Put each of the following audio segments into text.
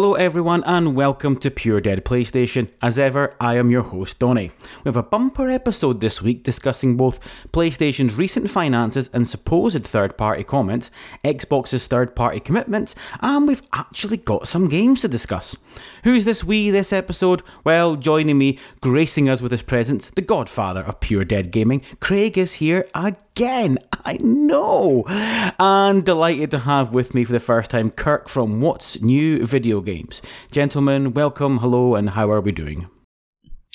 Hello, everyone, and welcome to Pure Dead PlayStation. As ever, I am your host, Dony. We have a bumper episode this week discussing both PlayStation's recent finances and supposed third party comments, Xbox's third party commitments, and we've actually got some games to discuss. Who's this we this episode? Well, joining me, gracing us with his presence, the godfather of Pure Dead Gaming, Craig is here again. I know. And delighted to have with me for the first time Kirk from What's New Video Games. Gentlemen, welcome, hello, and how are we doing?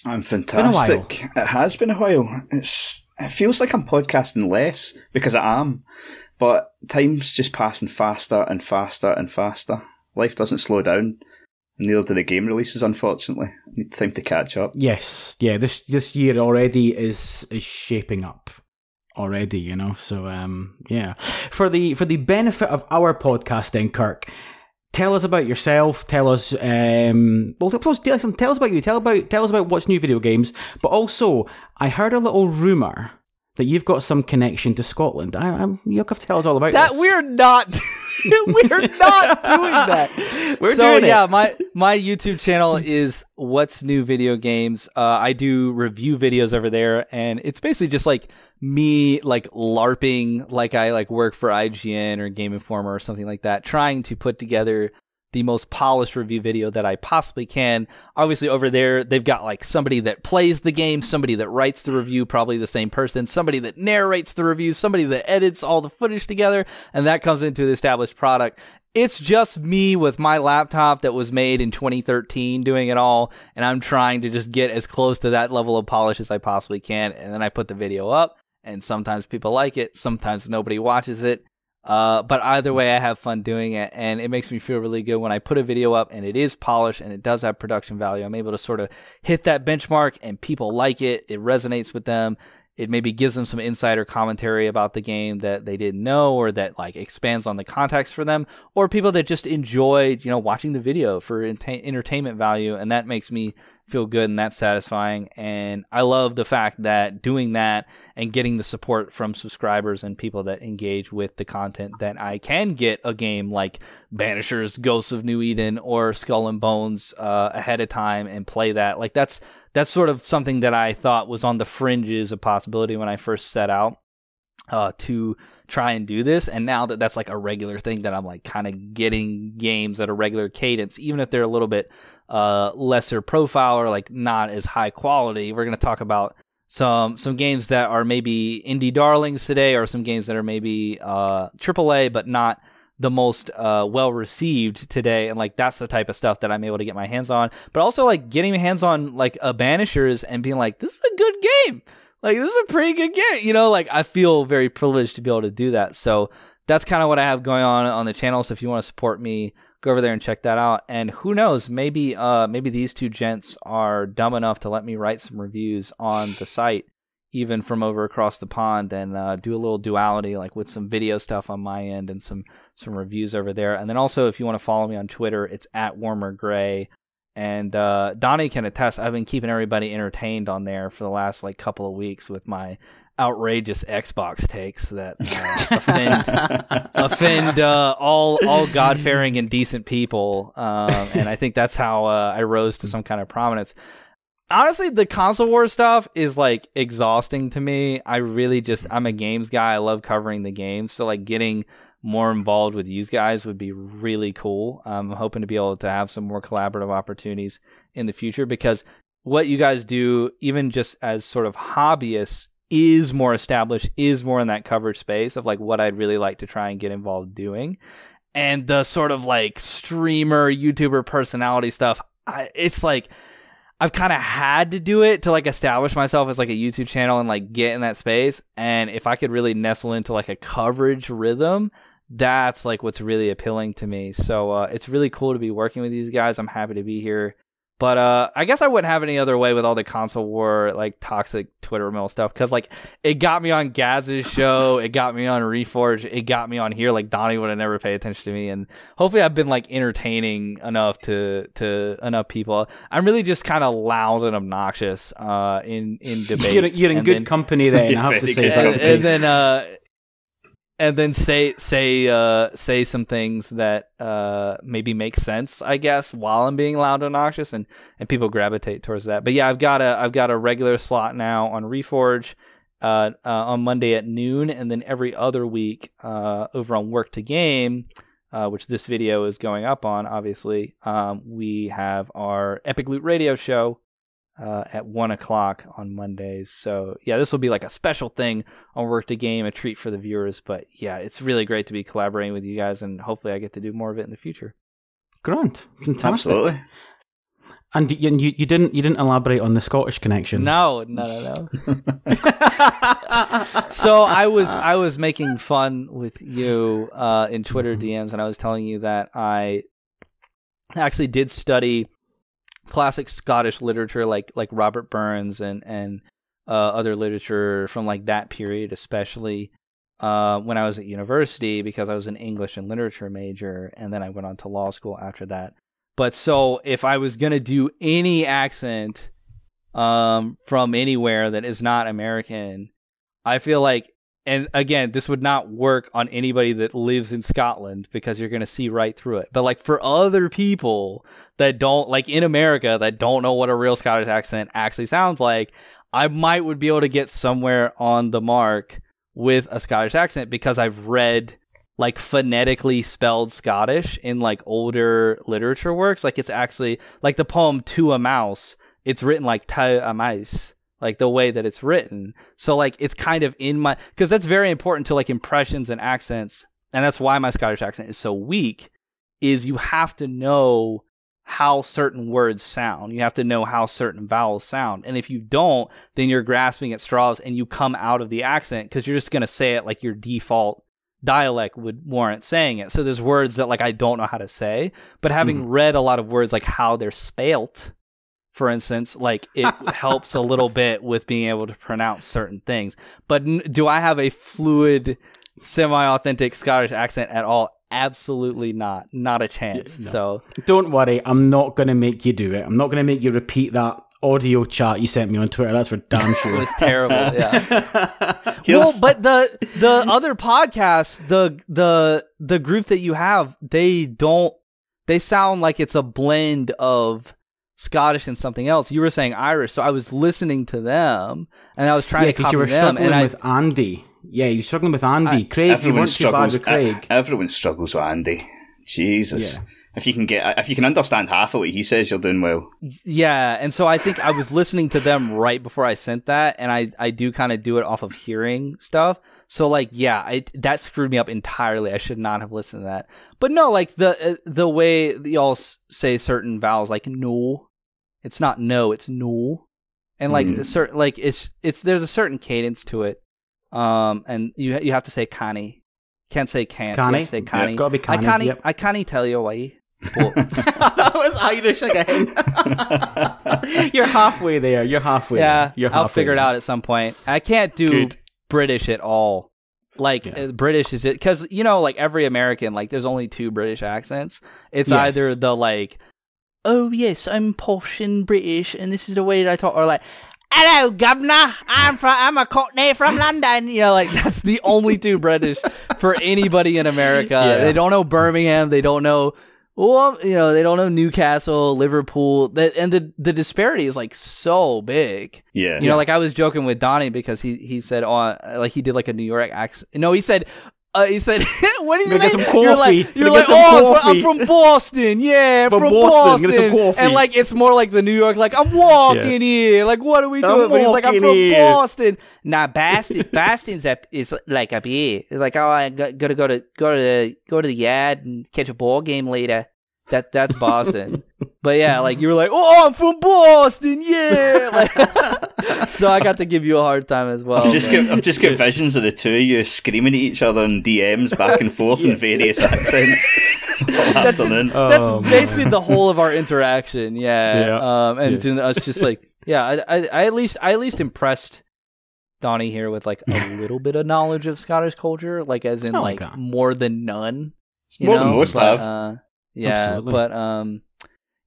I'm fantastic. It has been a while. It's it feels like I'm podcasting less because I am, but time's just passing faster and faster and faster. Life doesn't slow down. Neither do the game releases, unfortunately. Need time to catch up. Yes, yeah. This this year already is is shaping up already. You know, so um, yeah. For the for the benefit of our podcasting, Kirk, tell us about yourself. Tell us, um, well, tell us, tell us about you. Tell about tell us about what's new video games. But also, I heard a little rumor that you've got some connection to Scotland. I, I'm, you'll have to tell us all about that. this. We're not. we're not doing that. We're so doing yeah, my my YouTube channel is what's new video games. Uh, I do review videos over there, and it's basically just like me like larping, like I like work for IGN or Game Informer or something like that, trying to put together the most polished review video that I possibly can. Obviously, over there, they've got like somebody that plays the game, somebody that writes the review, probably the same person, somebody that narrates the review, somebody that edits all the footage together, and that comes into the established product. It's just me with my laptop that was made in 2013 doing it all, and I'm trying to just get as close to that level of polish as I possibly can. And then I put the video up, and sometimes people like it, sometimes nobody watches it. Uh, but either way, I have fun doing it, and it makes me feel really good when I put a video up and it is polished and it does have production value. I'm able to sort of hit that benchmark, and people like it. It resonates with them. It maybe gives them some insider commentary about the game that they didn't know, or that like expands on the context for them, or people that just enjoyed, you know, watching the video for entertainment value, and that makes me feel good and that's satisfying. And I love the fact that doing that and getting the support from subscribers and people that engage with the content that I can get a game like Banishers, Ghosts of New Eden, or Skull and Bones uh, ahead of time and play that. Like that's that's sort of something that I thought was on the fringes of possibility when I first set out uh, to try and do this. And now that that's like a regular thing that I'm like kind of getting games at a regular cadence, even if they're a little bit uh, lesser profile or like not as high quality. We're going to talk about some some games that are maybe indie darlings today, or some games that are maybe uh, AAA but not the most uh, well received today, and like that's the type of stuff that I'm able to get my hands on. But also like getting my hands on like a Banishers and being like, this is a good game. Like this is a pretty good game. You know, like I feel very privileged to be able to do that. So that's kind of what I have going on on the channel. So if you want to support me, go over there and check that out. And who knows, maybe uh maybe these two gents are dumb enough to let me write some reviews on the site, even from over across the pond, and uh, do a little duality, like with some video stuff on my end and some some reviews over there. And then also, if you want to follow me on Twitter, it's at Warmer Gray. And uh, Dony can attest. I've been keeping everybody entertained on there for the last like couple of weeks with my outrageous Xbox takes that uh, offend offend uh, all all God fearing and decent people. Um, and I think that's how uh, I rose to some kind of prominence. Honestly, the console war stuff is like exhausting to me. I really just I'm a games guy. I love covering the games. So like getting more involved with you guys would be really cool. Um, I'm hoping to be able to have some more collaborative opportunities in the future because what you guys do, even just as sort of hobbyists, is more established, is more in that coverage space of like what I'd really like to try and get involved doing. And the sort of like streamer, YouTuber personality stuff, I, it's like I've kind of had to do it to like establish myself as like a YouTube channel and like get in that space. And if I could really nestle into like a coverage rhythm, that's like what's really appealing to me. So uh, it's really cool to be working with these guys. I'm happy to be here. But uh, I guess I wouldn't have any other way with all the console war like toxic Twitter mill stuff because like it got me on Gaz's show, it got me on Reforge, it got me on here. Like Dony would have never paid attention to me, and hopefully I've been like entertaining enough to to enough people. I'm really just kind of loud and obnoxious uh, in in debates. You're, you're in and good then- company then, I have to say. and, and then uh and then say say uh say some things that uh maybe make sense i guess while i'm being loud and obnoxious and and people gravitate towards that. But yeah i've got a i've got a regular slot now on reforge uh, uh on monday at noon and then every other week uh over on work to game uh, which this video is going up on obviously um we have our epic loot radio show uh, at one o'clock on Mondays. So yeah, this will be like a special thing on Work to Game, a treat for the viewers. But yeah, it's really great to be collaborating with you guys, and hopefully I get to do more of it in the future. Grant, fantastic. Absolutely. And you, you, you didn't you didn't elaborate on the Scottish connection. No, no, no, no. so I was I was making fun with you uh, in Twitter mm-hmm. DMs, and I was telling you that I actually did study classic Scottish literature like like Robert Burns and and uh, other literature from like that period, especially uh, when I was at university because I was an English and literature major, and then I went on to law school after that. But so if I was gonna do any accent um, from anywhere that is not American, I feel like and again, this would not work on anybody that lives in Scotland because you're going to see right through it. But like for other people that don't like in America that don't know what a real Scottish accent actually sounds like, I might would be able to get somewhere on the mark with a Scottish accent because I've read like phonetically spelled Scottish in like older literature works. Like it's actually like the poem To a Mouse, it's written like Ta a Mouse like the way that it's written. So like it's kind of in my because that's very important to like impressions and accents, and that's why my Scottish accent is so weak. Is you have to know how certain words sound. You have to know how certain vowels sound. And if you don't, then you're grasping at straws and you come out of the accent because you're just going to say it like your default dialect would warrant saying it. So there's words that like I don't know how to say, but having mm-hmm. read a lot of words like how they're spelt for instance, like it helps a little bit with being able to pronounce certain things. But n- do I have a fluid, semi-authentic Scottish accent at all? Absolutely not. Not a chance. Yeah, no. So don't worry, I'm not going to make you do it. I'm not going to make you repeat that audio chat you sent me on Twitter. That's for damn sure. it was terrible. Yeah. well, but the the other podcasts, the the the group that you have, they don't. They sound like it's a blend of Scottish and something else. You were saying Irish, so I was listening to them and I was trying yeah, to copy you were them. struggling and with I, Andy. Yeah, you're struggling with Andy. I, Craig, everyone struggles, with Craig. Everyone struggles with Andy. Jesus. Yeah. If you can get, if you can understand half of what he says, you're doing well. Yeah, and so I think I was listening to them right before I sent that, and I I do kind of do it off of hearing stuff. So like, yeah, I, that screwed me up entirely. I should not have listened to that. But no, like the uh, the way y'all say certain vowels, like no, it's not no, it's no, and like mm. certain like it's it's there's a certain cadence to it. Um, and you you have to say canny. Can't say can't. Canny. say canny. Yeah, gotta be canny. I can't. Yep. I can't tell you why. that was Irish again. You're halfway there. You're halfway. Yeah, You're halfway I'll figure there. it out at some point. I can't do Good. British at all. Like yeah. Uh, British is it because you know, like every American, like there's only two British accents. It's yes. either the like oh yes, I'm posh and British, and this is the way that I talk, or like, hello, governor, I'm from, I'm a Cockney from London. You know, like that's the only two British for anybody in America. Yeah. They don't know Birmingham. They don't know. Well, you know, they don't know Newcastle, Liverpool, that, and the the disparity is like so big. Yeah, you know, like I was joking with Dony because he he said, oh, like he did like a New York accent. No, he said, uh, he said, "What do you some coffee. You're like, you're like oh, I'm from, I'm from, Boston. Yeah, from, from Boston. Boston. And like, it's more like the New York. Like, I'm walking yeah. here. Like, what are we doing? But he's like, I'm from here. Boston. Nah, Boston. Boston's up. Is like up here. It's like, oh, I got, gotta go to go to the, go to the yard and catch a ball game later. That that's Boston. But yeah, like you were like, oh, I'm from Boston, yeah. Like, so I got to give you a hard time as well. I've just got I've just got visions of the two of you screaming at each other in DMs back and forth yeah. in various accents. that's, just, that's oh, basically the whole of our interaction. Yeah. yeah. Um, and yeah. it's just like, yeah, I, I, I at least I at least impressed Dony here with like a little bit of knowledge of Scottish culture, like as in like, like more than none. You more know? than most but, have. Uh, yeah, Absolutely. but um,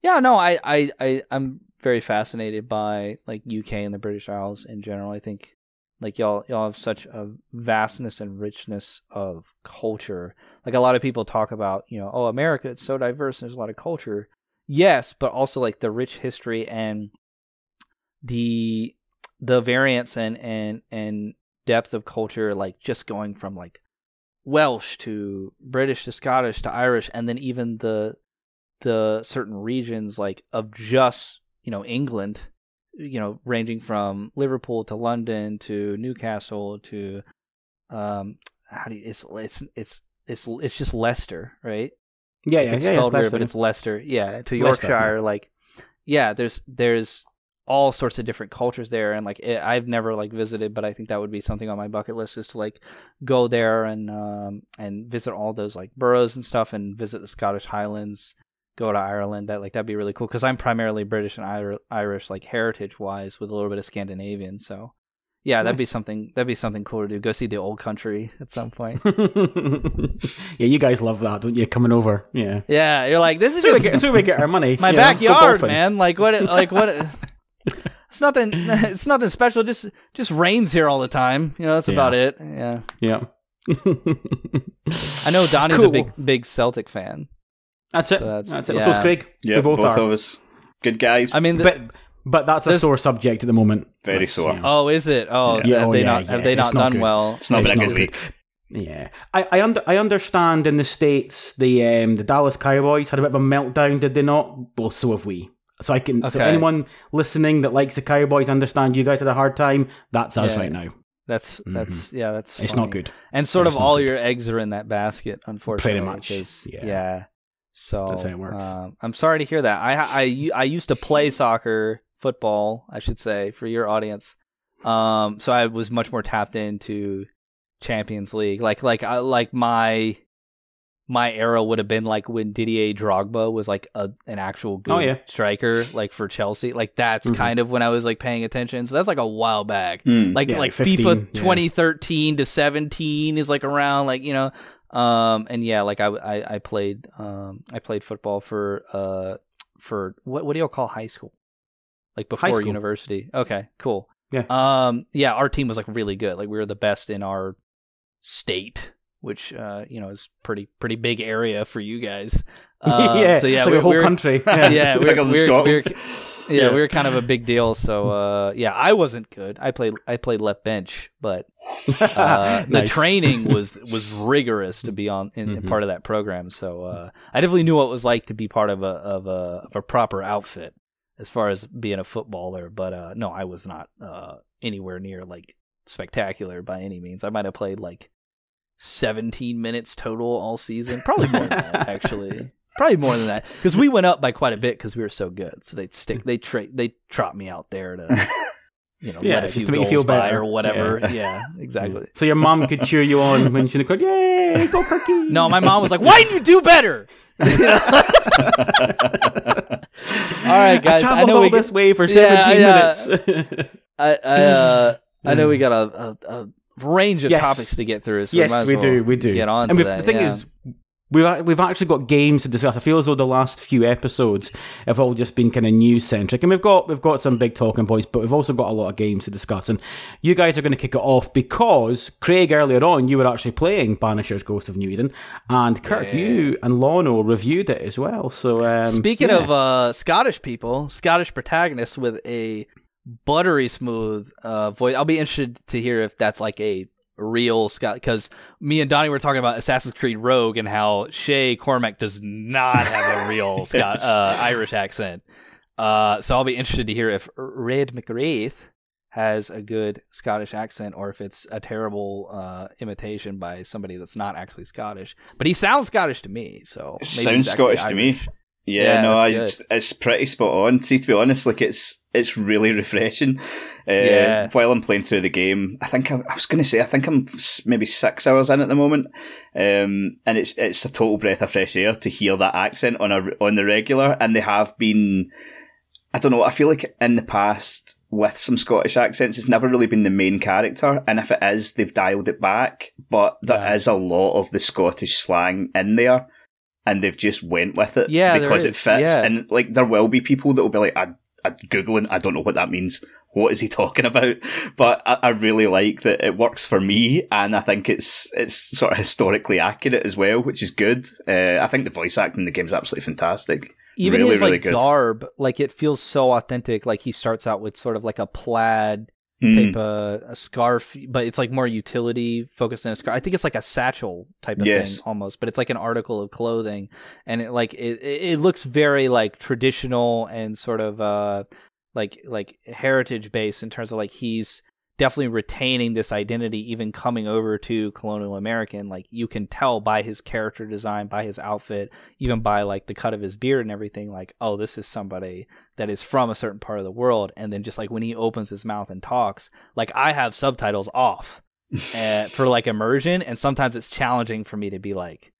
yeah, no, I, I, I, I'm very fascinated by like UK and the British Isles in general. I think Like y'all y'all have such a vastness and richness of culture. Like a lot of people talk about, you know, oh America, it's so diverse, and there's a lot of culture. Yes, but also like the rich history and the the variance and and and depth of culture, like just going from like Welsh to British to Scottish to Irish, and then even the the certain regions like of just you know England, you know ranging from Liverpool to London to Newcastle to um how do you it's it's it's it's it's just Leicester, right? Yeah, yeah, it's yeah, spelled yeah, weird, but it's Leicester. Yeah, to Yorkshire, Leicester. like yeah, there's there's all sorts of different cultures there and like it, i've never like visited but i think that would be something on my bucket list is to like go there and um and visit all those like boroughs and stuff and visit the scottish highlands go to ireland that like that'd be really cool because i'm primarily british and Ir- irish like heritage wise with a little bit of scandinavian so yeah that'd be something that'd be something cool to do go see the old country at some point yeah, you guys love that, don't you? Coming over, yeah. yeah you're like this is That's where, we get, where we get our money. my know, backyard, man. Like what? Like what? It's nothing. It's nothing special. Just just rains here all the time. You know, that's Yeah. about it. Yeah. Yeah. I know Donnie's a big big Celtic fan. That's it. So that's, that's- it. So it's yeah. Craig. Yeah, we both, both, are. of us. Good guys. I mean, the, But but that's a sore subject at the moment. Very That's, sore. yeah. oh, is it? Oh, Yeah. Yeah, have oh, they yeah, not yeah, have they it's not not done good. well? it's not it's been a not good good. week. Yeah, I I, under, I understand in the states the um, the Dallas Cowboys had a bit of a meltdown, did they not? Well, so have we. So I can. So anyone listening that likes the Cowboys, understand you guys had a hard time. That's us Yeah. right now. That's that's yeah, that's Mm-hmm. It's funny. not good. And sort It's of all good. your eggs are in that basket, unfortunately. much, 'cause- yeah. yeah. So That's how it works. um, I'm sorry to hear that. I, I I used to play soccer, football, I should say, for your audience. Um, so I was much more tapped into Champions League. Like like I like my my era would have been like when Didier Drogba was like a an actual good Oh, yeah. striker, like for Chelsea. Like that's Mhm. kind of when I was like paying attention. So that's like a while back Mm. like Yeah, like 15, FIFA yeah. 2013 to 17 is like around like you know um and yeah like I I, I played um I played football for uh for what what do y'all call high school? Like before university. Okay cool. Yeah. um yeah our team was like really good. Like we were the best in our state which uh you know is pretty pretty big area for you guys. Uh, yeah, so yeah it's like we- a whole we're- country. yeah, Yeah, we're, Like we're- yeah, Yeah. we were kind of a big deal. So uh, yeah, I wasn't good. I played I played left bench, but uh, the training was was rigorous to be on in, Mhm. part of that program. So uh, I definitely knew what it was like to be part of a of a of a proper outfit as far as being a footballer. But uh, no, I was not uh, anywhere near like spectacular by any means. I might have played like 17 minutes total all season, probably more than that actually. Probably more than that because we went up by quite a bit because we were so good. So they'd stick, they tra- they trot me out there to, you know, Yeah, let a just few to make you feel by better. or whatever. Yeah. Yeah, exactly. So your mom could cheer you on when she cried, "Yay, go Kirky!" No, my mom was like, "Why didn't you do better?" All right, guys. I I, traveled know all we this way for seventeen yeah. minutes. I I, uh, I know we got a, a, a range of Yes. topics to get through. So yes, might as we well do. We do. Get on and to we- that. the thing yeah. is, we've we've actually got games to discuss. I feel as though the last few episodes have all just been kind of news centric, and we've got we've got some big talking points, but we've also got a lot of games to discuss. And you guys are going to kick it off because Craig earlier on you were actually playing Banisher's Ghost of New Eden, and Kirk, Yeah. you and Lono reviewed it as well. So um, Speaking yeah. of uh, Scottish people, Scottish protagonists with a buttery smooth uh, voice, I'll be interested to hear if that's like a real Scott. Because me and Dony were talking about Assassin's Creed Rogue and how Shay Cormac does not have a real Scott uh, Irish accent. Uh, so I'll be interested to hear if Red mac Raith has a good Scottish accent or if it's a terrible uh, imitation by somebody that's not actually Scottish. But he sounds Scottish to me, so maybe sounds Scottish to me. Yeah, Yeah, no, I, it's, it's pretty spot on. See, to be honest, like it's it's really refreshing. Uh, Yeah. While I'm playing through the game, I think I, I was going to say I think I'm maybe six hours in at the moment, um, and it's it's a total breath of fresh air to hear that accent on a on the regular. And they have been, I don't know. I feel like in the past with some Scottish accents, it's never really been the main character, and if it is, they've dialed it back. But there is Yeah. a lot of the Scottish slang in there and they've just went with it Yeah, because it fits. yeah. And like there will be people that will be like, I, I googling, I don't know what that means. what is he talking about? But I, I, really like that it works for me, and I think it's it's sort of historically accurate as well, which is good. Uh, I think the voice acting in the game is absolutely fantastic. Even really, his really like good. garb, like it feels so authentic. Like he starts out with sort of like a plaid Mm. paper, a scarf, but it's like more utility focused in a scarf. I think it's like a satchel type of Yes. thing almost, but it's like an article of clothing, and it like it it looks very like traditional and sort of uh like like heritage based in terms of like he's definitely retaining this identity even coming over to colonial american like you can tell by his character design by his outfit even by like the cut of his beard and everything like oh this is somebody that is from a certain part of the world and then just like when he opens his mouth and talks like i have subtitles off uh, for like immersion and sometimes it's challenging for me to be like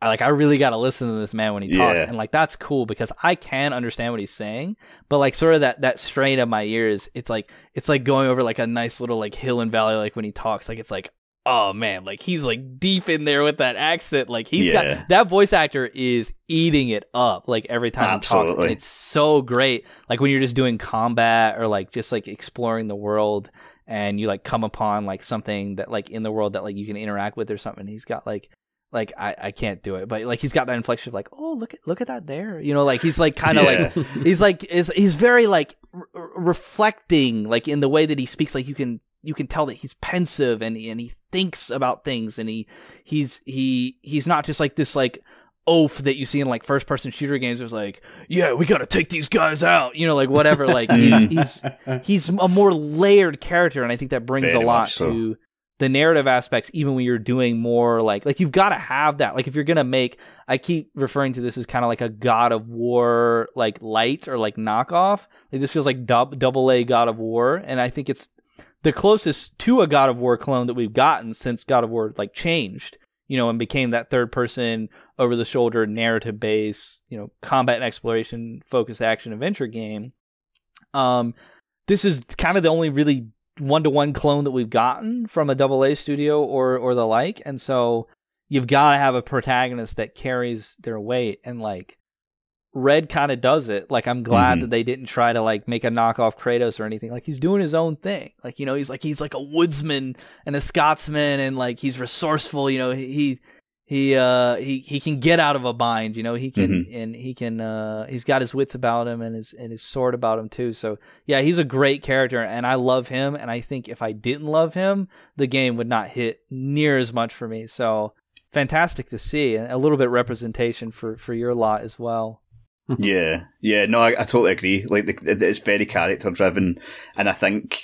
I like I really got to listen to this man when he talks Yeah. and like that's cool because I can understand what he's saying but like sort of that that strain of my ears it's like it's like going over like a nice little like hill and valley like when he talks like it's like oh man like he's like deep in there with that accent. Like he's Yeah. got that voice actor is eating it up like every time he talks and it's so great. Like when you're just doing combat or like just like exploring the world and you like come upon like something that like in the world that like you can interact with or something he's got like like I, I can't do it. But like he's got that inflection of like oh look at look at that there. You know like he's like kind of Yeah. like he's like is he's very like r- reflecting like in the way that he speaks. Like you can you can tell that he's pensive and he, and he thinks about things and he he's he he's not just like this like oaf that you see in like first person shooter games. It's like yeah we got to take these guys out you know like whatever. Like he's he's he's a more layered character and i think that brings Very a lot so. to the narrative aspects even when you're doing more like like you've got to have that. Like if you're gonna make i keep referring to this as kind of like a god of war like light or like knockoff. Like this feels like dub, double a god of war and i think it's the closest to a god of war clone that we've gotten since god of war like changed you know and became that third person over the shoulder narrative based you know combat and exploration focused action adventure game. Um this is kind of the only really one to one clone that we've gotten from a double A studio or or the like, and so you've got to have a protagonist that carries their weight, and like Red kind of does it. Like I'm glad Mhm. that they didn't try to like make a knockoff Kratos or anything. Like he's doing his own thing. Like you know he's like he's like a woodsman and a Scotsman, and like he's resourceful. You know he. he he uh he he can get out of a bind you know he can and he can uh he's got his wits about him and his and his sword about him too so yeah, he's a great character, and I love him. And I think if I didn't love him, the game would not hit near as much for me. So fantastic to see, and a little bit representation for for your lot as well. yeah, yeah. No, I, I totally agree. Like the, it's very character driven, and I think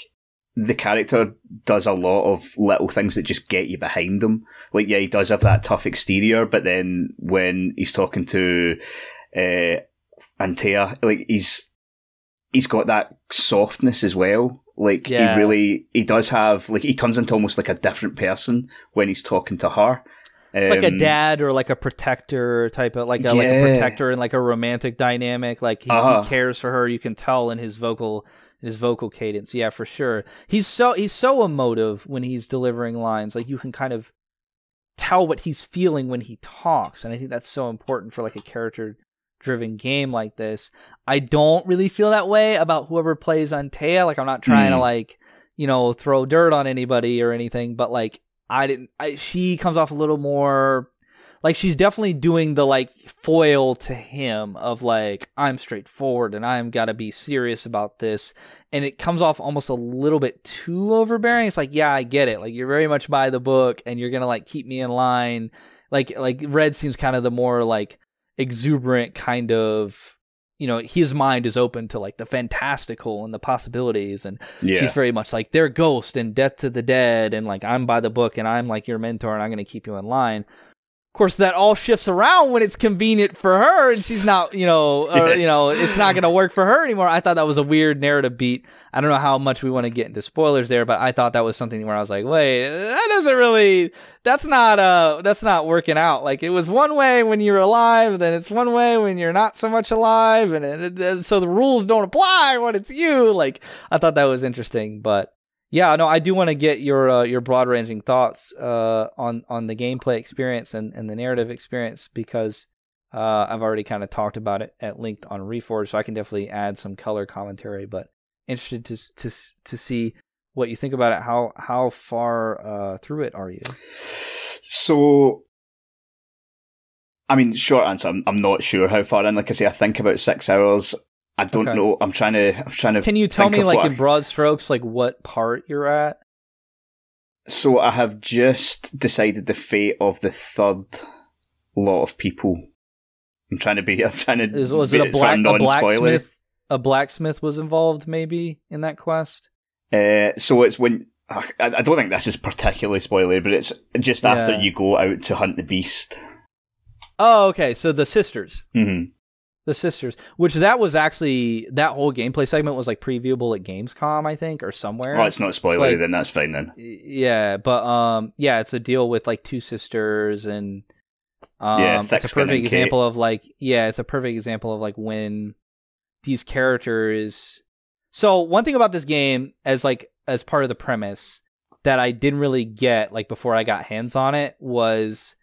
the character does a lot of little things that just get you behind him. Like, yeah, he does have that tough exterior, but then when he's talking to uh, Antea, like he's he's got that softness as well. Like Yeah. he really he does have like he turns into almost like a different person when he's talking to her. It's like a Um, dad or like a protector type of like a like a protector and like a romantic dynamic. Like he, Uh-huh. he cares for her. You can tell in his vocal his vocal cadence. Yeah, for sure. He's so he's so emotive when he's delivering lines. Like you can kind of tell what he's feeling when he talks, and I think that's so important for like a character driven game like this. I don't really feel that way about whoever plays on Antea. Like I'm not trying to Mm. like you know throw dirt on anybody or anything, but like I didn't. I, she comes off a little more like she's definitely doing the like foil to him of like I'm straightforward and I'm got to be serious about this, and it comes off almost a little bit too overbearing. It's like yeah, I get it. Like you're very much by the book and you're gonna like keep me in line. Like like Red seems kind of the more like exuberant kind of you know his mind is open to like the fantastical and the possibilities and yeah. she's very much like they're ghost and death to the dead and like i'm by the book and i'm like your mentor and i'm going to keep you in line of course that all shifts around when it's convenient for her and she's not you know or, you know it's not going to work for her anymore. I thought that was a weird narrative beat. I don't know how much we want to get into spoilers there but i thought that was something where i was like wait that doesn't really that's not uh that's not working out. Like it was one way when you're alive then it's one way when you're not so much alive and, it- so the rules don't apply when it's you. Like i thought that was interesting but yeah, no, I do want to get your uh, your broad ranging thoughts uh, on on the gameplay experience and, and the narrative experience because uh, I've already kind of talked about it at length on Reforge, so I can definitely add some color commentary. But interested to to to see what you think about it. How how far uh, through it are you? So, I mean, short answer, I'm, I'm not sure how far in. Like I say, I think about six hours. I don't okay. know. I'm trying to. I'm trying to. Can you tell me, like in broad strokes, like what part you're at? So I have just decided the fate of the third lot of people. I'm trying to be. I'm trying to. Is, was it a black a blacksmith? A blacksmith was involved, maybe in that quest. Uh, so it's when I, I, don't think this is particularly spoilery, but it's just after yeah. you go out to hunt the beast. Oh, okay. So the sisters. Mm-hmm. The sisters, which that was actually that whole gameplay segment was like previewable at Gamescom, I think, or somewhere. Oh, it's not spoilery, like, then that's fine then. Yeah, but um, yeah, it's a deal with like two sisters, and um, yeah, it's a perfect example of like, yeah, it's a perfect example of like when these characters. So one thing about this game, as like as part of the premise that I didn't really get like before I got hands on it was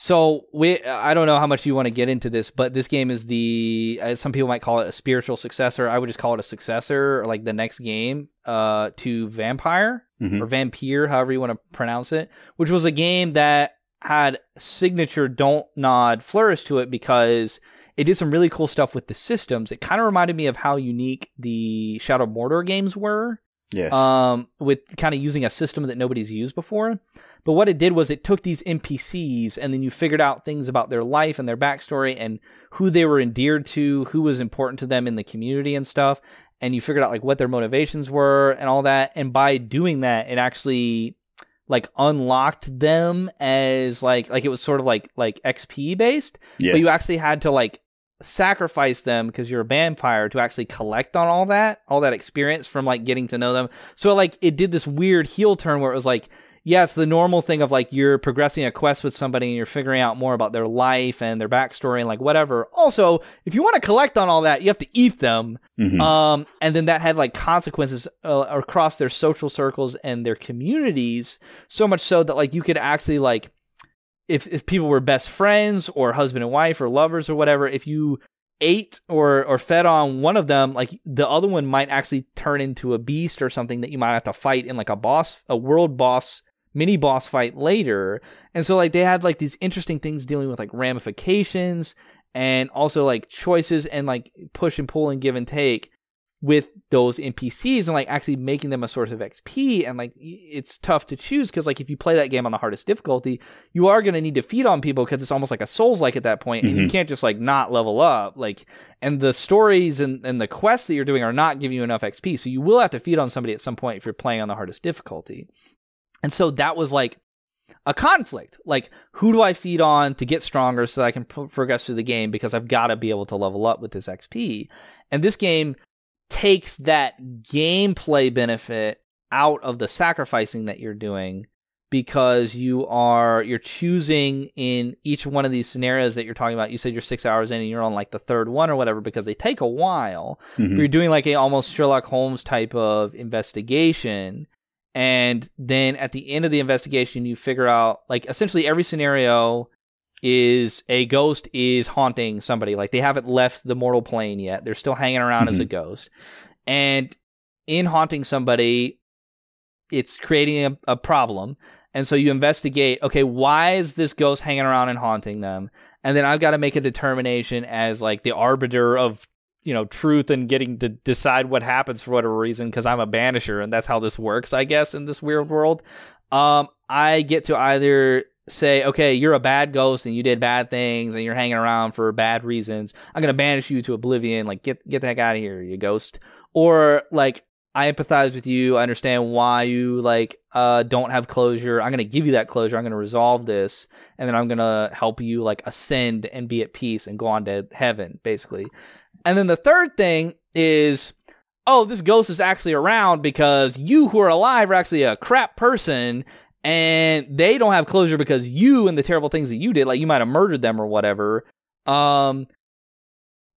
so we I don't know how much you want to get into this, but this game is the uh, some people might call it a spiritual successor. I would just call it a successor, or like the next game uh, to Vampyr mm-hmm. or Vampyr, however you want to pronounce it, which was a game that had signature Don't Nod flourish to it because it did some really cool stuff with the systems. It kind of reminded me of how unique the Shadow Mordor games were. Yes. Um, with kind of using a system that nobody's used before. But what it did was it took these NPCs and then you figured out things about their life and their backstory and who they were endeared to, who was important to them in the community and stuff. And you figured out like what their motivations were and all that. And by doing that, it actually like unlocked them as like like it was sort of like like XP based. Yes. But you actually had to like sacrifice them because you're a vampire to actually collect on all that, all that experience from like getting to know them. So like it did this weird heel turn where it was like yeah, it's the normal thing of like you're progressing a quest with somebody and you're figuring out more about their life and their backstory and like whatever. Also, if you want to collect on all that, you have to eat them. Mm-hmm. Um, and then that had like consequences uh, across their social circles and their communities. So much so that like you could actually like, if if people were best friends or husband and wife or lovers or whatever, if you ate or or fed on one of them like the other one might actually turn into a beast or something that you might have to fight in like a boss a world boss mini boss fight later. And so like they had like these interesting things dealing with like ramifications and also like choices and like push and pull and give and take with those NPCs and like actually making them a source of XP and like it's tough to choose because like if you play that game on the hardest difficulty you are going to need to feed on people because it's almost like a souls like at that point and mm-hmm. you can't just like not level up like and the stories and, and the quests that you're doing are not giving you enough XP so you will have to feed on somebody at some point if you're playing on the hardest difficulty and so that was like a conflict. Like, who do I feed on to get stronger so that I can pro- progress through the game because I've got to be able to level up with this XP. And this game takes that gameplay benefit out of the sacrificing that you're doing because you are you're choosing in each one of these scenarios that you're talking about you said you're six hours in and you're on like the third one or whatever because they take a while mm-hmm. you're doing like a almost sherlock holmes type of investigation and then at the end of the investigation you figure out like essentially every scenario is a ghost is haunting somebody like they haven't left the mortal plane yet they're still hanging around mm-hmm. as a mm-hmm. ghost and in haunting somebody it's creating a, a problem and so you investigate okay why is this ghost hanging around and haunting them and then i've got to make a determination as like the arbiter of you know truth and getting to decide what happens for whatever reason because I'm a banisher and that's how this works I guess in this weird world um I get to either say okay you're a bad ghost and you did bad things and you're hanging around for bad reasons I'm to banish you to oblivion like get get the heck out of here you ghost or like I empathize with you. I understand why you like uh don't have closure. I'm gonna give you that closure. I'm gonna resolve this, and then I'm gonna help you like ascend and be at peace and go on to heaven, basically. And then the third thing is, oh, this ghost is actually around because you who are alive are actually a crap person and they don't have closure because you and the terrible things that you did, like you might have murdered them or whatever. Um,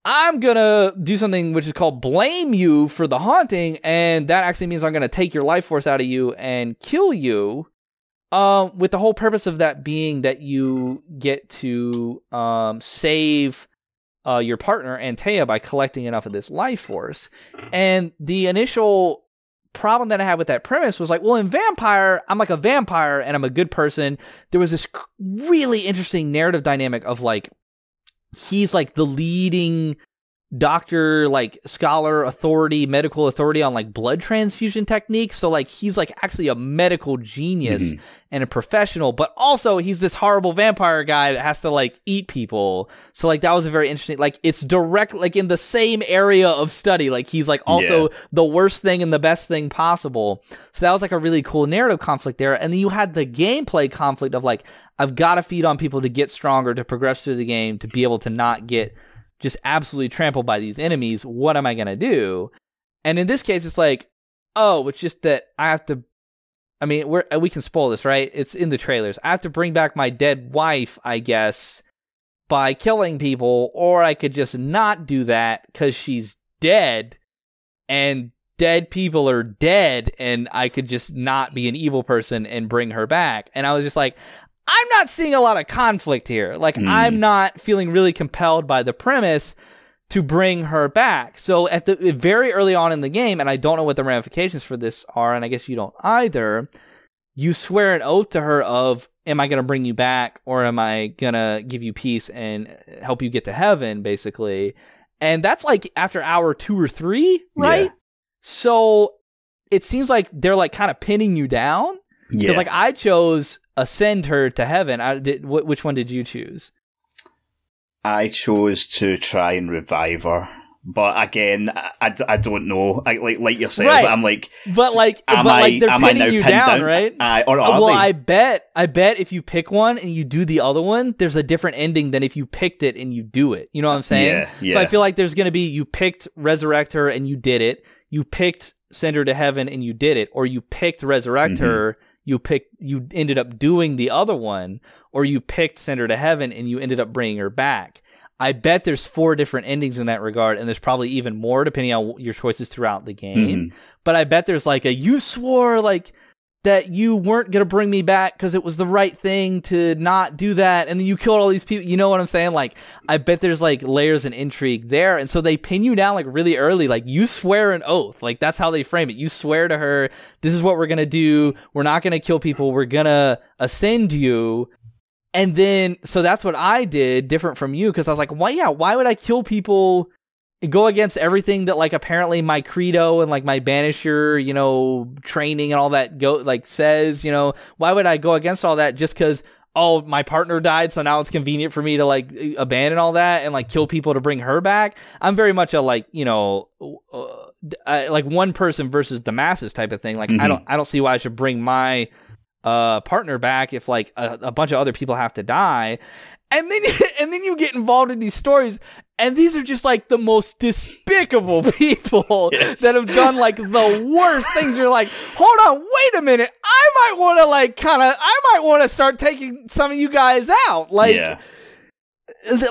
I'm gonna do something which is called blame you for the haunting, and that actually means I'm gonna take your life force out of you and kill you. Um, with the whole purpose of that being that you get to um save uh, your partner Antea by collecting enough of this life force. And the initial problem that I had with that premise was like, well, in Vampyr, I'm like a vampire and I'm a good person. There was this really interesting narrative dynamic of like, he's like the leading doctor like scholar authority medical authority on like blood transfusion techniques. So like he's like actually a medical genius mm-hmm. and a professional but also he's this horrible vampire guy that has to like eat people. So like that was a very interesting like it's direct like in the same area of study. Like he's like also yeah. the worst thing and the best thing possible. So that was like a really cool narrative conflict there. And then you had the gameplay conflict of like i've got to feed on people to get stronger to progress through the game to be able to not get just absolutely trampled by these enemies. What am I going to do? And in this case, it's like, oh, it's just that I have to. I mean, we're, uh, we can spoil this, right? It's in the trailers. I have to bring back my dead wife, I guess, by killing people, or I could just not do that because she's dead and dead people are dead and I could just not be an evil person and bring her back. And I was just like, I'm not seeing a lot of conflict here. Like, mm. I'm not feeling really compelled by the premise to bring her back. So at the very early on in the game, and I don't know what the ramifications for this are, and I guess you don't either. You swear an oath to her of, "Am I going to bring you back, or am I going to give you peace and help you get to heaven?" Basically, and that's like after hour two or three, right? Yeah. So it seems like they're like kind of pinning you down because yeah. like I chose ascend her to heaven. I did. Wh- which one did you choose? I chose to try and revive her. But again, I, I, don't know. I, like like yourself, right. I'm like, but like, but like they're pinning you down, down, right? I, or well, they? I bet, I bet if you pick one and you do the other one, there's a different ending than if you picked it and you do it. You know what I'm saying? Yeah, yeah. So I feel like there's gonna be you picked resurrect her and you did it. You picked send her to heaven and you did it, or you picked resurrect mm-hmm. her you picked you ended up doing the other one or you picked send her to heaven and you ended up bringing her back i bet there's four different endings in that regard and there's probably even more depending on your choices throughout the game mm-hmm. but i bet there's like a you swore like that you weren't going to bring me back because it was the right thing to not do that and then you killed all these people you know what i'm saying? Like i bet there's like layers and intrigue there and so they pin you down like really early like you swear an oath like that's how they frame it. You swear to her this is what we're going to do we're not going to kill people we're going to ascend you. And then so that's what i did different from you because i was like why yeah why would i kill people go against everything that like apparently my credo and like my banisher you know training and all that go like says you know why would i go against all that just because oh my partner died so now it's convenient for me to like abandon all that and like kill people to bring her back i'm very much a like you know uh, like one person versus the masses type of thing like mm-hmm. i don't i don't see why i should bring my uh partner back if like a, a bunch of other people have to die. And then and then you get involved in these stories and these are just like the most despicable people yes. that have done like the worst things. You're like hold on wait a minute. I might want to like kind of i might want to start taking some of you guys out. Like yeah.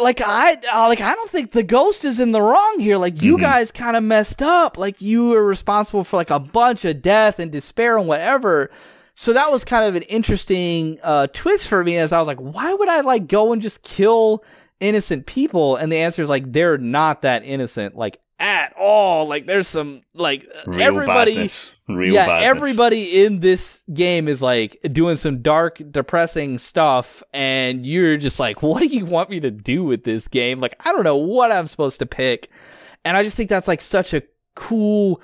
like i uh, like i don't think the ghost is in the wrong here. Like you mm-hmm. guys kind of messed up. Like you were responsible for like a bunch of death and despair and whatever so that was kind of an interesting uh, twist for me as I was like, why would I like go and just kill innocent people? And the answer is like, they're not that innocent, like at all. Like there's some like Real everybody, badness. Real yeah, badness. everybody in this game is like doing some dark, depressing stuff, and you're just like, what do you want me to do with this game? Like I don't know what I'm supposed to pick, and I just think that's like such a cool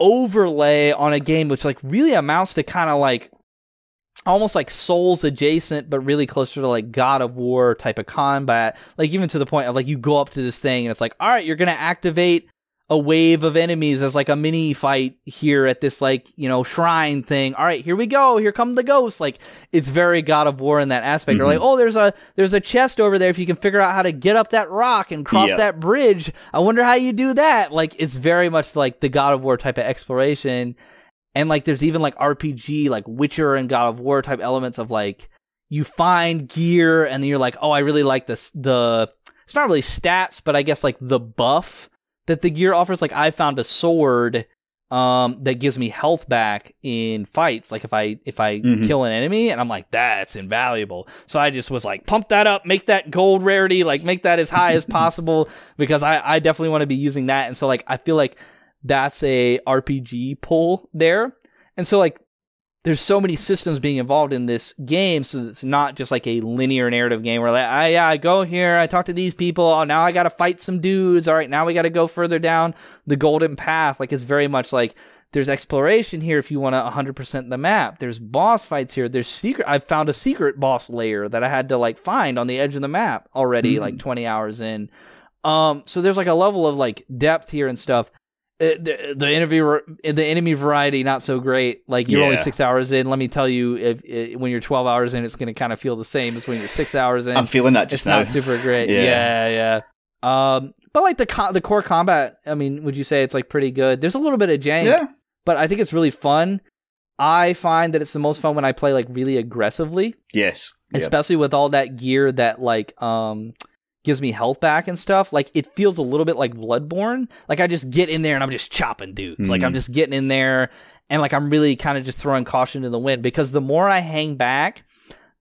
overlay on a game which like really amounts to kind of like almost like souls adjacent but really closer to like god of war type of combat. Like even to the point of like you go up to this thing and it's like all right you're gonna activate a wave of enemies as like a mini fight here at this like you know shrine thing. All right here we go. Here come the ghosts. Like it's very god of war in that aspect. Mm-hmm. or like oh there's a there's a chest over there. If you can figure out how to get up that rock and cross yep. that bridge i wonder how you do that. Like it's very much like the god of war type of exploration. And like there's even like rpg like witcher and god of war type elements of like you find gear and then you're like oh i really like this the it's not really stats but i guess like the buff that the gear offers. Like I found a sword um, that gives me health back in fights. Like if I if I mm-hmm. kill an enemy, and I'm like that's invaluable. So I just was like pump that up, make that gold rarity, like make that as high as possible because I I definitely want to be using that. And so like I feel like that's a RPG pull there. And so like there's so many systems being involved in this game, so it's not just like a linear narrative game where like, I, ah, yeah, I go here, I talk to these people, oh, now I got to fight some dudes. All right, now we got to go further down the golden path. Like it's very much like there's exploration here if you want to 100% the map. There's boss fights here. There's secret. I found a secret boss layer that I had to like find on the edge of the map already, mm-hmm. like 20 hours in. Um, so there's like a level of like depth here and stuff. Uh, the, the interview the enemy variety not so great like you're yeah. only six hours in let me tell you if, if when you're 12 hours in it's going to kind of feel the same as when you're six hours in i'm feeling that just it's now. not super great yeah. yeah yeah um but like the co- the core combat i mean would you say it's like pretty good there's a little bit of jank yeah. but i think it's really fun i find that it's the most fun when i play like really aggressively yes especially yep. with all that gear that like um gives me health back and stuff, like it feels a little bit like Bloodborne. Like I just get in there and I'm just chopping dudes. Mm. Like I'm hmm. just getting in there and like I'm really kind of just throwing caution to the wind because the more I hang back,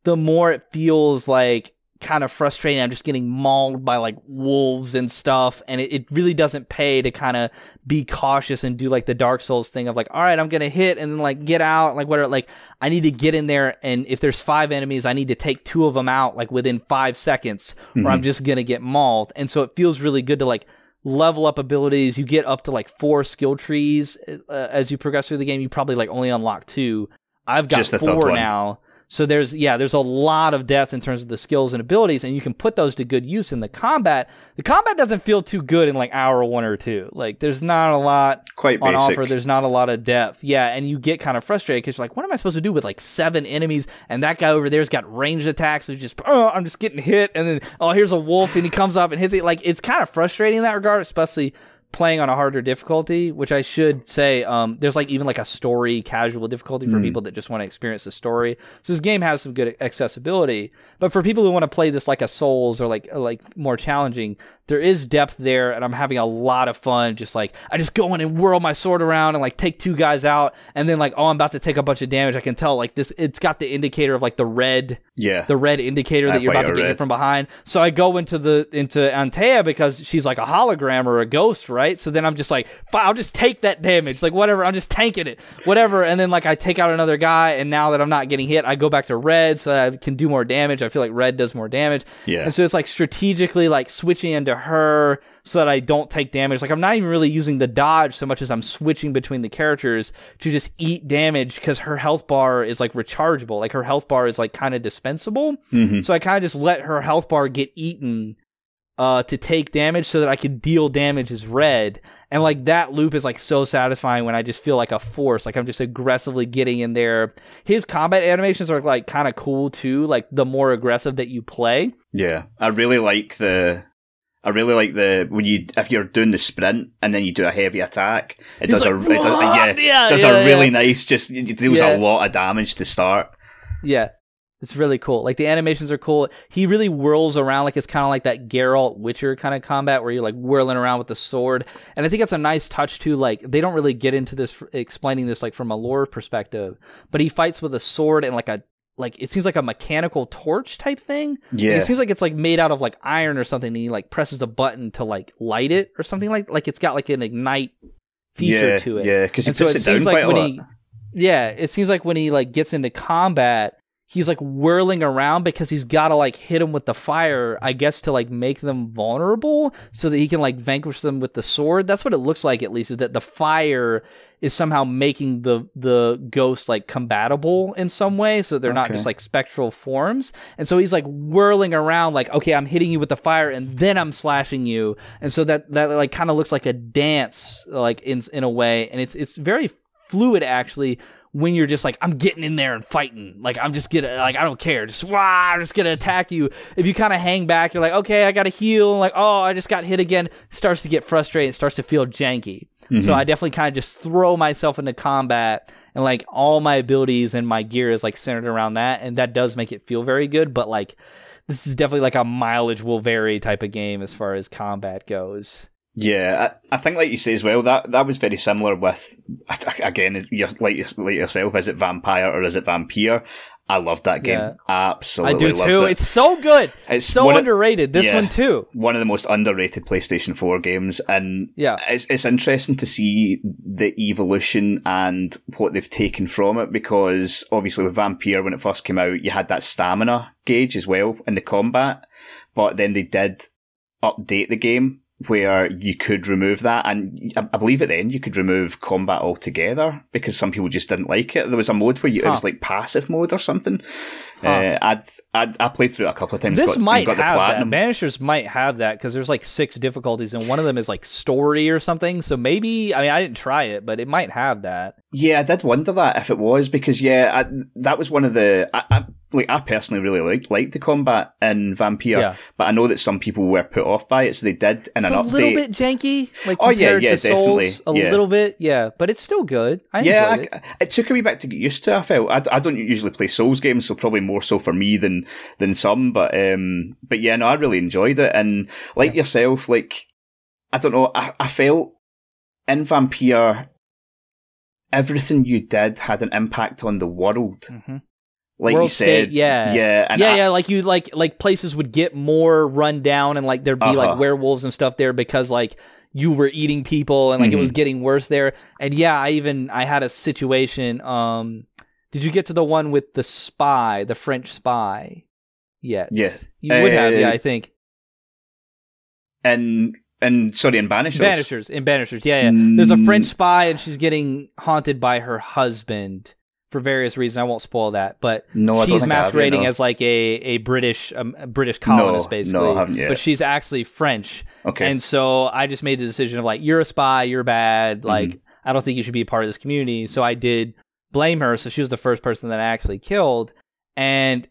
the more it feels like kind of frustrating. I'm just getting mauled by like wolves and stuff. And it, it really doesn't pay to kind of be cautious and do like the Dark Souls thing of like, all right, I'm going to hit and then like get out. Like, whatever. Like, I need to get in there. And if there's five enemies, I need to take two of them out like within five seconds mm-hmm. or I'm just going to get mauled. And so it feels really good to like, level up abilities you get up to like four skill trees uh, as you progress through the game you probably like only unlock two i've got four now so there's yeah, there's a lot of depth in terms of the skills and abilities, and you can put those to good use in the combat. The combat doesn't feel too good in like hour one or two. Like there's not a lot quite on basic. offer. There's not a lot of depth. Yeah, and you get kind of frustrated because you're like, what am I supposed to do with like seven enemies? And that guy over there's got ranged attacks. So just oh, I'm just getting hit, and then oh, here's a wolf, and he comes up and hits it. Like it's kind of frustrating in that regard, especially playing on a harder difficulty, which I should say, um, there's like even like a story casual difficulty for mm. people that just want to experience the story. So this game has some good accessibility, but for people who want to play this like a Souls or like like more challenging, there is depth there and I'm having a lot of fun just like I just go in and whirl my sword around and like take two guys out and then like oh I'm about to take a bunch of damage I can tell like this it's got the indicator of like the red yeah the red indicator that you're about to get hit from behind so I go into the into Antea because she's like a hologram or a ghost right so then I'm just like I'll just take that damage like whatever I'm just tanking it whatever and then like I take out another guy and now that I'm not getting hit I go back to red so that I can do more damage I feel like red does more damage yeah and so it's like strategically like switching into her so that I don't take damage. Like I'm not even really using the dodge so much as I'm switching between the characters to just eat damage because her health bar is like rechargeable. Like her health bar is like kind of dispensable. Mm-hmm. So I kind of just let her health bar get eaten uh, to take damage so that I could deal damage as red. And like that loop is like so satisfying when I just feel like a force. Like I'm just aggressively getting in there. His combat animations are like kind of cool too. Like the more aggressive that you play. Yeah. I really like the I really like the when you if you're doing the sprint and then you do a heavy attack, it He's does like, a it does, yeah, yeah, does yeah, a really yeah. nice just it deals a lot of damage to start. Yeah, it's really cool. Like the animations are cool. He really whirls around like it's kind of like that Geralt Witcher kind of combat where you're like whirling around with the sword. And I think that's a nice touch too. Like they don't really get into this explaining this like from a lore perspective, but he fights with a sword and like a like it seems like a mechanical torch type thing. Yeah, it seems like it's like made out of like iron or something. And he like presses a button to like light it or something like like it's got like an ignite feature yeah, to it. Yeah, because he so it, it seems like when he yeah, it seems like when he like gets into combat, he's like whirling around because he's got to like hit them with the fire, I guess, to like make them vulnerable so that he can like vanquish them with the sword. That's what it looks like, at least, is that the fire is somehow making the the ghosts like compatible in some way so they're okay. not just like spectral forms and so he's like whirling around like okay i'm hitting you with the fire and then i'm slashing you and so that that like kind of looks like a dance like in in a way and it's it's very fluid actually when you're just like, I'm getting in there and fighting. Like I'm just gonna like I don't care. Just wow, I'm just gonna attack you. If you kind of hang back, you're like, okay, I gotta heal. Like, oh, I just got hit again. Starts to get frustrated. Starts to feel janky. Mm-hmm. So I definitely kind of just throw myself into combat and like all my abilities and my gear is like centered around that, and that does make it feel very good. But like this is definitely like a mileage will vary type of game as far as combat goes. Yeah, I, I, think, like you say as well, that that was very similar with again, you're, like like yourself. Is it Vampyr or is it Vampyr? I love that game. Yeah. Absolutely, I do too. It. It's so good. It's so underrated. Of, this yeah, one too. One of the most underrated PlayStation Four games, and yeah, it's it's interesting to see the evolution and what they've taken from it. Because obviously, with Vampyr, when it first came out, you had that stamina gauge as well in the combat, but then they did update the game where you could remove that, and I believe at the end you could remove combat altogether because some people just didn't like it. There was a mode where you huh. it was like passive mode or something. Huh. Uh, I'd, I'd I played through it a couple of times. This got, might have that. Banishers might have that because there's like six difficulties, and one of them is like story or something. So maybe I mean I didn't try it, but it might have that. Yeah, I did wonder that if it was because yeah, I, that was one of the. I, I, like I personally really liked liked the combat in Vampyr, yeah. but I know that some people were put off by it, so they did in it's an a update. little bit janky, like oh yeah, yeah, definitely, Souls, a yeah. little bit, yeah, but it's still good. I yeah, it. I, it. took a wee bit to get used to. I felt I, I don't usually play Souls games, so probably more so for me than than some, but um, but yeah, no, I really enjoyed it, and like yeah. yourself, like I don't know, I, I felt in Vampyr everything you did had an impact on the world. Mm-hmm like World you said, state, yeah, yeah, yeah, I, yeah. Like you, like like places would get more run down, and like there'd be uh-huh. like werewolves and stuff there because like you were eating people, and like mm-hmm. it was mm-hmm. getting worse there. And yeah, I even I had a situation. Um, did you get to the one with the spy, the French spy? Yet? Yes, you uh, would have. Yeah, I think. And and sorry, in Banishers. Banishers, in Banishers, yeah, yeah. There's a French spy, and she's getting haunted by her husband for various reasons. I won't spoil that, but no, she's masquerading as like a a British um, a British colonist, no, basically. No, I haven't yet. But she's actually French. Okay. And so I just made the decision of like, you're a spy, you're bad. Mm-hmm. Like, I don't think you should be a part of this community. So I did blame her. So she was the first person that I actually killed. And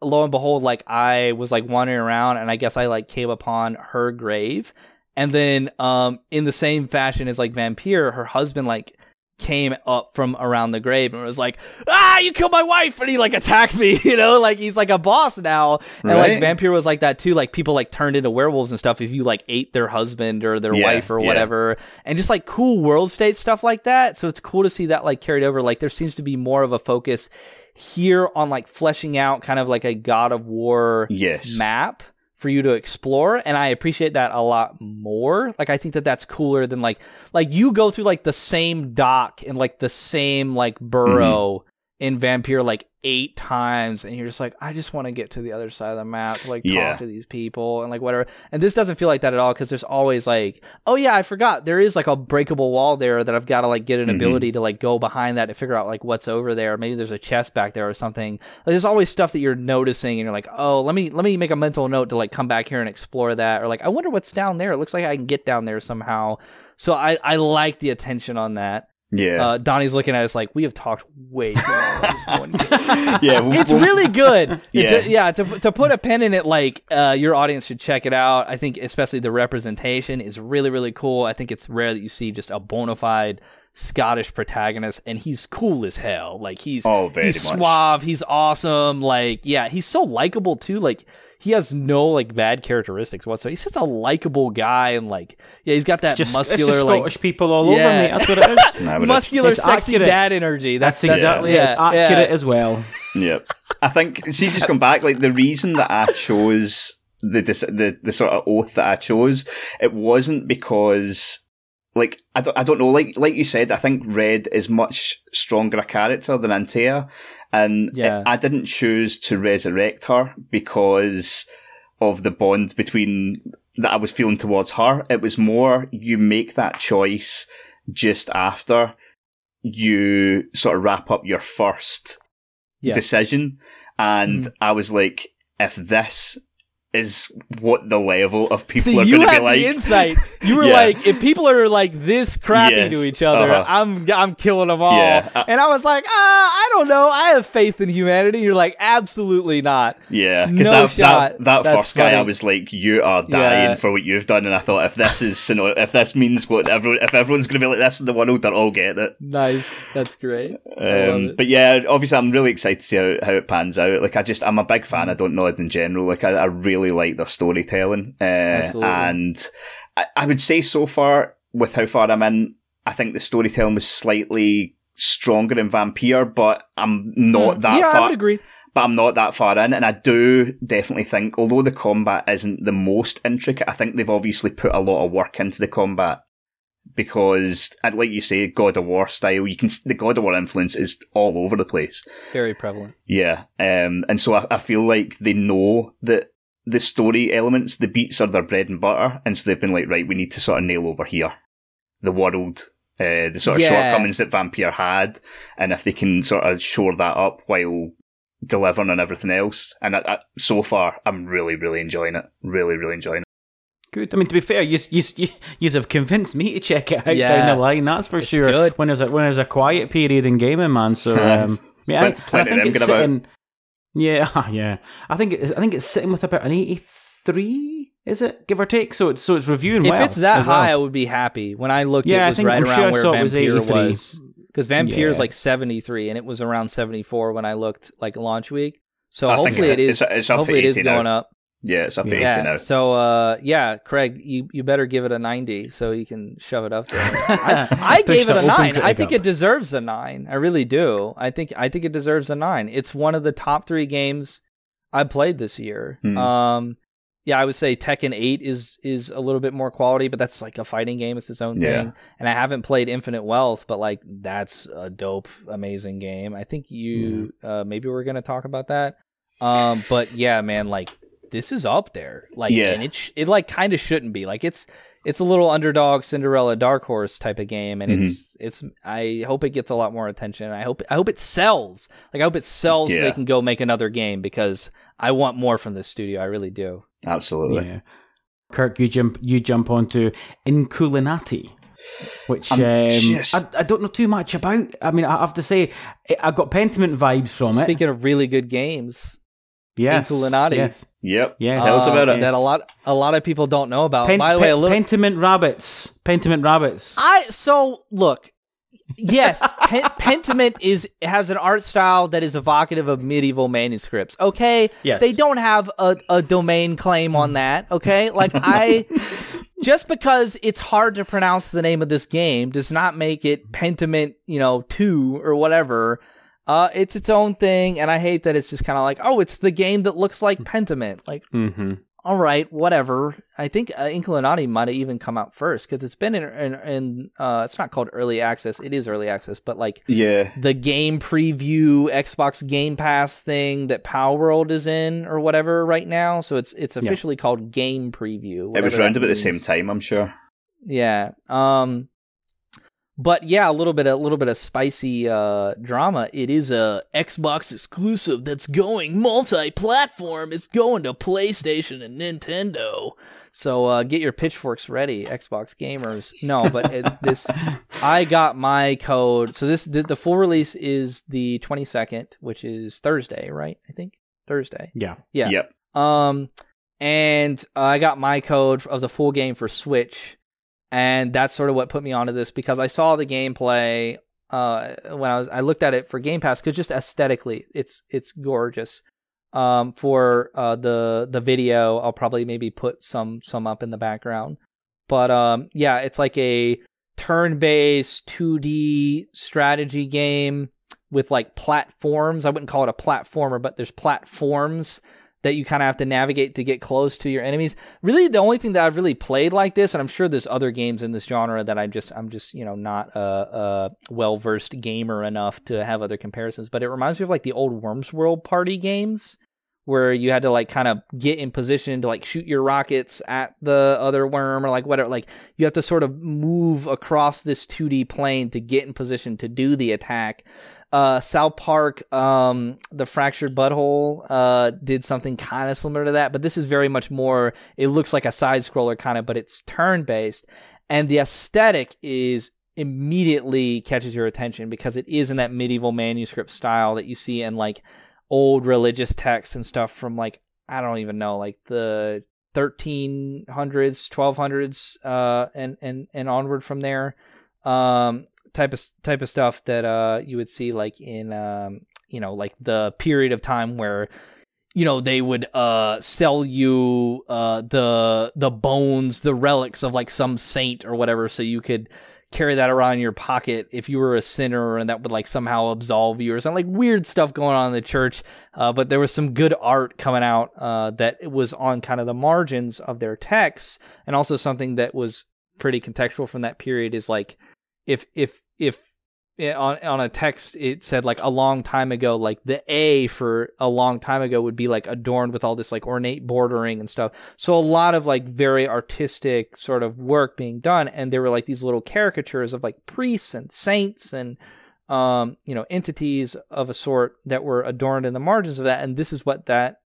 lo and behold, like I was like wandering around, and I guess I like came upon her grave. And then, um, in the same fashion as like Vampyr, her husband like came up from around the grave and was like, "Ah, you killed my wife!" and he like attacked me. You know, like he's like a boss now. And right. like Vampyr was like that too. Like people like turned into werewolves and stuff if you like ate their husband or their yeah, wife or whatever, yeah. and just like cool world state stuff like that. So it's cool to see that like carried over. Like there seems to be more of a focus here on like fleshing out kind of like a God of War yes. map for you to explore and i appreciate that a lot more like i think that that's cooler than like like you go through like the same dock and like the same like burrow mm-hmm. In Vampyr like eight times and you're just like i just want to get to the other side of the map to like talk yeah. to these people and like whatever. And this doesn't feel like that at all because there's always like oh yeah i forgot. There is like a breakable wall there that i've got to like get an mm-hmm. ability to like go behind that to figure out like what's over there. Maybe there's a chest back there or something. Like, there's always stuff that you're noticing and you're like oh let me let me make a mental note to like come back here and explore that or like i wonder what's down there. It looks like i can get down there somehow. So i i like the attention on that yeah. Uh, Dony's looking at us like we have talked way too long this one. yeah, we'll, it's we'll, really good. Yeah, a, yeah. To to put a pin in it, like uh, your audience should check it out. I think especially the representation is really really cool. I think it's rare that you see just a bona fide Scottish protagonist, and he's cool as hell. Like he's oh, he's much. suave. He's awesome. Like yeah, he's so likable too. Like he has no like bad characteristics whatsoever. He's just a likable guy, and like yeah, he's got that just, muscular it's like Scottish people all yeah. over me. That's what it is. no, muscular, it's sexy accurate. dad energy. That's, that's exactly yeah. it. It's accurate yeah. as well. Yep. I think see, just come back. Like the reason that I chose the the the sort of oath that I chose, it wasn't because like I don't, I don't know like like you said I think Red is much stronger a character than Antea and yeah. it, I didn't choose to resurrect her because of the bond between that I was feeling towards her it was more you make that choice just after you sort of wrap up your first yeah. decision and mm. I was like if this is what the level of people See, are going to be like. The insight. You were yeah. like, if people are like this crappy yes. to each other, uh-huh. I'm I'm killing them all. Yeah. Uh, and I was like, ah, I don't know. I have faith in humanity. You're like, absolutely not. Yeah, because no that, shot. that, that first funny. guy, I was like, you are dying yeah. for what you've done, and I thought if this is you know, if this means what everyone, if everyone's going to be like this in the world, they're all getting it. Nice, that's great. Um, but yeah, obviously, I'm really excited to see how, how it pans out. Like, I just, I'm a big fan I Don't Nod in general. Like, I, I really really like their storytelling, uh, and I, I would say so far with how far I'm in, I think the storytelling was slightly stronger in Vampyr, but I'm not mm, that yeah, far. I would agree. But I'm not that far in, and I do definitely think, although the combat isn't the most intricate, I think they've obviously put a lot of work into the combat because, like you say, God of War style, you can the God of War influence is all over the place. Very prevalent. Yeah, um, and so I, I feel like they know that the story elements, the beats are their bread and butter, and so they've been like, right, we need to sort of nail over here the world, uh, the sort of yeah. shortcomings that Vampyr had, and if they can sort of shore that up while delivering on everything else, and I, I, so far, I'm really, really enjoying it. Really, really enjoying it. Good. I mean, to be fair, you you you have convinced me to check it out yeah. down the line. That's for it's sure. Good. When there's a when there's a quiet period in gaming, man. So um, yeah, I, I, think it's sitting. Yeah, yeah. I think it's I think it's sitting with about an eighty three. Is it give or take? So it's so it's reviewing. If well it's that high, well. I would be happy. When I looked, yeah, it was right around sure where Vampyr was. Because Vampyr yeah. is like seventy three, and it was around seventy four when I looked like launch week. So I hopefully it is. It's, it's hopefully it is going up. Yeah, it's up to yeah. 80 now. So, uh, yeah, Craig, you, you better give it a 90 so you can shove it up there. I, I gave it a 9. I think it deserves a 9. I really do. I think I think it deserves a 9. It's one of the top 3 games I played this year. Hmm. Um, yeah, I would say Tekken 8 is is a little bit more quality, but that's like a fighting game. It's its own yeah. thing. And I haven't played Infinite Wealth, but like that's a dope, amazing game. I think you uh, maybe we're gonna talk about that. Um, but yeah, man, like this is up there. Like, yeah. and it it like kind of shouldn't be. Like, it's it's a little underdog Cinderella dark horse type of game, and mm-hmm. it's it's. I hope it gets a lot more attention. I hope I hope it sells. Like, I hope it sells. Yeah. So they can go make another game because I want more from this studio. I really do. Absolutely. Yeah. Kirk, you jump you jump onto Inkulinati which um, just... I, I, don't know too much about. I mean, I have to say, I got Pentiment vibes from Speaking it. Speaking of really good games, Yes. Inkulinati. Yes. Yep. Yeah. Tell uh, us about it. That a lot a lot of people don't know about. Pen, By the way, a little Pentiment rabbits. Pentiment rabbits. I so look. yes, Pen- Pentiment is has an art style that is evocative of medieval manuscripts. Okay, yes. they don't have a, a domain claim on that. Okay, like I, just because it's hard to pronounce the name of this game does not make it Pentiment, you know, two or whatever. Uh, it's its own thing, and I hate that it's just kind of like, oh, it's the game that looks like Pentiment. Like, mm-hmm. all right, whatever. I think uh, Inkulinati might have even come out first because it's been in, in, in uh, it's not called early access. It is early access, but like, yeah, the game preview Xbox Game Pass thing that Palworld is in or whatever right now. So it's it's officially yeah. called Game Preview. It was around about the same time, I'm sure. Yeah. Um but yeah, a little bit, a little bit of spicy uh, drama. It is a Xbox exclusive that's going multi-platform. It's going to PlayStation and Nintendo. So uh, get your pitchforks ready, Xbox gamers. No, but it, this, I got my code. So this, the, the full release is the twenty second, which is Thursday, right? I think Thursday. Yeah. Yeah. Yep. Um, and I got my code of the full game for Switch and that's sort of what put me onto this because I saw the gameplay uh, when I was I looked at it for Game Pass because just aesthetically it's it's gorgeous. Um, for uh, the the video, I'll probably maybe put some some up in the background. But um, yeah, it's like a turn-based 2D strategy game with like platforms. I wouldn't call it a platformer, but there's platforms that you kind of have to navigate to get close to your enemies. Really, the only thing that I've really played like this, and I'm sure there's other games in this genre that I'm just I'm just you know not a, a well versed gamer enough to have other comparisons. But it reminds me of like the old Worms World party games where you had to like kind of get in position to like shoot your rockets at the other worm or like whatever like you have to sort of move across this 2D plane to get in position to do the attack uh, South Park, um, the Fractured But Whole, uh, did something kind of similar to that, but this is very much more. It looks like a side scroller kind of, but it's turn based, and the aesthetic is immediately catches your attention because it is in that medieval manuscript style that you see in like old religious texts and stuff from like I don't even know like the 1300s 1200s uh and and and onward from there um type of type of stuff that uh you would see like in um you know like the period of time where you know they would uh sell you uh the the bones the relics of like some saint or whatever so you could carry that around in your pocket if you were a sinner and that would like somehow absolve you or something like weird stuff going on in the church uh, but there was some good art coming out uh, that was on kind of the margins of their texts. And also something that was pretty contextual from that period is like if if if on on a text it said like a long time ago like the a for a long time ago would be like adorned with all this like ornate bordering and stuff. So a lot of like very artistic sort of work being done and there were like these little caricatures of like priests and saints and um you know entities of a sort that were adorned in the margins of that. And this is what that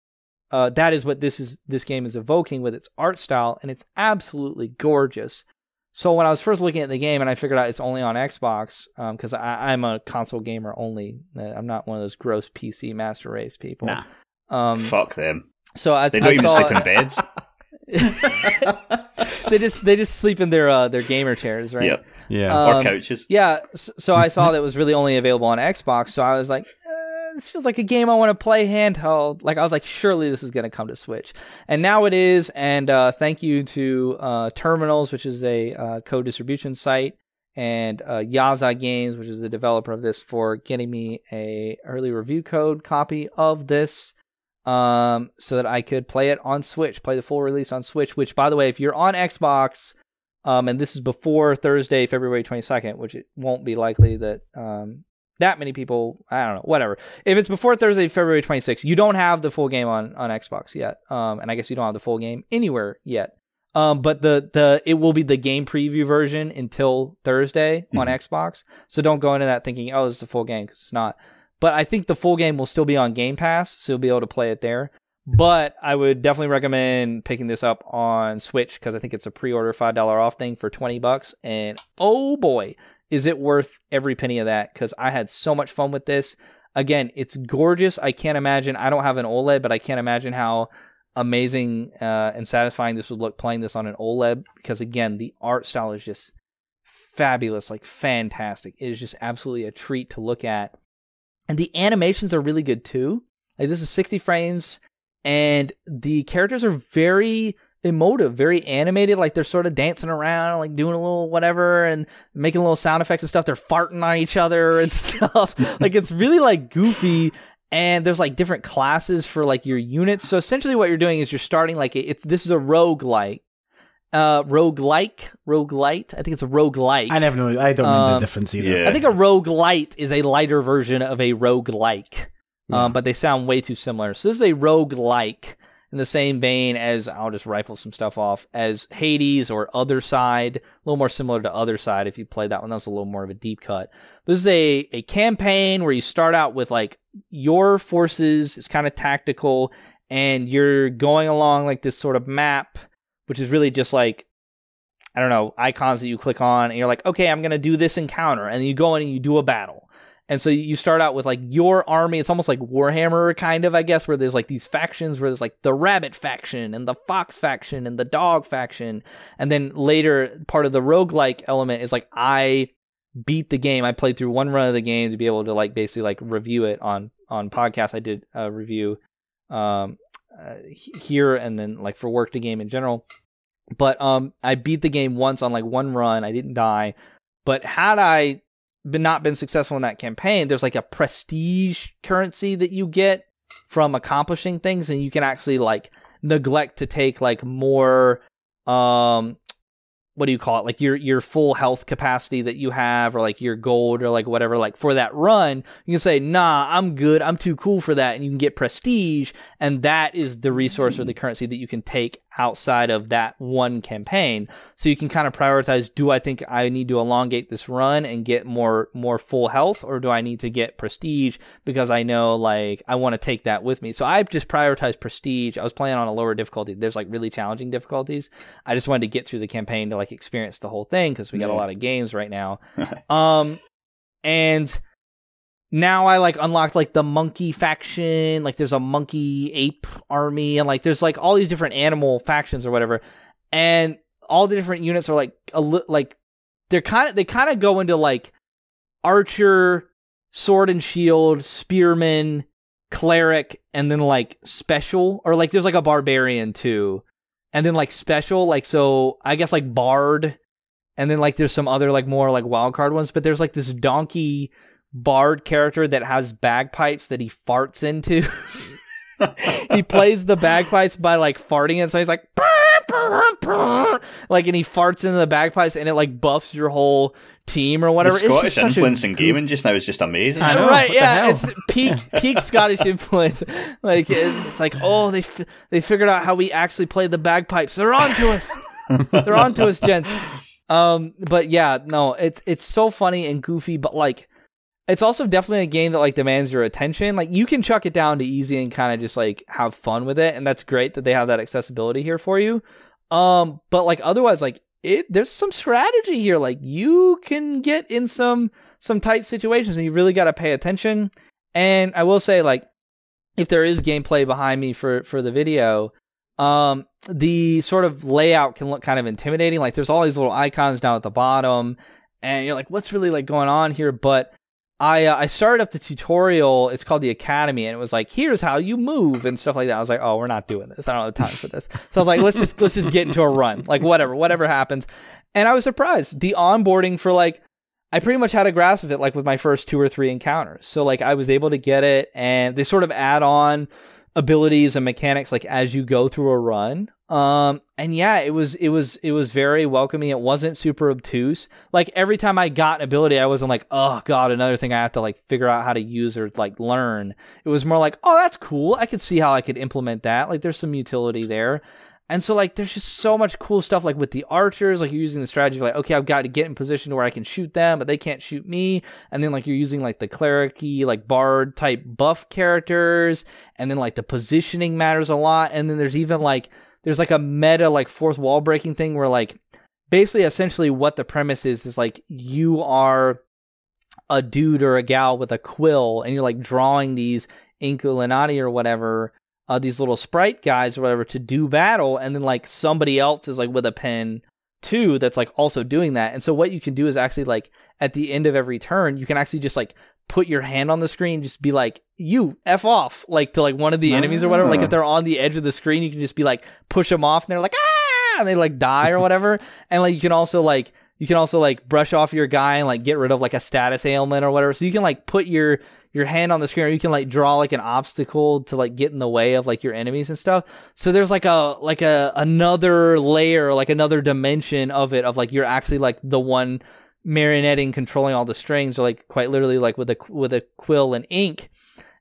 uh that is what this is this game is evoking with its art style and it's absolutely gorgeous so when I was first looking at the game and I figured out it's only on Xbox, because um, I'm a console gamer only. Uh, I'm not one of those gross PC master race people. Nah. Um, Fuck them. So I, they don't I even saw, sleep in beds. they just they just sleep in their uh, their gamer chairs, right? Yep. Yeah. Um, or couches. Yeah. So I saw that it was really only available on Xbox. So I was like, this feels like a game I want to play handheld. Like I was like, surely this is going to come to Switch, and now it is. And uh, thank you to uh, Terminals, which is a uh, code distribution site, and uh, Yaza Games, which is the developer of this, for getting me a early review code copy of this, um, so that I could play it on Switch, play the full release on Switch. Which, by the way, if you're on Xbox. Um, and this is before Thursday, February 22nd, which it won't be likely that um, that many people. I don't know, whatever. If it's before Thursday, February 26th, you don't have the full game on on Xbox yet. Um, and I guess you don't have the full game anywhere yet. Um, but the the it will be the game preview version until Thursday mm-hmm. on Xbox. So don't go into that thinking, oh, it's a full game because it's not. But I think the full game will still be on Game Pass, so you'll be able to play it there. But I would definitely recommend picking this up on Switch because I think it's a pre-order five dollar off thing for twenty bucks. And oh boy, is it worth every penny of that? Because I had so much fun with this. Again, it's gorgeous. I can't imagine. I don't have an OLED, but I can't imagine how amazing uh, and satisfying this would look playing this on an OLED. Because again, the art style is just fabulous, like fantastic. It is just absolutely a treat to look at, and the animations are really good too. Like this is 60 frames, and the characters are very emotive, very animated. Like they're sort of dancing around, like doing a little whatever and making little sound effects and stuff. They're farting on each other and stuff. like it's really like goofy. And there's like different classes for like your units. So essentially what you're doing is you're starting like it's this is a rogue like uh rogue-like rogue-lite i think it's a rogue-like i never know i don't know um, the difference either yeah. i think a rogue-lite is a lighter version of a rogue-like yeah. um, but they sound way too similar so this is a rogue-like in the same vein as I'll just rifle some stuff off as Hades or Othercide, a little more similar to Othercide if you play that one. That's a little more of a deep cut. This is a, a campaign where you start out with like your forces, it's kind of tactical, and you're going along like this sort of map, which is really just like I don't know, icons that you click on, and you're like, okay, I'm gonna do this encounter, and you go in and you do a battle. And so you start out with like your army. It's almost like Warhammer, kind of, I guess, where there's like these factions where there's like the rabbit faction and the fox faction and the dog faction. And then later, part of the roguelike element is like I beat the game. I played through one run of the game to be able to like basically like review it on on podcast. I did a review um, uh, here and then like for work the game in general. But um, I beat the game once on like one run. I didn't die. But had I been not been successful in that campaign, there's like a prestige currency that you get from accomplishing things, and you can actually like neglect to take like more um what do you call it? Like your your full health capacity that you have or like your gold or like whatever like for that run you can say nah i'm good. I'm too cool for that. And you can get prestige and that is the resource or the currency that you can take outside of that one campaign. So you can kind of prioritize do I think I need to elongate this run and get more more full health or do I need to get prestige because I know like I want to take that with me. So I've just prioritized prestige. I was playing on a lower difficulty. There's like really challenging difficulties. I just wanted to get through the campaign to like experience the whole thing because we got a lot of games right now. um and now I like unlocked like the monkey faction, like there's a monkey ape army, and like there's like all these different animal factions or whatever, and all the different units are like a li- like they're kind of they kind of go into like archer, sword and shield, spearman, cleric and then like special or like there's like a barbarian too. And then like special like so i guess like bard and then like there's some other like more like wild card ones but there's like this donkey bard character that has bagpipes that he farts into he plays the bagpipes by like farting it so he's like like and he farts into the bagpipes and it like buffs your whole team or whatever. The Scottish influence in gaming just now is just amazing. I know, right? Yeah, it's peak peak Scottish influence. Like it's like oh they f- they figured out how we actually play the bagpipes. They're on to us. They're on to us, gents. Um, but yeah, no, it's it's so funny and goofy, but like it's also definitely a game that like demands your attention. Like you can chuck it down to easy and kind of just like have fun with it, and that's great that they have that accessibility here for you. Um, but like otherwise, like it there's some strategy here. Like you can get in some some tight situations and you really got to pay attention. And I will say like if there is gameplay behind me for for the video, um the sort of layout can look kind of intimidating. Like there's all these little icons down at the bottom and you're like what's really like going on here, but I uh, I started up the tutorial. It's called the Academy, and it was like, here's how you move and stuff like that. I was like, oh, we're not doing this. I don't have time for this. So I was like, let's just let's just get into a run, like whatever, whatever happens. And I was surprised. The onboarding for like, I pretty much had a grasp of it, like with my first two or three encounters. So like, I was able to get it, and they sort of add on abilities and mechanics like as you go through a run. Um, and yeah, it was it was it was very welcoming. It wasn't super obtuse. Like every time I got an ability, I wasn't like, oh god, another thing I have to like figure out how to use or like learn. It was more like, oh, that's cool. I could see how I could implement that. Like there's some utility there. And so like there's just so much cool stuff like with the archers, like you're using the strategy like, okay, I've got to get in position to where I can shoot them, but they can't shoot me. And then like you're using like the cleric like bard type buff characters, and then like the positioning matters a lot. And then there's even like there's like a meta like fourth wall breaking thing where like basically essentially what the premise is is like you are a dude or a gal with a quill and you're like drawing these Inkulinati or whatever uh, these little sprite guys or whatever to do battle, and then like somebody else is like with a pen too that's like also doing that. And so what you can do is actually like at the end of every turn, you can actually just like put your hand on the screen, just be like, you F off, like to like one of the enemies or whatever. Like if ah. they're on the edge of the screen, you can just be like, push them off and they're like, ah, and they like die or whatever. and like you can also like, you can also like brush off your guy and like get rid of like a status ailment or whatever. So you can like put your your hand on the screen or you can like draw like an obstacle to like get in the way of like your enemies and stuff so there's like a like a another layer like another dimension of it of like you're actually like the one marionetting controlling all the strings or like quite literally like with a with a quill and ink.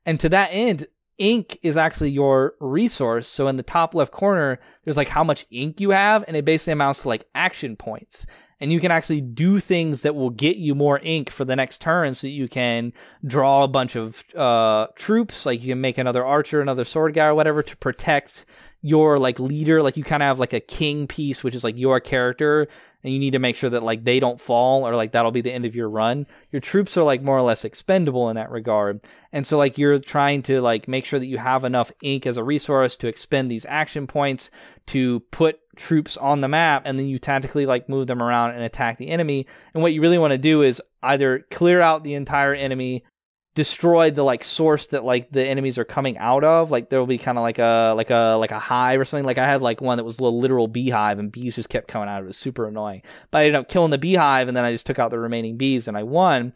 And to that end ink is actually your resource. So in the top left corner there's like how much ink you have and it basically amounts to like action points. And you can actually do things that will get you more ink for the next turn so that you can draw a bunch of uh, troops. Like you can make another archer another sword guy or whatever to protect your like leader. Like you kind of have like a king piece which is like your character and you need to make sure that like they don't fall or like that'll be the end of your run your troops are like more or less expendable in that regard. And so like you're trying to like make sure that you have enough ink as a resource to expend these action points to put troops on the map and then you tactically like move them around and attack the enemy. And what you really want to do is either clear out the entire enemy destroy the like source that like the enemies are coming out of like there will be kind of like a like a like a hive or something. Like i had like one that was a literal beehive and bees just kept coming out. It was super annoying. But i ended up killing the beehive and then i just took out the remaining bees and i won.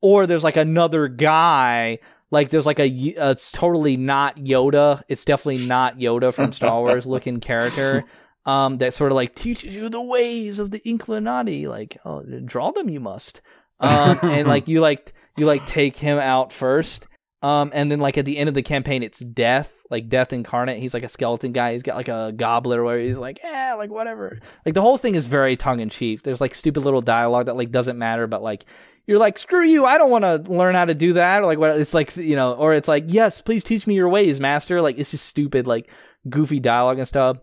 Or there's like another guy like there's like a it's totally not yoda. It's definitely not yoda from star wars looking character um that sort of like teaches you the ways of the Inkulinati like oh draw them you must um, and like you like you like take him out first. Um, and then like at the end of the campaign, it's death, like death incarnate. He's like a skeleton guy. He's got like a goblet where he's like, yeah, like whatever. Like the whole thing is very tongue in cheek. There's like stupid little dialogue that like doesn't matter, but like you're like, screw you, I don't want to learn how to do that. Or like what it's like, you know, or it's like, yes, please teach me your ways, master. Like it's just stupid, like goofy dialogue and stuff.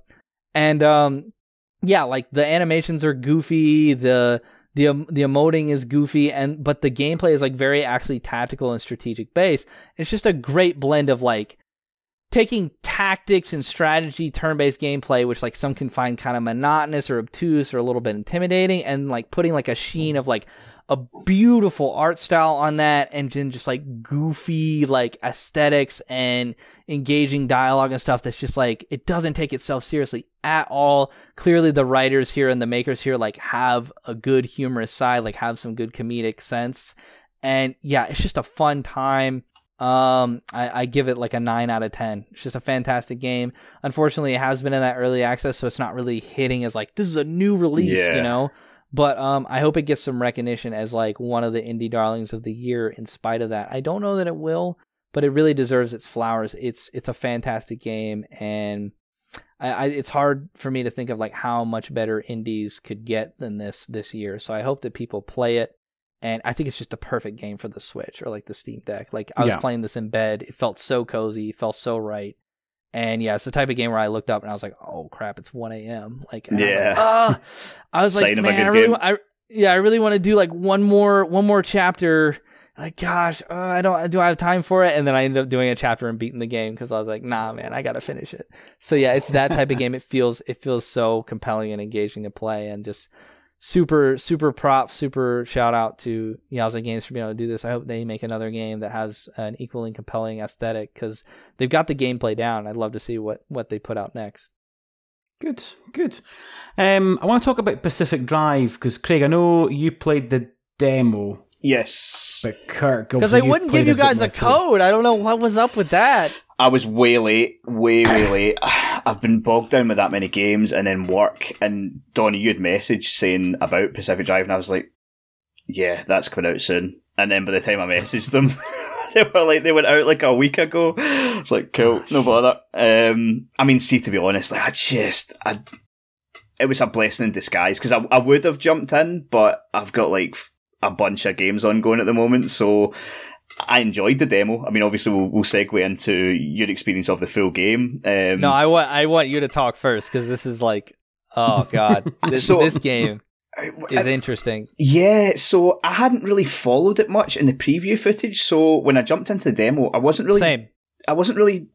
And um, yeah, like the animations are goofy. The the um, the emoting is goofy and but the gameplay is like very actually tactical and strategic based. It's just a great blend of like taking tactics and strategy turn-based gameplay which like some can find kind of monotonous or obtuse or a little bit intimidating and like putting like a sheen of like a beautiful art style on that and then just like goofy like aesthetics and engaging dialogue and stuff that's just like it doesn't take itself seriously at all clearly the writers here and the makers here like have a good humorous side like have some good comedic sense and yeah it's just a fun time um, I, I, give it like a nine out of ten. It's just a fantastic game. Unfortunately, it has been in that early access, so it's not really hitting as like this is a new release, yeah. you know. But um, I hope it gets some recognition as like one of the indie darlings of the year. In spite of that, I don't know that it will, but it really deserves its flowers. It's it's a fantastic game, and I, I, it's hard for me to think of like how much better indies could get than this this year. So I hope that people play it, and I think it's just a perfect game for the Switch or like the Steam Deck. Like I was yeah. playing this in bed, it felt so cozy, it felt so right. And yeah, it's the type of game where I looked up and I was like, "Oh crap, it's 1 a.m." Like, yeah, I was like, I was like man, I really, I, yeah, I really want to do like one more, one more chapter. Like, gosh, uh, I don't, do I have time for it? And then I ended up doing a chapter and beating the game because I was like, nah, man, I gotta finish it. So yeah, it's that type of game. It feels, it feels so compelling and engaging to play, and just super super prop super shout out to Yaza Games for being able to do this. I hope they make another game that has an equally compelling aesthetic because they've got the gameplay down. I'd love to see what what they put out next. Good, good. Um, I want to talk about Pacific Drive because Craig, I know you played the demo. Yes, but Kirk, because they wouldn't give you guys a code. I don't know what was up with that. I was way late, way, way late. I've been bogged down with that many games and then work. And Dony, you had message saying about Pacific Drive, and I was like, yeah, that's coming out soon. And then by the time I messaged them, they were like, they went out like a week ago. It's like, cool, no bother. Um, I mean, see, to be honest, like, I just, I, it was a blessing in disguise because I, I would have jumped in, but I've got like a bunch of games ongoing at the moment. So I enjoyed the demo. I mean, obviously, we'll, we'll segue into your experience of the full game. Um, no, I want I want you to talk first because this is like, oh god, this, so, this game is interesting. Yeah, so I hadn't really followed it much in the preview footage. So when I jumped into the demo, I wasn't really same. I wasn't really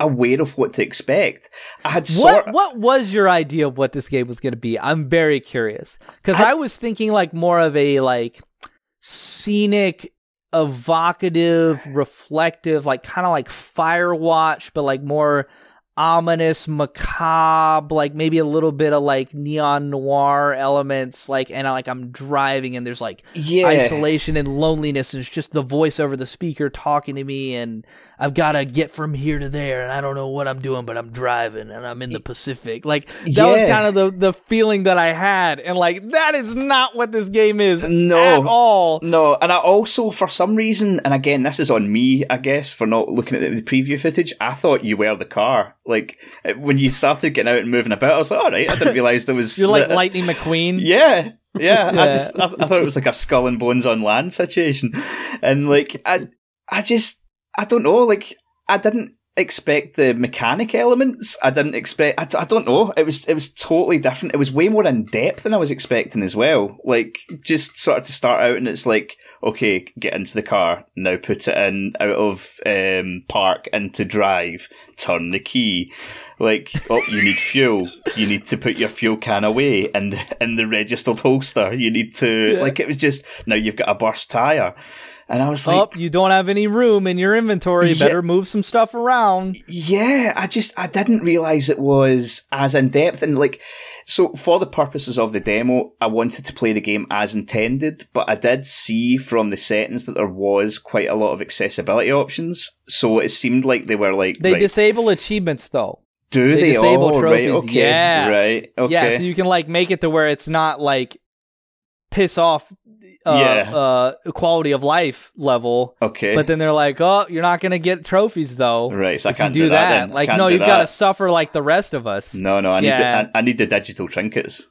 aware of what to expect. I had sort what what was your idea of what this game was going to be? I'm very curious because I, I was thinking like more of a like scenic evocative, reflective, like kind of like Firewatch, but like more ominous, macabre, like maybe a little bit of like neon noir elements, like and I, like I'm driving and there's like yeah. isolation and loneliness, and it's just the voice over the speaker talking to me, and I've got to get from here to there, and I don't know what I'm doing, but I'm driving and I'm in the Pacific. Like that yeah. was kind of the the feeling that I had, and like that is not what this game is no, at all. No, and I also for some reason, and again, this is on me, I guess, for not looking at the preview footage. I thought you were the car. Like eh, when you started getting out and moving about, I was like, all right, I didn't realize there was. You're like the, Lightning McQueen. Yeah, yeah. yeah. I just I, I, thought it was like a skull and bones on land situation, and like I I just I don't know. Like I didn't expect the mechanic elements. I didn't expect. I, I don't know. It was it was totally different. It was way more in depth than I was expecting as well. Like just sort of to start out, and it's like, okay, get into the car now. Put it in out of um, park into drive. Turn the key. Like, oh, you need fuel. You need to put your fuel can away in the, in the registered holster. You need to yeah. like. It was just now you've got a burst tire. And I was like, "Oh, you don't have any room in your inventory. Yeah, Better move some stuff around." Yeah, I just I didn't realize it was as in depth and like so for the purposes of the demo, I wanted to play the game as intended, but I did see from the settings that there was quite a lot of accessibility options. So it seemed like they were like they right, disable achievements though. Do they, they disable oh, trophies? Right, okay, yeah, right, okay. Yeah, so you can like make it to where it's not like piss off uh, yeah. uh, quality of life level. Okay. But then they're like, oh, you're not going to get trophies though. Right. So I can't do, do that. that. Like, no, you've got to suffer like the rest of us. No, no. I need, yeah. the, I, I, need the digital trinkets.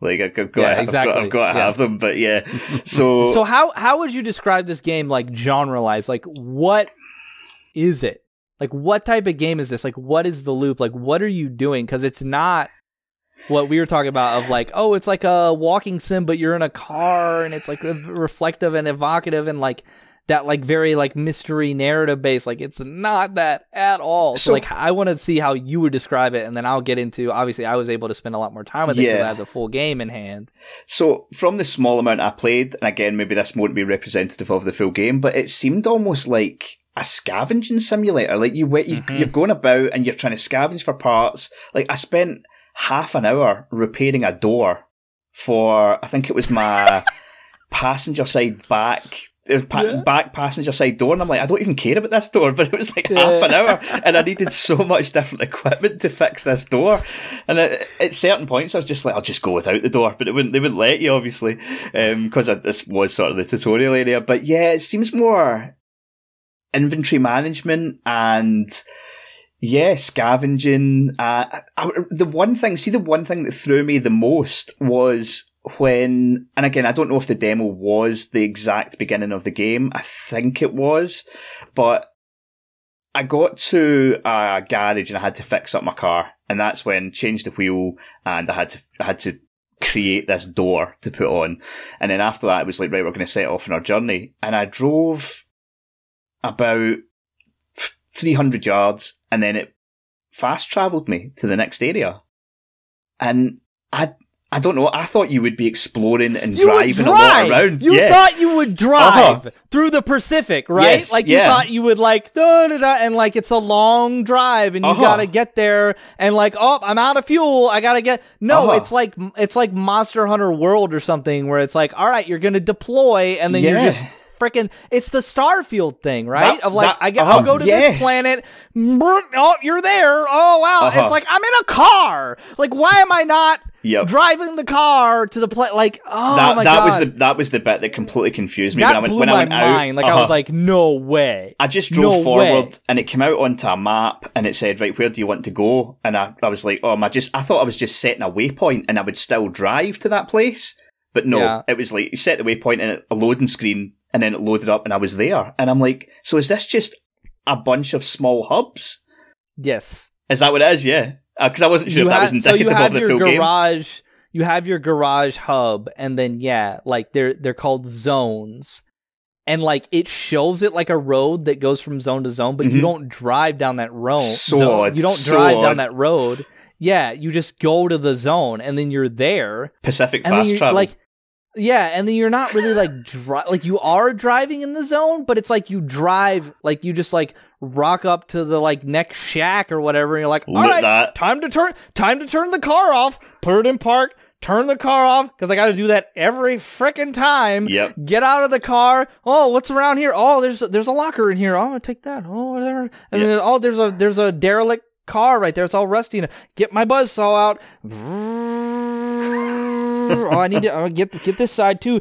Like I've got, yeah, exactly. I've got, I've got to yeah. have them, but yeah. So, so how how would you describe this game like genre-wise? Like, what is it? Like, what type of game is this? Like, what is the loop? Like, what are you doing? Because it's not what we were talking about of like, oh, it's like a walking sim, but you're in a car and it's like reflective and evocative and like that like very like mystery narrative based. Like it's not that at all. So, so like I want to see how you would describe it, and then I'll get into. Obviously, I was able to spend a lot more time with it because I had the full game in hand. So from the small amount I played, and again, maybe this won't be representative of the full game, but it seemed almost like a scavenging simulator. Like you, you mm-hmm. you're going about and you're trying to scavenge for parts. Like I spent half an hour repairing a door for I think it was my passenger side back pa- yeah. back passenger side door, and I'm like, I don't even care about this door, but it was like yeah. half an hour, and I needed so much different equipment to fix this door. And at, at, certain points, I was just like, I'll just go without the door, but it wouldn't. They wouldn't let you, obviously, because um, this was sort of the tutorial area. But yeah, it seems more inventory management and yeah, scavenging. Uh, I, the one thing, see, the one thing that threw me the most was when, and again, I don't know if the demo was the exact beginning of the game. I think it was, but I got to a garage and I had to fix up my car, and that's when changed the wheel and I had to I had to create this door to put on, and then after that it was like right, we're going to set off on our journey, and I drove about three hundred yards, and then it fast travelled me to the next area, and I I don't know. I thought you would be exploring and you driving drive. a lot around. You yeah. thought you would drive uh-huh. through the Pacific, right? Yes, like you yeah. thought you would like da da da, and like it's a long drive, and you uh-huh. gotta get there, and like oh, I'm out of fuel. I gotta get. No, uh-huh. it's like it's like Monster Hunter World or something, where it's like, all right, you're gonna deploy, and then yeah. you're just freaking it's the Starfield thing, right? That, of like that, I get uh-huh, I'll go to yes. this planet. Oh, you're there. Oh wow. Uh-huh. It's like I'm in a car. Like why am I not yep. driving the car to the place? Like oh that, my that god. was the that was the bit that completely confused me that when I went blew when my I went mind. out. Like uh-huh. I was like no way. I just drove no forward way. and it came out onto a map and it said right where do you want to go? And I, I was like oh I just I thought I was just setting a waypoint and I would still drive to that place. But no, yeah. it was like you set the waypoint and a loading screen and then it loaded up and I was there. And I'm like, so is this just a bunch of small hubs? Yes. Is that what it is? Yeah. Because uh, I wasn't sure you if that was indicative so of the full garage, game. You have your garage hub, and then yeah, like they're they're called zones, and like it shows it like a road that goes from zone to zone, but mm-hmm. you don't drive down that road. Sword, You don't sword. drive down that road. Yeah, you just go to the zone, and then you're there. Pacific fast travel. Like yeah, and then you're not really like dri- like you are driving in the zone, but it's like you drive like you just like rock up to the like next shack or whatever, and you're like, all right, that. time to turn time to turn the car off, put it in park, turn the car off because I got to do that every freaking time. Yep. Get out of the car. Oh, what's around here? Oh, there's there's a locker in here. Oh, I'm gonna take that. Oh, whatever. And yep. then, oh, there's a there's a derelict car right there. It's all rusty. Get my buzz saw out oh, I need to uh, get get this side too.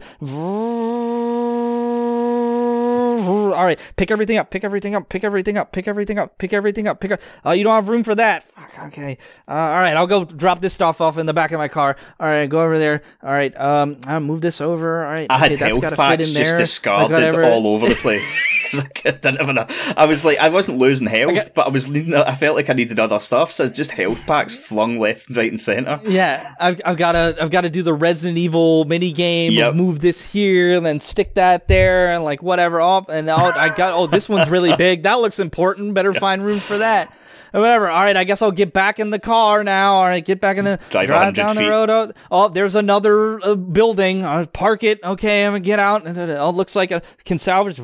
All right, pick everything up, pick everything up, pick everything up, pick everything up, pick everything up, pick up. Oh, you don't have room for that. Fuck. Okay. Uh, all right, I'll go drop this stuff off in the back of my car. All right, go over there. All right. Um, I'll move this over. All right. I okay, had health packs just discarded all over the place. I didn't have enough. I was like, I wasn't losing health, I get, but I was needing. I felt like I needed other stuff, so just health packs flung left, right, and center. Yeah, I've, I've got to I've got to do the Resident Evil mini game. Yep. Move this here, and then stick that there, and like whatever. Up and oh, I got. Oh, this one's really big. That looks important. Better yep. find room for that whatever. All right, I guess I'll get back in the car now. All right, get back in the drive, drive down feet. the road. Oh, oh, there's another uh, building. I'll park it. Okay, I'm gonna get out. Oh, looks like I can salvage.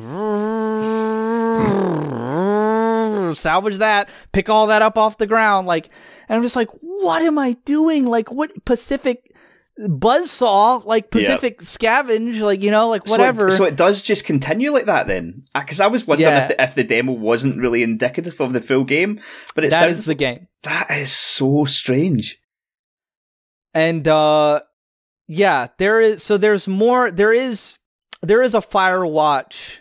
salvage that. Pick all that up off the ground. Like, and I'm just like, what am I doing? Like, what Pacific? Buzzsaw like pacific scavenge like you know like whatever so it, so it does just continue like that then? Because i was wondering yeah. if, the, if the demo wasn't really indicative of the full game but it that sounds, is the game. That is so strange. And uh yeah there is so there's more there is there is a firewatch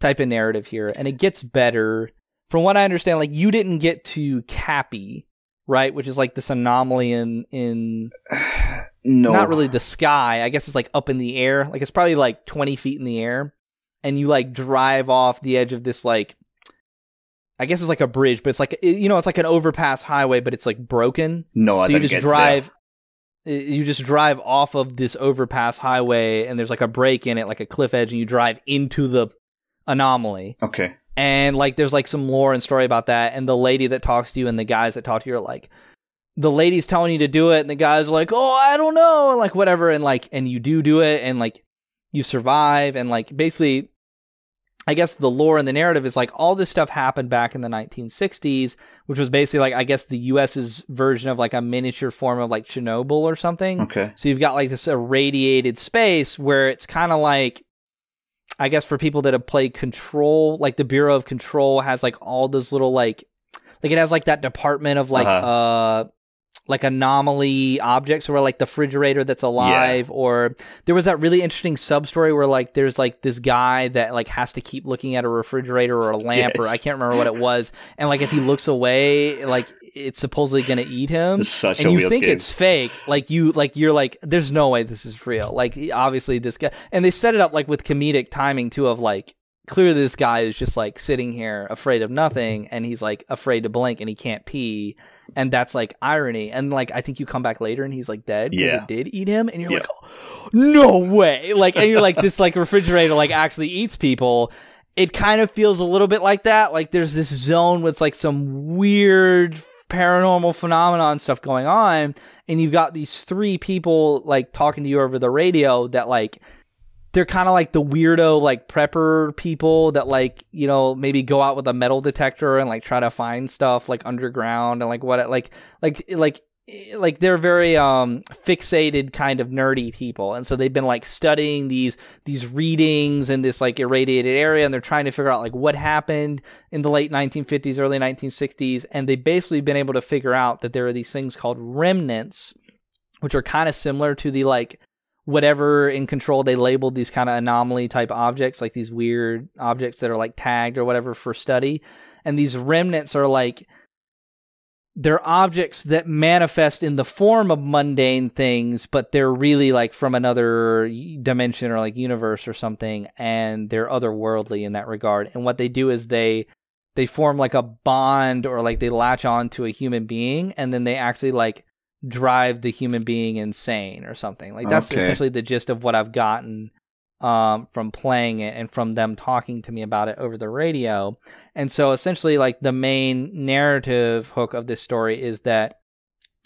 type of narrative here and it gets better. From what i understand like you didn't get to cappy right which is like this anomaly in in No. Not really the sky. I guess it's like up in the air. Like it's probably like 20 feet in the air. And you like drive off the edge of this like I guess it's like a bridge, but it's like you know, it's like an overpass highway, but it's like broken. No, I so you just drive you just drive off of this overpass highway and there's like a break in it, like a cliff edge, and you drive into the anomaly. Okay. And like there's like some lore and story about that and the lady that talks to you and the guys that talk to you are like the lady's telling you to do it and the guy's like, "Oh, I don't know," and like whatever and like and you do do it and like you survive and like basically I guess the lore and the narrative is like all this stuff happened back in the 1960s, which was basically like I guess the US's version of like a miniature form of like Chernobyl or something. Okay. So you've got like this irradiated space where it's kind of like I guess for people that have played Control, like the Bureau of Control has like all those little like like it has like that department of like uh-huh. uh like anomaly objects or like the refrigerator that's alive yeah. or there was that really interesting sub story where like there's like this guy that like has to keep looking at a refrigerator or a lamp yes. or I can't remember what it was and like if he looks away like it's supposedly gonna eat him and you think game. it's fake like you like you're like there's no way this is real like obviously this guy and they set it up like with comedic timing too of like clearly this guy is just like sitting here afraid of nothing and he's like afraid to blink and he can't pee and that's like irony. And like i think you come back later and he's like dead because yeah. it did eat him and you're like oh, no way! Like and you're like this like refrigerator like actually eats people. It kind of feels a little bit like that. Like there's this zone with like some weird paranormal phenomenon stuff going on and you've got these three people like talking to you over the radio that like they're kind of like the weirdo like prepper people that like you know maybe go out with a metal detector and like try to find stuff like underground and like what like like like like they're very um fixated kind of nerdy people. And so they've been like studying these these readings in this like irradiated area and they're trying to figure out like what happened in the late 1950s early 1960s and they've basically been able to figure out that there are these things called remnants which are kind of similar to the like whatever in control they labeled these kind of anomaly type objects like these weird objects that are like tagged or whatever for study. And these remnants are like they're objects that manifest in the form of mundane things but they're really like from another dimension or like universe or something and they're otherworldly in that regard. And what they do is they they form like a bond or like they latch on to a human being and then they actually like drive the human being insane or something. Like that's okay. essentially the gist of what I've gotten um, from playing it and from them talking to me about it over the radio. And so essentially, like the main narrative hook of this story is that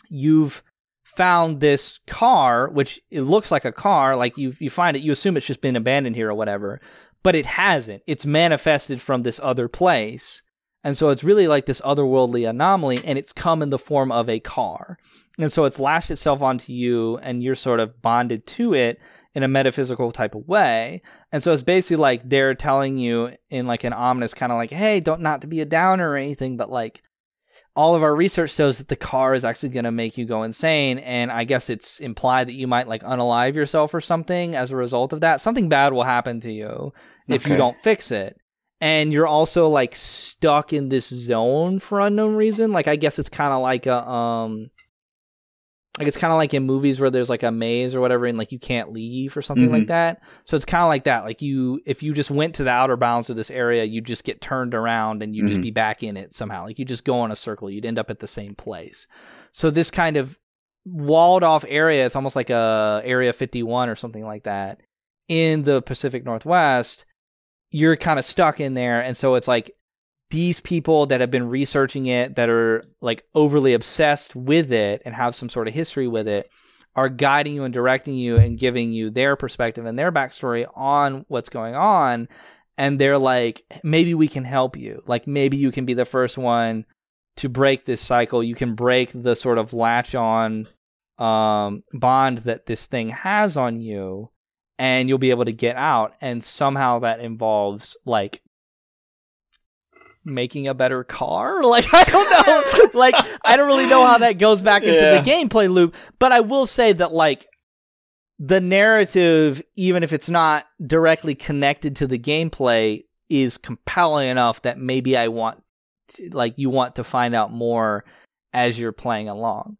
you've found this car, which it looks like a car. Like you, you find it, you assume it's just been abandoned here or whatever, but it hasn't. It's manifested from this other place. And so it's really like this otherworldly anomaly, and it's come in the form of a car. And so it's lashed itself onto you, and you're sort of bonded to it in a metaphysical type of way. And so it's basically like they're telling you in like an ominous kind of like, hey, don't not to be a downer or anything, but like all of our research shows that the car is actually going to make you go insane. And I guess it's implied that you might like unalive yourself or something as a result of that. Something bad will happen to you if you don't fix it and you're also like stuck in this zone for unknown reason. Like I guess it's kind of like a um like it's kind of like in movies where there's like a maze or whatever and like you can't leave or something mm-hmm. like that. So it's kind of like that. Like you if you just went to the outer bounds of this area, you just get turned around and you mm-hmm. just be back in it somehow. Like you just go on a circle, you'd end up at the same place. So this kind of walled off area, it's almost like a area 51 or something like that in the Pacific Northwest you're kind of stuck in there. And so it's like these people that have been researching it, that are like overly obsessed with it and have some sort of history with it, are guiding you and directing you and giving you their perspective and their backstory on what's going on. And they're like, maybe we can help you. Like, maybe you can be the first one to break this cycle. You can break the sort of latch on um, bond that this thing has on you and you'll be able to get out and somehow that involves like making a better car? Like i don't know. Like i don't really know how that goes back into yeah. the gameplay loop but i will say that like the narrative even if it's not directly connected to the gameplay is compelling enough that maybe i want to, like you want to find out more as you're playing along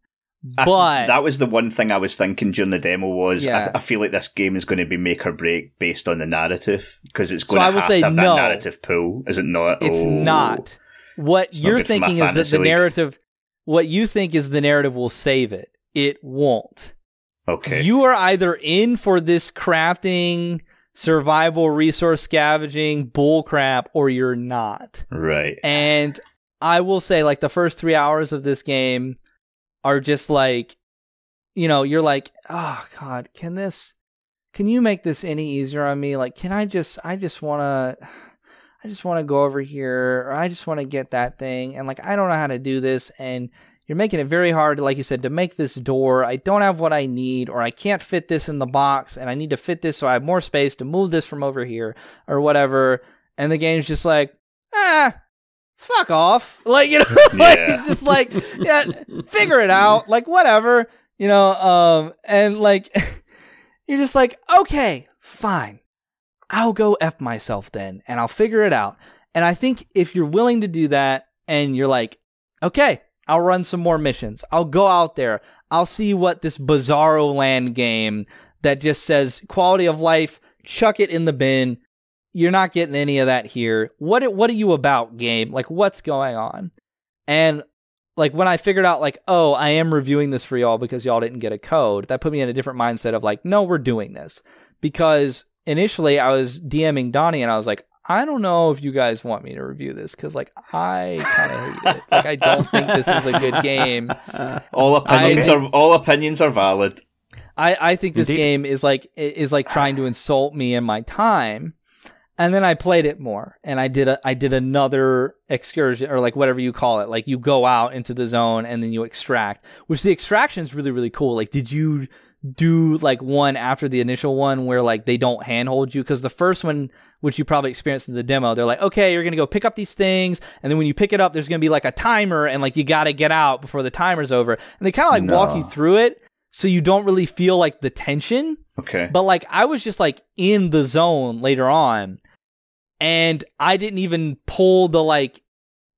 but that was the one thing I was thinking during the demo was yeah. I, th- I, feel like this game is going to be make or break based on the narrative because it's going so to have to have no, that narrative pull. Is it not? It's oh, not. What it's you're not thinking is that the league. narrative. What you think is the narrative will save it. It won't. Okay. You are either in for this crafting survival resource scavenging bullcrap or you're not. Right. And I will say, like, the first three hours of this game are just like, you know, you're like, oh, God, can this, can you make this any easier on me? Like, can I just, I just want to, I just want to go over here, or I just want to get that thing. And, like, I don't know how to do this. And, you're making it very hard, like you said, to make this door. I don't have what I need, or I can't fit this in the box, and I need to fit this so I have more space to move this from over here, or whatever. And the game's just like, ah, fuck off. Like, you know, like, yeah. just like, yeah, figure it out. Like, whatever, you know, um, and like, you're just like, okay, fine. I'll go F myself then, and I'll figure it out. And I think if you're willing to do that, and you're like, okay, I'll run some more missions. I'll go out there. I'll see what this Bizarro Land game that just says quality of life, chuck it in the bin. You're not getting any of that here. What what are you about, game? Like what's going on? And like when I figured out like, oh, I am reviewing this for y'all because y'all didn't get a code, that put me in a different mindset of like, no, we're doing this. Because initially I was DMing Dony and I was like, I don't know if you guys want me to review this because, like, I kind of hate it. Like, I don't think this is a good game. All opinions I, are all opinions are valid. I, I think this Indeed. game is like is like trying to insult me and my time. And then I played it more, and I did a I did another excursion or like whatever you call it. Like you go out into the zone and then you extract, which the extraction is really really cool. Like, did you do like one after the initial one where like they don't handhold you because the first one which you probably experienced in the demo they're like okay you're gonna go pick up these things and then when you pick it up there's gonna be like a timer and like you gotta get out before the timer's over and they kind of like no. walk you through it so you don't really feel like the tension. Okay. But like i was just like in the zone later on and i didn't even pull the like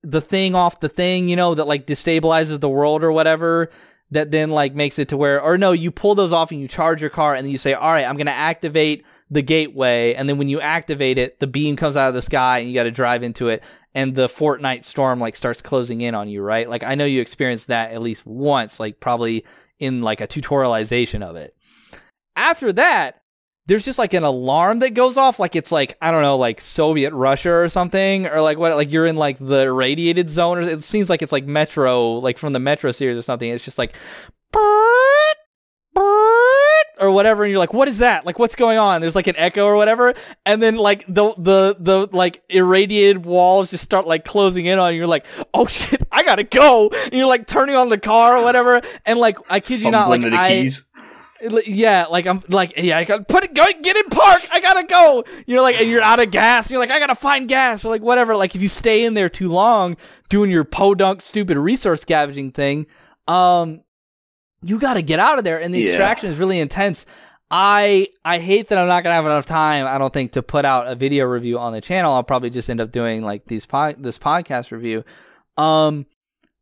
the thing off the thing you know that like destabilizes the world or whatever that then like makes it to where or no you pull those off and you charge your car and then you say all right i'm going to activate the gateway and then when you activate it the beam comes out of the sky and you got to drive into it and the fortnite storm like starts closing in on you right? Like i know you experienced that at least once like probably in like a tutorialization of it. After that there's just like an alarm that goes off like it's like i don't know like soviet russia or something or like what like you're in like the irradiated zone or it seems like it's like metro like from the metro series or something. It's just like or whatever and you're like what is that like what's going on there's like an echo or whatever and then like the the the like irradiated walls just start like closing in on you you're like oh shit i gotta go and you're like turning on the car or whatever and like i kid you not like i keys yeah, like I'm like yeah, I got put it go get in park. I gotta go. you're like and you're out of gas. You're like I gotta find gas or like whatever. Like if you stay in there too long doing your podunk stupid resource scavenging thing, um, you gotta get out of there. And the yeah. extraction is really intense. I I hate that I'm not gonna have enough time. I don't think to put out a video review on the channel. I'll probably just end up doing like these pod this podcast review. Um,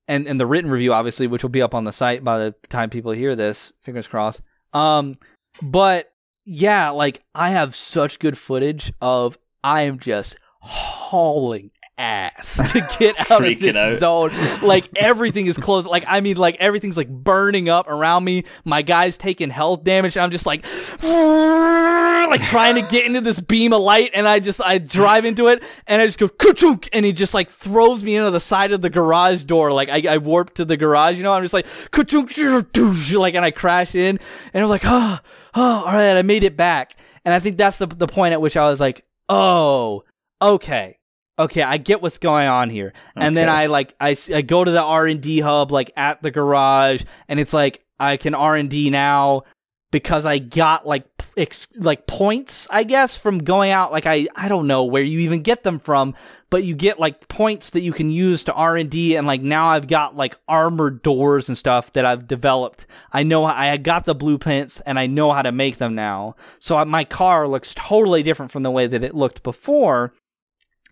and and the written review obviously, which will be up on the site by the time people hear this. Fingers crossed. Um, but yeah, like I have such good footage of I am just hauling ass to get out of this out. zone. Like everything is closed. Like I mean, like everything's like burning up around me. My guy's taking health damage. I'm just like, like trying to get into this beam of light, and I just I drive into it, and I just go kuchunk, and he just like throws me into the side of the garage door. Like I, I warp to the garage, you know. I'm just like kuchunk, like, and I crash in, and I'm like, oh, oh, all right, I made it back. And I think that's the the point at which I was like, oh, okay okay, I get what's going on here. Okay. And then I like I, I go to the R and D hub like at the garage, and it's like I can R and D now because I got like ex- like points, I guess, from going out. Like I I don't know where you even get them from, but you get like points that you can use to R and D, and like now I've got like armored doors and stuff that I've developed. I know I got the blueprints and I know how to make them now. So my car looks totally different from the way that it looked before.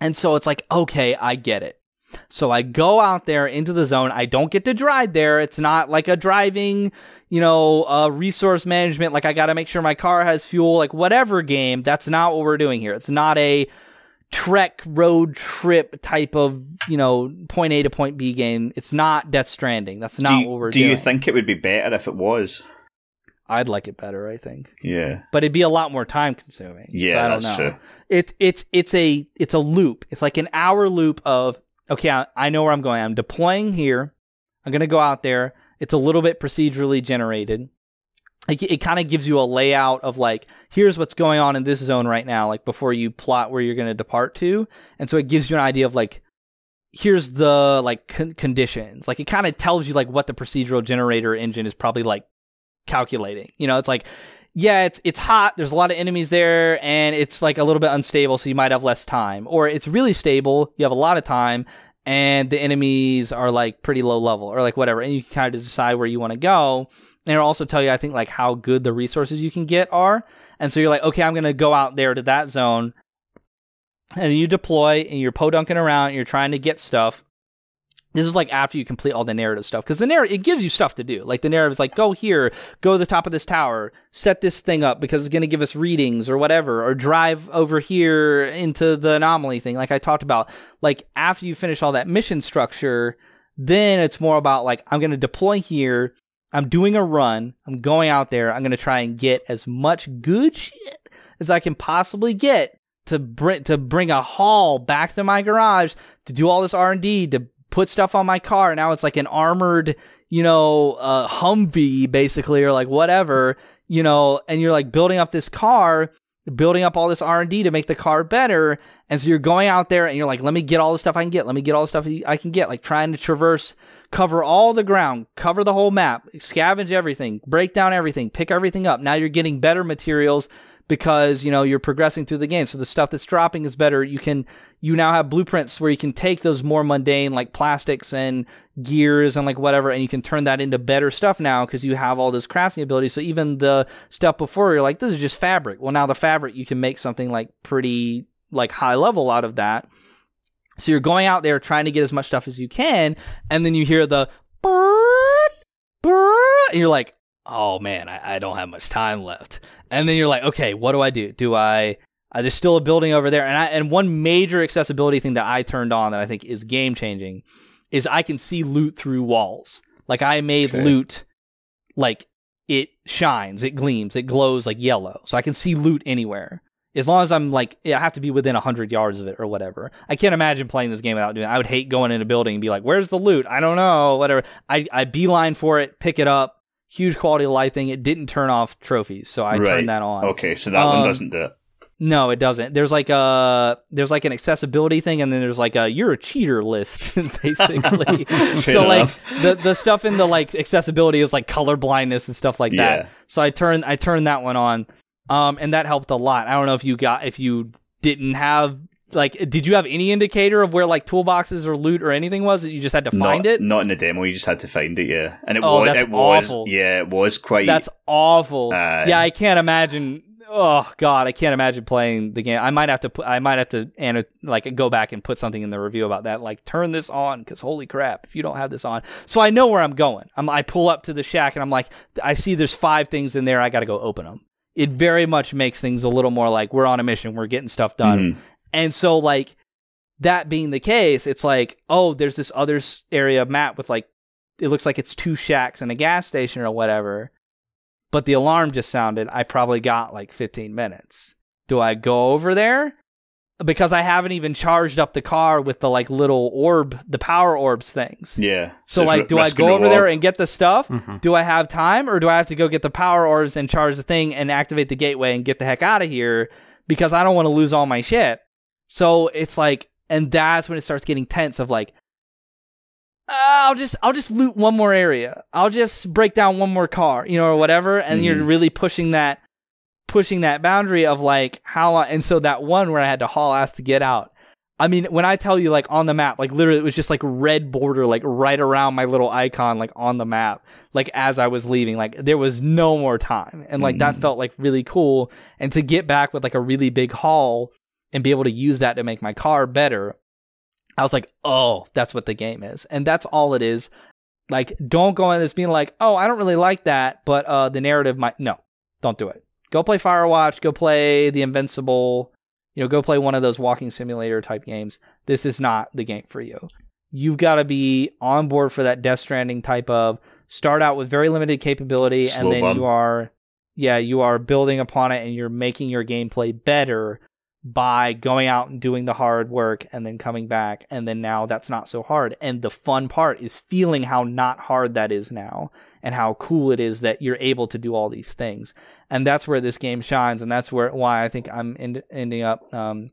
And so it's like, okay, I get it. So I go out there into the zone. I don't get to drive there. It's not like a driving, you know, uh, resource management. Like I got to make sure my car has fuel, like whatever game. That's not what we're doing here. It's not a trek road trip type of, you know, point A to point B game. It's not Death Stranding. That's not you, what we're do doing. Do you think it would be better if it was? I'd like it better, I think. Yeah. But it'd be a lot more time consuming. Yeah, so I don't that's know. true. It it's it's a it's a loop. It's like an hour loop of okay, I, I know where I'm going. I'm deploying here. I'm gonna go out there. It's a little bit procedurally generated. It, it kind of gives you a layout of like here's what's going on in this zone right now, like before you plot where you're gonna depart to, and so it gives you an idea of like here's the like con- conditions. Like it kind of tells you like what the procedural generator engine is probably like calculating. You know, it's like yeah, it's it's hot. There's a lot of enemies there, and it's like a little bit unstable, so you might have less time. Or it's really stable. You have a lot of time, and the enemies are like pretty low level, or like whatever, and you can kind of decide where you want to go. And it'll also tell you, I think, like how good the resources you can get are. And so you're like, okay, I'm gonna go out there to that zone, and you deploy, and you're podunking around, and you're trying to get stuff. This is like after you complete all the narrative stuff because the narrative it gives you stuff to do. Like the narrative is like, go here, go to the top of this tower, set this thing up because it's going to give us readings or whatever, or drive over here into the anomaly thing, like I talked about. Like after you finish all that mission structure, then it's more about like I'm going to deploy here. I'm doing a run. I'm going out there. I'm going to try and get as much good shit as I can possibly get to bring to bring a haul back to my garage to do all this R and D to put stuff on my car. And now it's like an armored, you know, uh, Humvee basically, or like whatever, you know, and you're like building up this car, building up all this R and D to make the car better. And so you're going out there and you're like, let me get all the stuff I can get. Let me get all the stuff I can get. Like trying to traverse, cover all the ground, cover the whole map, scavenge everything, break down everything, pick everything up. Now you're getting better materials because you know you're progressing through the game. So the stuff that's dropping is better. You can you now have blueprints where you can take those more mundane like plastics and gears and like whatever and you can turn that into better stuff now because you have all this crafting ability so even the stuff before you're like this is just fabric. Well now the fabric you can make something like pretty like high level out of that. So you're going out there trying to get as much stuff as you can and then you hear the and you're like oh man, I, I, don't have much time left. And then you're like, okay, what do I do? Do I? Uh, there's still a building over there, and I, and one major accessibility thing that I turned on that I think is game changing is I can see loot through walls. Like I made okay. loot, like it shines, it gleams, it glows like yellow, so I can see loot anywhere. As long as I'm like, I have to be within hundred yards of it or whatever. I can't imagine playing this game without doing. It. I would hate going in a building and be like, "Where's the loot? I don't know." Whatever. I I beeline for it, pick it up, huge quality of life thing. It didn't turn off trophies, so I right. turned that on. Okay, so that um, one doesn't do it. No, it doesn't. There's like a there's like an accessibility thing, and then there's like a you're a cheater list, basically. so enough. like the the stuff in the like accessibility is like color blindness and stuff like that. Yeah. So I turned I turned that one on, um, and that helped a lot. I don't know if you got if you didn't have like did you have any indicator of where like toolboxes or loot or anything was you just had to find not, it? not in the demo you just had to find it yeah. And it oh, was that's it was awful. yeah it was quite that's awful. Uh, yeah i can't imagine oh god i can't imagine playing the game. I might have to put i might have to and like go back and put something in the review about that like turn this on because holy crap if you don't have this on. So i know where i'm going. I'm, i pull up to the shack and i'm like i see there's five things in there i gotta go open them it very much makes things a little more like we're on a mission we're getting stuff done. Mm. And so like that being the case, it's like, oh, there's this other area map with like, it looks like it's two shacks and a gas station or whatever. But the alarm just sounded. I probably got like 15 minutes. Do I go over there? Because I haven't even charged up the car with the like little orb, the power orbs things. Yeah. So, so like, do I go over there and get the stuff? Mm-hmm. Do I have time, or do I have to go get the power orbs and charge the thing and activate the gateway and get the heck out of here? Because I don't want to lose all my shit. So it's like and that's when it starts getting tense of like uh, I'll just I'll just loot one more area. I'll just break down one more car, you know, or whatever. And mm. you're mm-hmm. really pushing that pushing that boundary of like how. And so that one where I had to haul ass to get out. I mean, when I tell you like on the map, like literally it was just like red border, like right around my little icon, like on the map, like as I was leaving, like there was no more time. And like mm. that felt like really cool. And to get back with like a really big haul and be able to use that to make my car better. I was like, oh, that's what the game is. And that's all it is. Like, don't go in this being like, oh, I don't really like that, but uh, the narrative might. No, don't do it. Go play Firewatch, go play The Invincible, you know, go play one of those walking simulator type games. This is not the game for you. You've got to be on board for that Death Stranding type of start out with very limited capability Slow and then bump. you are yeah, you are building upon it and you're making your gameplay better by going out and doing the hard work and then coming back and then now that's not so hard. And the fun part is feeling how not hard that is now and how cool it is that you're able to do all these things. And that's where this game shines and that's where why i think i'm end, ending up um,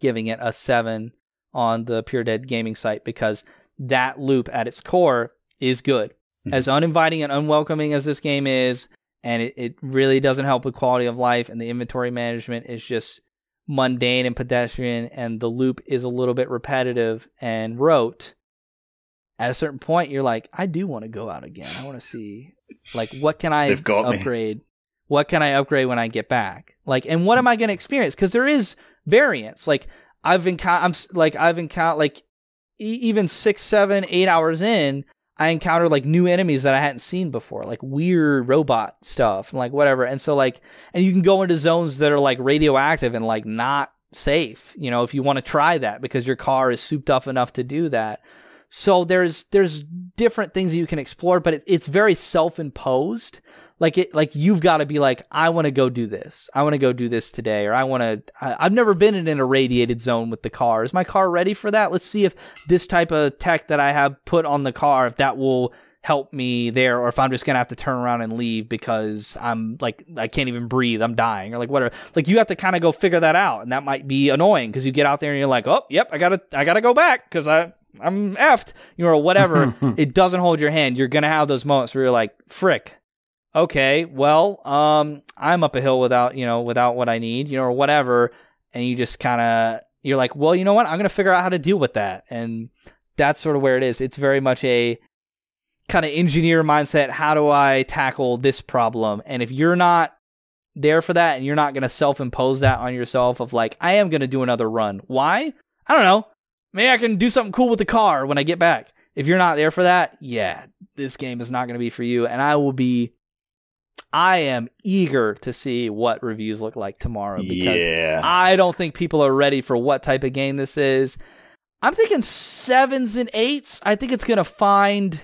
giving it a 7 on the pure dead gaming site because that loop at its core is good. Mm-hmm. as uninviting and unwelcoming as this game is and it, it really doesn't help with quality of life and the inventory management is just mundane and pedestrian and the loop is a little bit repetitive and rote at a certain point you're like i do want to go out again. I want to see like what can i upgrade me. what can i upgrade when i get back? Like and what am i going to experience? Because there is variance. Like i've encountered i'm like i've encountered like e- even six seven eight hours in I encountered like new enemies that I hadn't seen before, like weird robot stuff and like whatever. And so like, and you can go into zones that are like radioactive and like not safe, you know, if you want to try that because your car is souped up enough to do that. So there's there's different things you can explore, but it, it's very self-imposed like it like you've got to be like i want to go do this. I want to go do this today or i want to i've never been in an irradiated zone with the car. Is my car ready for that? Let's see if this type of tech that i have put on the car if that will help me there or if i'm just gonna have to turn around and leave because i'm like i can't even breathe. I'm dying or like whatever. Like you have to kind of go figure that out and that might be annoying because you get out there and you're like oh yep i gotta i gotta go back because i i'm effed you know or whatever. It doesn't hold your hand. You're gonna have those moments where you're like frick okay, well, um, I'm up a hill without, you know, without what I need, you know, or whatever. And you just kind of, you're like, well, you know what? I'm going to figure out how to deal with that. And that's sort of where it is. It's very much a kind of engineer mindset. How do I tackle this problem? And if you're not there for that and you're not going to self impose that on yourself of like, I am going to do another run. Why? I don't know. Maybe I can do something cool with the car when I get back. If you're not there for that, yeah, this game is not going to be for you. And I will be I am eager to see what reviews look like tomorrow because yeah. I don't think people are ready for what type of game this is. I'm thinking sevens and eights. I think it's going to find,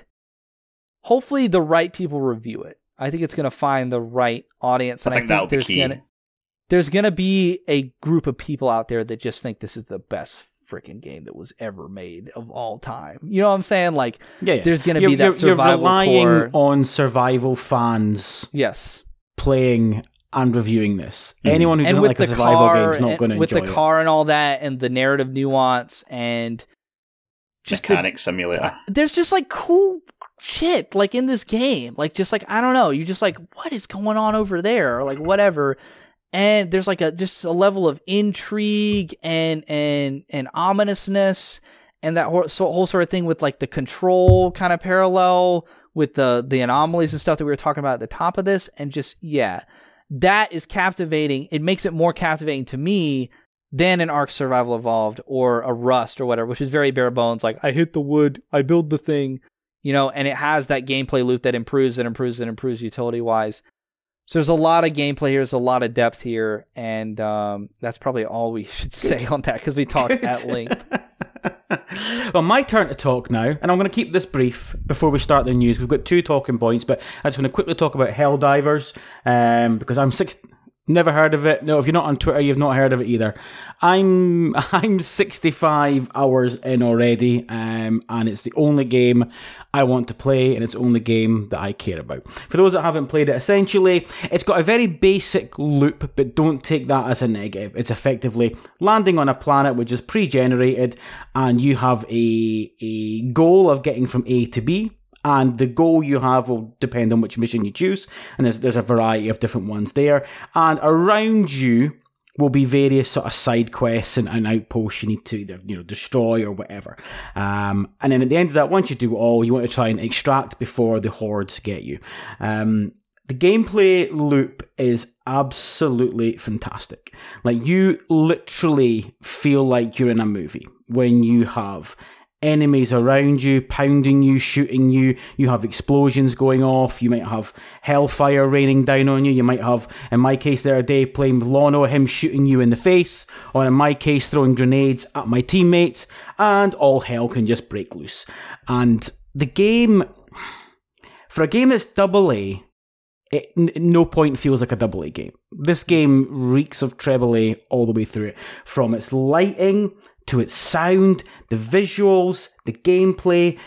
hopefully, the right people review it. I think it's going to find the right audience. And I think, I think there's going to there's going to be a group of people out there that just think this is the best freaking game that was ever made of all time. You know what I'm saying? Like, yeah, yeah. there's going to be that survival You're relying core. on survival fans. Yes. Playing and reviewing this. Mm. Anyone who doesn't like a survival game is not going to enjoy With the car and all that and the narrative nuance and just mechanic the, simulator. There's just like cool shit like in this game. Like just like I don't know, you just like what is going on over there or like whatever and there's like a just a level of intrigue and and and ominousness and that whole, so, whole sort of thing with like the control kind of parallel with the the anomalies and stuff that we were talking about at the top of this. And just yeah that is captivating. It makes it more captivating to me than an ark survival evolved or a rust or whatever which is very bare bones. Like i hit the wood i build the thing you know and it has that gameplay loop that improves and improves and improves utility wise so there's a lot of gameplay here. There's a lot of depth here, and um, that's probably all we should say on that because we talked at length. well, my turn to talk now, and I'm going to keep this brief before we start the news. We've got two talking points, but I just want to quickly talk about Helldivers um, because I'm six. Never heard of it. No, if you're not on Twitter, you've not heard of it either. I'm I'm 65 hours in already, um, and it's the only game I want to play, and it's the only game that I care about. For those that haven't played it, essentially, it's got a very basic loop, but don't take that as a negative. It's effectively landing on a planet which is pre-generated, and you have a a goal of getting from A to B and the goal you have will depend on which mission you choose. And there's there's a variety of different ones there. And around you will be various sort of side quests and, and outposts you need to either you know destroy or whatever. Um, and then at the end of that once you do all you want to try and extract before the hordes get you. Um, the gameplay loop is absolutely fantastic. Like, you literally feel like you're in a movie when you have enemies around you, pounding you, shooting you. You have explosions going off. You might have hellfire raining down on you. You might have, in my case, the other day playing with Lono, him shooting you in the face, or in my case, throwing grenades at my teammates, and all hell can just break loose. And the game for a game that's double A, it, n- no point feels like a double A game. This game reeks of treble A all the way through it, from its lighting to its sound, the visuals, the gameplay.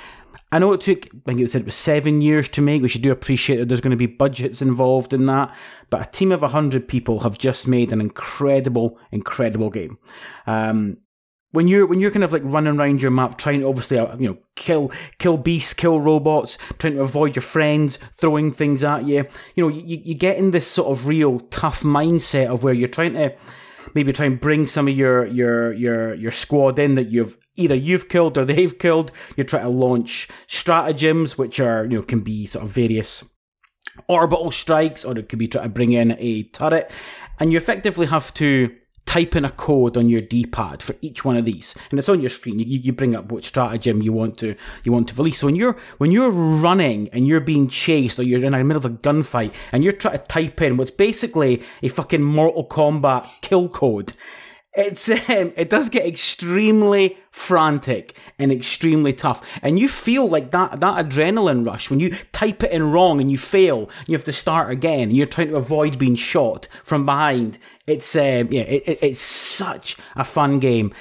I know it took, I think it said it was seven years to make. We should do appreciate that there's going to be budgets involved in that. But a team of 100 people have just made an incredible, incredible game. Um, when you're when you're kind of like running around your map trying to obviously uh, you know kill kill beasts kill robots trying to avoid your friends throwing things at you you know you, you get in this sort of real tough mindset of where you're trying to maybe try and bring some of your your your your squad in that you've either you've killed or they've killed. You try to launch stratagems which are you know can be sort of various orbital strikes or it could be trying to bring in a turret. And you effectively have to type in a code on your D-pad for each one of these, and it's on your screen. You, you bring up what stratagem you want to you want to release. So when you're when you're running and you're being chased, or you're in the middle of a gunfight, and you're trying to type in what's basically a fucking Mortal Kombat kill code, it's um, it does get extremely frantic and extremely tough, and you feel like that that adrenaline rush when you type it in wrong and you fail, you have to start again. And you're trying to avoid being shot from behind. It's um, yeah, it, it's such a fun game.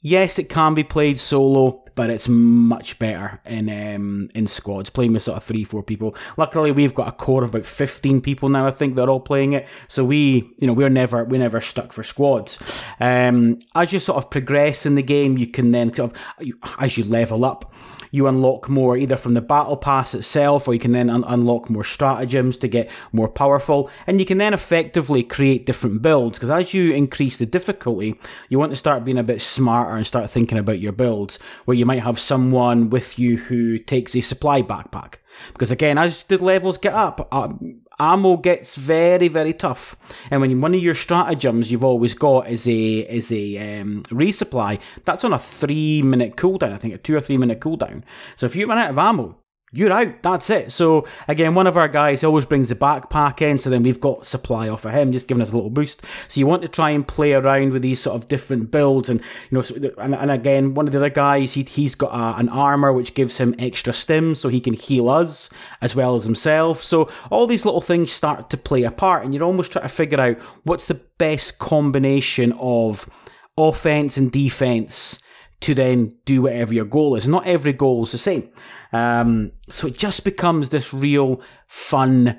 Yes, it can be played solo but it's much better in um, in squads, playing with sort of three, four people. Luckily, we've got a core of about fifteen people now. I think they're all playing it, so we, you know, we're never we're never stuck for squads. Um, as you sort of progress in the game, you can then sort of as you level up you unlock more either from the battle pass itself, or you can then un- unlock more stratagems to get more powerful. And you can then effectively create different builds because as you increase the difficulty, you want to start being a bit smarter and start thinking about your builds, where you might have someone with you who takes a supply backpack. Because again, as the levels get up, um, ammo gets very very tough. And when one of your stratagems you've always got is a is a um, resupply that's on a three minute cooldown i think a two or three minute cooldown. So if you run out of ammo you're out. That's it. So again, one of our guys always brings the backpack in, so then we've got supply off of him, just giving us a little boost. So you want to try and play around with these sort of different builds, and you know, so, and, and again, one of the other guys, he he's got a, an armor which gives him extra stims, so he can heal us as well as himself. So all these little things start to play a part, and you're almost trying to figure out what's the best combination of offense and defense to then do whatever your goal is. not every goal is the same. Um, so it just becomes this real fun,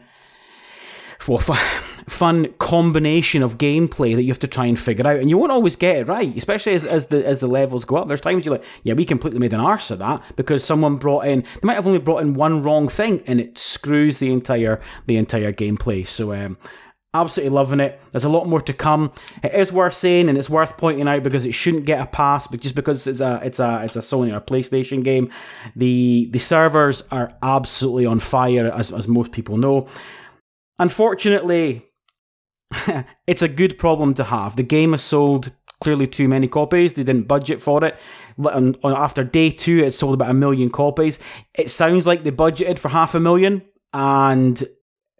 well, fun combination of gameplay that you have to try and figure out, and you won't always get it right, especially as, as the as the levels go up. There's times you're like, yeah, we completely made an arse of that because someone brought in they might have only brought in one wrong thing, and it screws the entire the entire gameplay. So um, Absolutely loving it. There's a lot more to come. It is worth saying, and it's worth pointing out because it shouldn't get a pass, but just because it's a it's a it's a Sony or PlayStation game, the the servers are absolutely on fire, as as most people know. Unfortunately, it's a good problem to have. The game has sold clearly too many copies. They didn't budget for it. After day two, it sold about a million copies. It sounds like they budgeted for half a million, and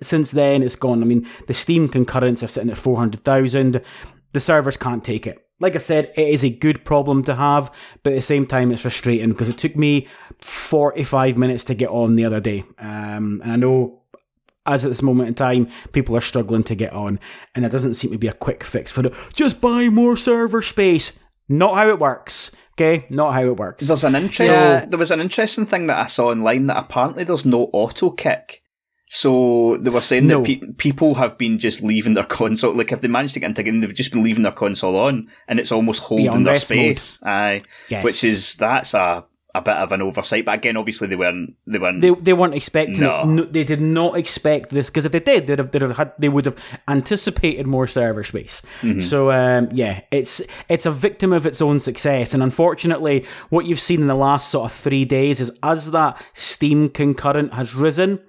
since then, it's gone. I mean, the Steam concurrents are sitting at 400,000. The servers can't take it. Like I said, it is a good problem to have, but at the same time, it's frustrating because it took me 45 minutes to get on the other day. Um, and I know as at this moment in time, people are struggling to get on, and there doesn't seem to be a quick fix for it. Just buy more server space. Not how it works. Okay, not how it works. There's an interest. Yeah. There was an interesting thing that I saw online that apparently there's no auto kick. So they were saying no. that pe- people have been just leaving their console. Like if they managed to get into game, they've just been leaving their console on, and it's almost holding their space. Mode. Aye, yes. which is that's a a bit of an oversight. But again, obviously they weren't they weren't they, they weren't expecting no. it. No, they did not expect this because if they did, they'd have, they'd have had they would have anticipated more server space. Mm-hmm. So um, yeah, it's it's a victim of its own success, and unfortunately, what you've seen in the last sort of three days is as that Steam concurrent has risen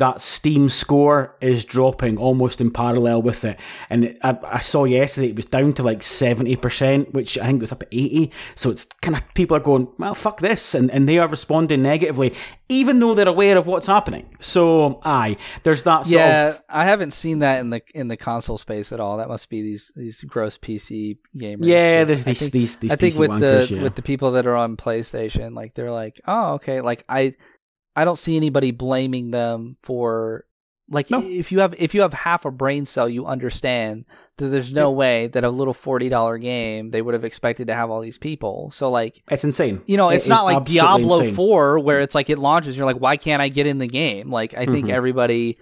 that Steam score is dropping almost in parallel with it. And I, I, saw yesterday it was down to like 70%, which I think was up at 80. So it's kind of people are going, well, fuck this. And, and they are responding negatively, even though they're aware of what's happening. So, aye, there's that yeah, of, I haven't seen that in the in the console space at all. That must be these these gross PC gamers. Yeah, there's these, think, these, these, I think with wankers, the yeah. with the people that are on PlayStation, like they're like, oh, okay, like I I don't see anybody blaming them for like no. if you have if you have half a brain cell, you understand that there's no way that a little forty dollar game they would have expected to have all these people. So like it's insane. You know, it's it, not like Diablo insane. four where it's like it launches, you're like, why can't I get in the game? Like I think mm-hmm. everybody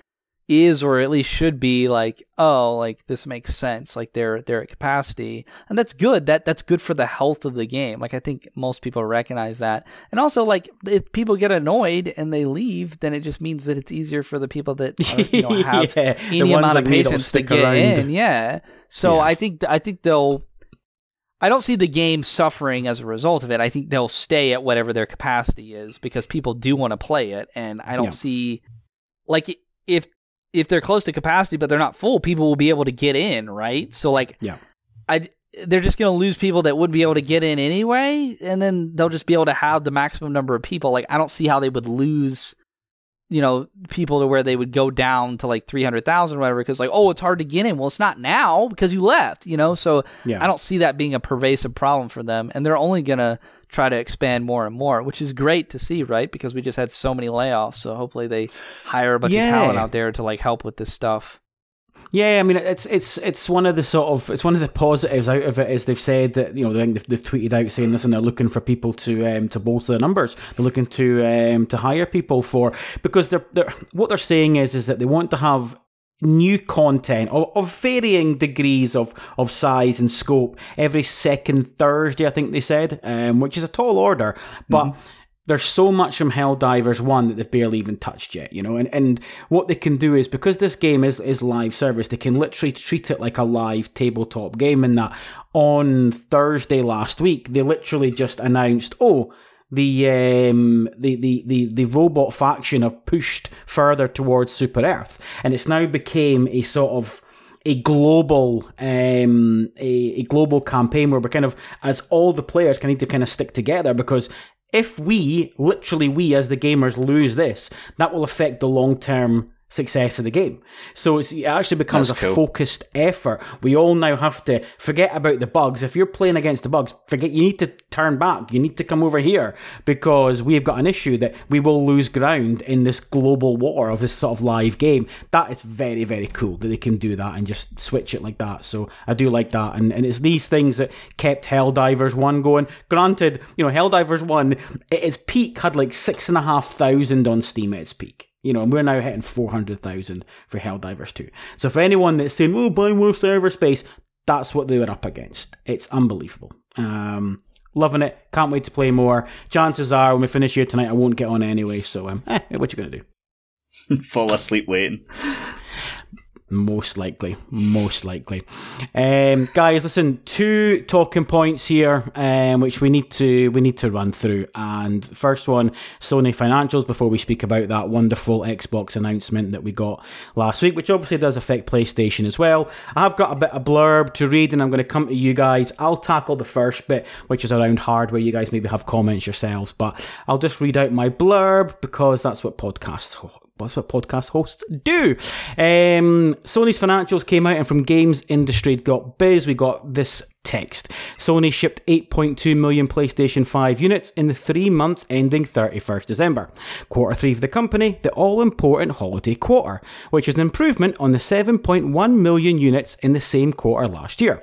is or at least should be like oh like this makes sense like they're they're at capacity and that's good that that's good for the health of the game like i think most people recognize that and also like if people get annoyed and they leave then it just means that it's easier for the people that are, you know, have yeah, any amount of patience to get around. in yeah so yeah. i think i think they'll I don't see the game suffering as a result of it. I think they'll stay at whatever their capacity is because people do want to play it, and I don't yeah. see like if if they're close to capacity but they're not full, people will be able to get in, right? So like, yeah, I they're just going to lose people that would be able to get in anyway, and then they'll just be able to have the maximum number of people. Like, I don't see how they would lose, you know, people to where they would go down to like three hundred thousand whatever. Because like, oh, it's hard to get in. Well, it's not now because you left, you know. So yeah. I don't see that being a pervasive problem for them, and they're only gonna try to expand more and more, which is great to see, right? Because we just had so many layoffs. So hopefully they hire a bunch yeah. of talent out there to like help with this stuff. Yeah, I mean it's it's it's one of the sort of it's one of the positives out of it is they've said that you know they've, they've tweeted out saying this and they're looking for people to um, to bolster the numbers. They're looking to um, to hire people for because they're, they're what they're saying is is that they want to have new content of, of, varying degrees of, of size and scope every second Thursday, I think they said, um, which is a tall order. But mm-hmm. there's so much from Helldivers 1 that they've barely even touched yet, you know. And, and what they can do is because this game is, is live service, they can literally treat it like a live tabletop game. In that on Thursday last week, they literally just announced, oh, the um, the, the, the, the robot faction have pushed further towards Super Earth, and it's now became a sort of a global um, a, a global campaign where we're kind of as all the players can need to kind of stick together because if we literally we as the gamers lose this, that will affect the long term success of the game. So it actually becomes That's a cool. focused effort. We all now have to forget about the bugs. If you're playing against the bugs, forget you need to turn back. You need to come over here because we've got an issue that we will lose ground in this global war of this sort of live game. That is very, very cool that they can do that and just switch it like that. So I do like that. And, and it's these things that kept Helldivers 1 going. Granted, you know, Helldivers 1, its peak had like six and a half thousand on Steam at its peak. You know, and we're now hitting 400,000 for Helldivers 2. So for anyone that's saying, oh, buy more server space, that's what they were up against. It's unbelievable. Um, loving it. Can't wait to play more. Chances are, when we finish here tonight, I won't get on anyway. So, um, eh, what you gonna do? Fall asleep waiting. Most likely, most likely. Um, guys, listen, two talking points here, um, which we need to we need to run through. And first one, Sony financials. Before we speak about that wonderful Xbox announcement that we got last week, which obviously does affect PlayStation as well. I've got a bit of blurb to read, and I'm going to come to you guys. I'll tackle the first bit, which is around hardware. You guys maybe have comments yourselves, but I'll just read out my blurb because that's what podcasts that's what podcast hosts do. Um, Sony's financials came out, and from GamesIndustry.biz. We got this text. Sony shipped 8.2 million PlayStation 5 units in the three months ending 31st December. Quarter three for the company, the all important holiday quarter, which is an improvement on the 7.1 million units in the same quarter last year.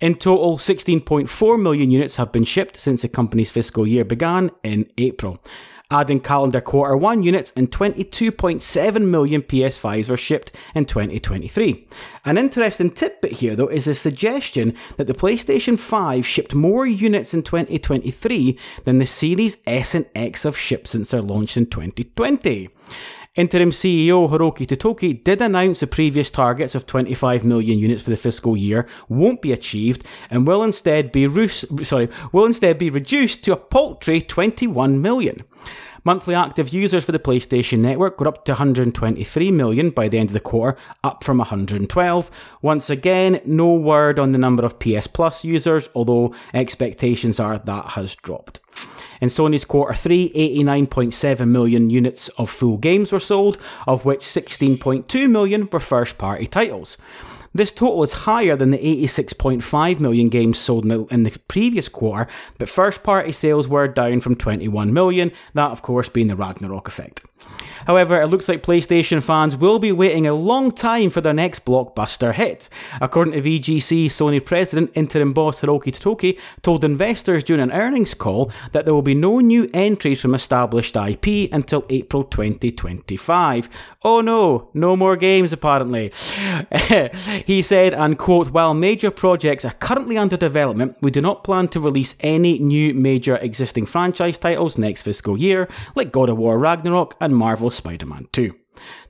In total, 16.4 million units have been shipped since the company's fiscal year began in April adding calendar quarter one units and 22.7 million PS5s were shipped in 2023. An interesting tidbit here, though, is the suggestion that the PlayStation 5 shipped more units in 2023 than the Series S and X have shipped since their launch in 2020. Interim CEO Hiroki Totoki did announce the previous targets of 25 million units for the fiscal year won't be achieved and will instead be re- sorry will instead be reduced to a paltry 21 million. Monthly active users for the PlayStation Network were up to 123 million by the end of the quarter, up from 112. Once again, no word on the number of PS Plus users, although expectations are that has dropped. In Sony's quarter three, 89.7 million units of full games were sold, of which 16.2 million were first party titles. This total is higher than the 86.5 million games sold in the, in the previous quarter, but first party sales were down from 21 million, that of course being the Ragnarok effect. However, it looks like PlayStation fans will be waiting a long time for their next blockbuster hit. According to VGC, Sony president interim boss Hiroki Totoki told investors during an earnings call that there will be no new entries from established IP until April 2025. Oh no, no more games apparently. he said, and quote, while major projects are currently under development, we do not plan to release any new major existing franchise titles next fiscal year, like God of War Ragnarok and Marvel Spider Man 2.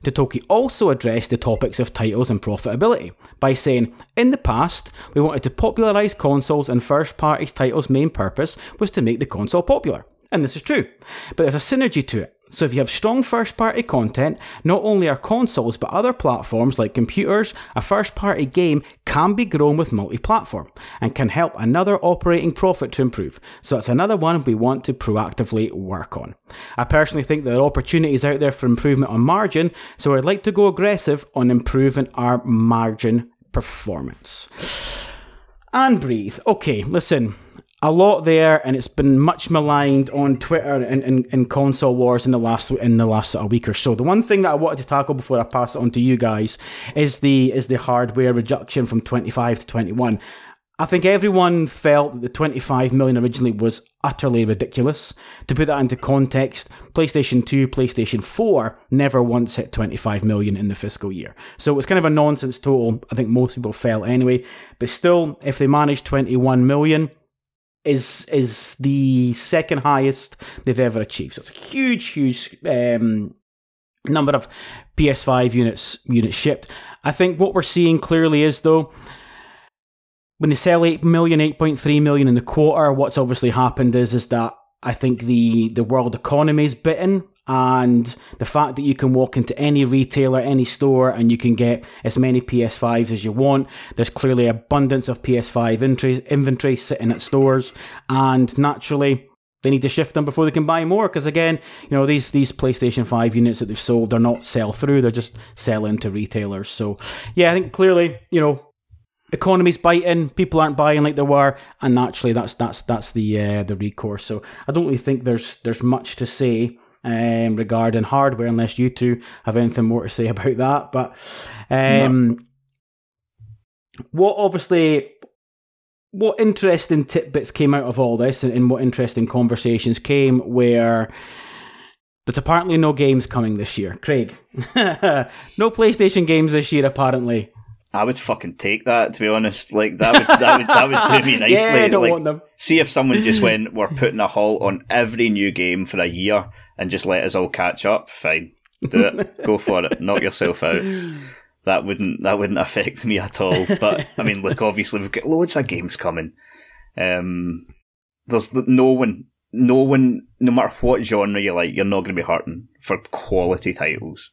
Totoki also addressed the topics of titles and profitability by saying, In the past, we wanted to popularise consoles and first party titles' main purpose was to make the console popular. And this is true. But there's a synergy to it. So if you have strong first party content, not only are consoles but other platforms like computers, a first party game can be grown with multi platform and can help another operating profit to improve. So that's another one we want to proactively work on. I personally think there are opportunities out there for improvement on margin, so I'd like to go aggressive on improving our margin performance. And breathe. Okay, listen a lot there, and it's been much maligned on Twitter and, and console wars in the last in the last sort of week or so. The one thing that I wanted to tackle before I pass it on to you guys is the is the hardware reduction from 25 to 21. I think everyone felt that the 25 million originally was utterly ridiculous. To put that into context, PlayStation 2, PlayStation 4 never once hit 25 million in the fiscal year. So it was kind of a nonsense total. I think most people felt anyway. But still, if they managed 21 million, is is the second highest they've ever achieved. So it's a huge, huge um, number of PS5 units units shipped. I think what we're seeing clearly is though when they sell 8 million, 8.3 million in the quarter, what's obviously happened is is that I think the the world economy is bitten and the fact that you can walk into any retailer, any store, and you can get as many PS5s as you want. There's clearly abundance of PS5 inventory sitting at stores, and naturally, they need to shift them before they can buy more. Because again, you know these these PlayStation Five units that they've sold, they're not sell through; they're just selling to retailers. So yeah, I think clearly, you know, economy's biting, people aren't buying like they were, and naturally, that's that's that's the uh, the recourse. So I don't really think there's there's much to say um, regarding hardware, unless you two have anything more to say about that. But um, no. what obviously, what interesting tidbits came out of all this, and, and what interesting conversations came where. There's apparently no games coming this year. Craig, no PlayStation games this year, apparently. I would fucking take that to be honest. Like that would that would that would do me nicely. yeah, I don't like, want them. See if someone just went, we're putting a halt on every new game for a year and just let us all catch up. Fine, do it. Go for it. Knock yourself out. That wouldn't that wouldn't affect me at all. But I mean, look, obviously we've got loads of games coming. Um, there's no one, no one, no matter what genre you like, you're not going to be hurting for quality titles.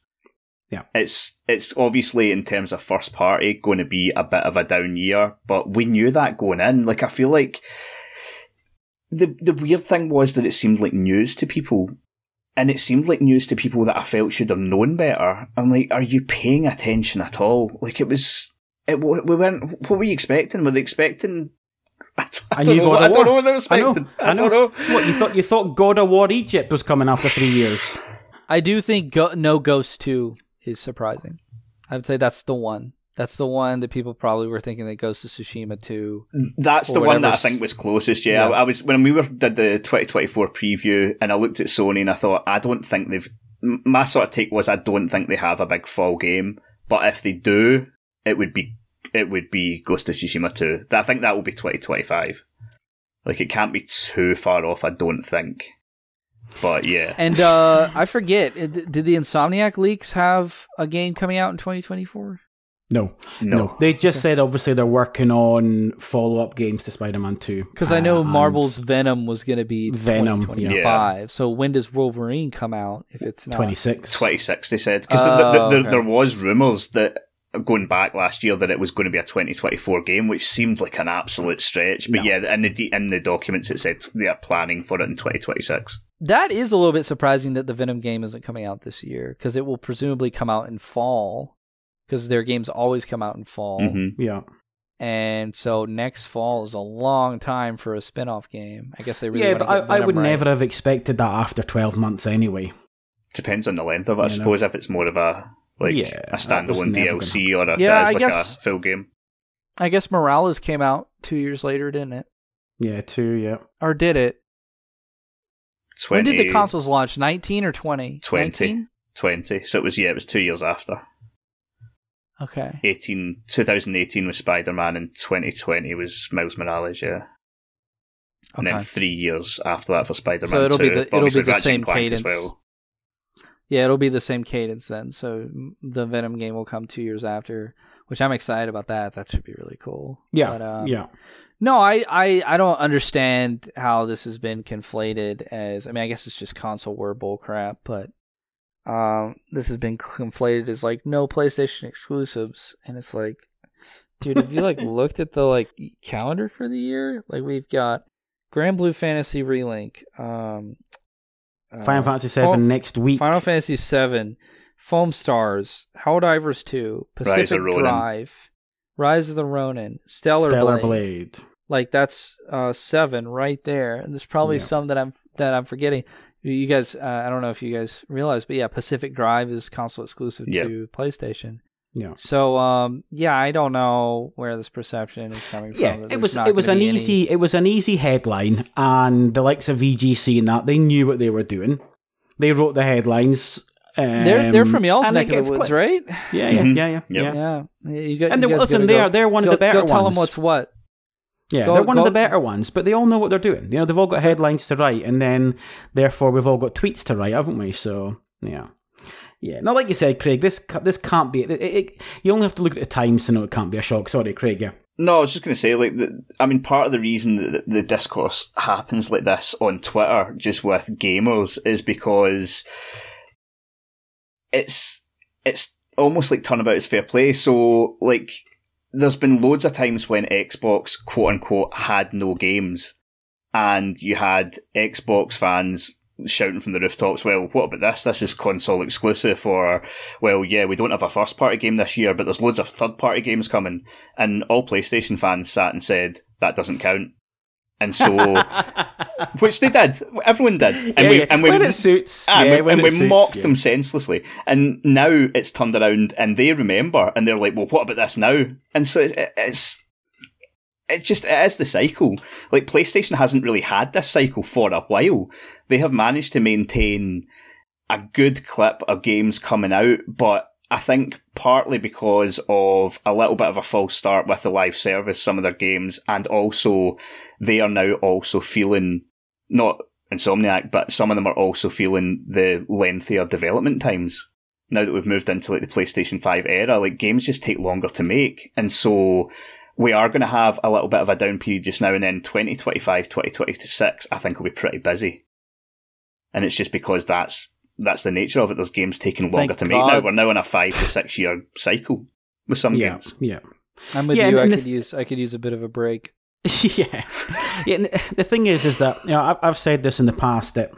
Yeah, it's it's obviously in terms of first party going to be a bit of a down year, but we knew that going in. Like I feel like the the weird thing was that it seemed like news to people and it seemed like news to people that I felt should have known better. I'm like, are you paying attention at all? Like it was, it, we weren't. What were you expecting? Were they expecting? I, I, don't, know, I don't know what they were expecting. I, know, I, don't know. What you thought? You thought God of War Egypt was coming after three years. I do think Go- No Ghost Two is surprising. I would say that's the one. That's the one that people probably were thinking that Ghost of Tsushima 2. That's the one that I think was closest. Yeah, yeah. I, I, was when we were did the 2024 preview, and I looked at Sony and I thought, I don't think they've. My sort of take was, I don't think they have a big fall game, but if they do, it would be it would be Ghost of Tsushima 2. I think that will be 2025. Like it can't be too far off. I don't think. But yeah. And uh I forget, did the Insomniac leaks have a game coming out in 2024? No, no, no. They just okay. said obviously they're working on follow up games to Spider Man Two. Because I know uh, Marvel's Venom was going to be Venom twenty five. Yeah. So when does Wolverine come out? If it's twenty six, twenty six, they said because the, the, the, okay. there was rumors that going back last year that it was going to be a 2024 game, which seemed like an absolute stretch. But no. yeah, in the in the documents it said they are planning for it in 2026. That is a little bit surprising that the Venom game isn't coming out this year because it will presumably come out in fall because their games always come out in fall. Mm-hmm. Yeah. And so next fall is a long time for a spin-off game. I guess they really yeah, want to but I, get I would right. never have expected that after 12 months anyway. Depends on the length of it. I You know. suppose if it's more of a like Yeah, a that was standalone never DLC or if Yeah, I like guess- a full game. I guess Morales came out two years later, didn't it? Yeah, two, yeah. Or did it? 20, When did the consoles launch? 19 or 20? 20. 19? 20. So it was yeah, it was two years after. Okay. 18, 2018 was Spider Man and 2020 was Miles Morales, yeah. Okay. And then three years after that for Spider Man. So it'll be the- it'll be the same Clank cadence. well. Yeah, it'll be the same cadence then. So the Venom game will come two years after, which I'm excited about that. That should be really cool. Yeah, But, um, yeah. No, I, I, I don't understand how this has been conflated as. I mean, I guess it's just console war bullcrap, but um, this has been conflated as like no PlayStation exclusives, and it's like, dude, have you like looked at the like calendar for the year? Like we've got Granblue Fantasy Relink, um, Final uh, Fantasy VII Fo- next week. Final Fantasy VII, Foamstars, Helldivers 2, Pacific Ronin. Drive, Rise of the Ronin, Stellar, Stellar Blade. Blade. Like that's uh, seven right there, and there's probably Yeah. some that I'm that I'm forgetting. You guys, uh, I don't know if you guys realize, but yeah, Pacific Drive is console exclusive Yep. to PlayStation. Yeah. So, um, yeah, I don't know where this perception is coming from. Yeah, that it was it was an be any- easy it was an easy headline, and the likes of VGC and that they knew what they were doing. They wrote the headlines. Um, They're they're from y'all's neck of the woods, clicks. right? Yeah, yeah, Mhm. yeah, yeah, Yep. yeah. Yeah, you got. And you guys listen, gotta they're go, they're one go, of the better go tell ones. them what's what. Yeah, they're one of the better ones, but they all know what they're doing. You know, they've all got headlines to write, and then therefore we've all got tweets to write, haven't we? So yeah, yeah. Not like you said, Craig. This this can't be. It, it, you only have to look at the times to know it can't be a shock. Sorry, Craig. Yeah, No, I was just going to say, like, the, I mean, part of the reason that the discourse happens like this on Twitter, just with gamers, is because it's it's almost like turnabout is fair play. So, like, there's been loads of times when Xbox, quote unquote, had no games, and you had Xbox fans shouting from the rooftops, well, what about this? This is console exclusive, or, well, yeah, we don't have a first party game this year, but there's loads of third party games coming. And all PlayStation fans sat and said, that doesn't count. And so, which they did, everyone did. And yeah, we, yeah. and we, when it suits, Ah, and yeah, we, and we suits, mocked them senselessly. And now it's turned around and they remember and they're like, well, what about this now? And so it, it's, it just, it is the cycle. Like, PlayStation hasn't really had this cycle for a while. They have managed to maintain a good clip of games coming out, but I think partly because of a little bit of a false start with the live service, some of their games, and also they are now also feeling not Insomniac, but some of them are also feeling the lengthier development times. Now that we've moved into like the PlayStation 5 era, like games just take longer to make. And so we are going to have a little bit of a down period just now and then 2025, 2026, I think will be pretty busy. And it's just because that's that's the nature of it. There's games taking longer Thank to make now. We're now in a five to six year cycle with some yeah, games. yeah. I'm with Yeah, you. I could the- use I could use a bit of a break. yeah, yeah. The thing is, is that you know I've, I've said this in the past that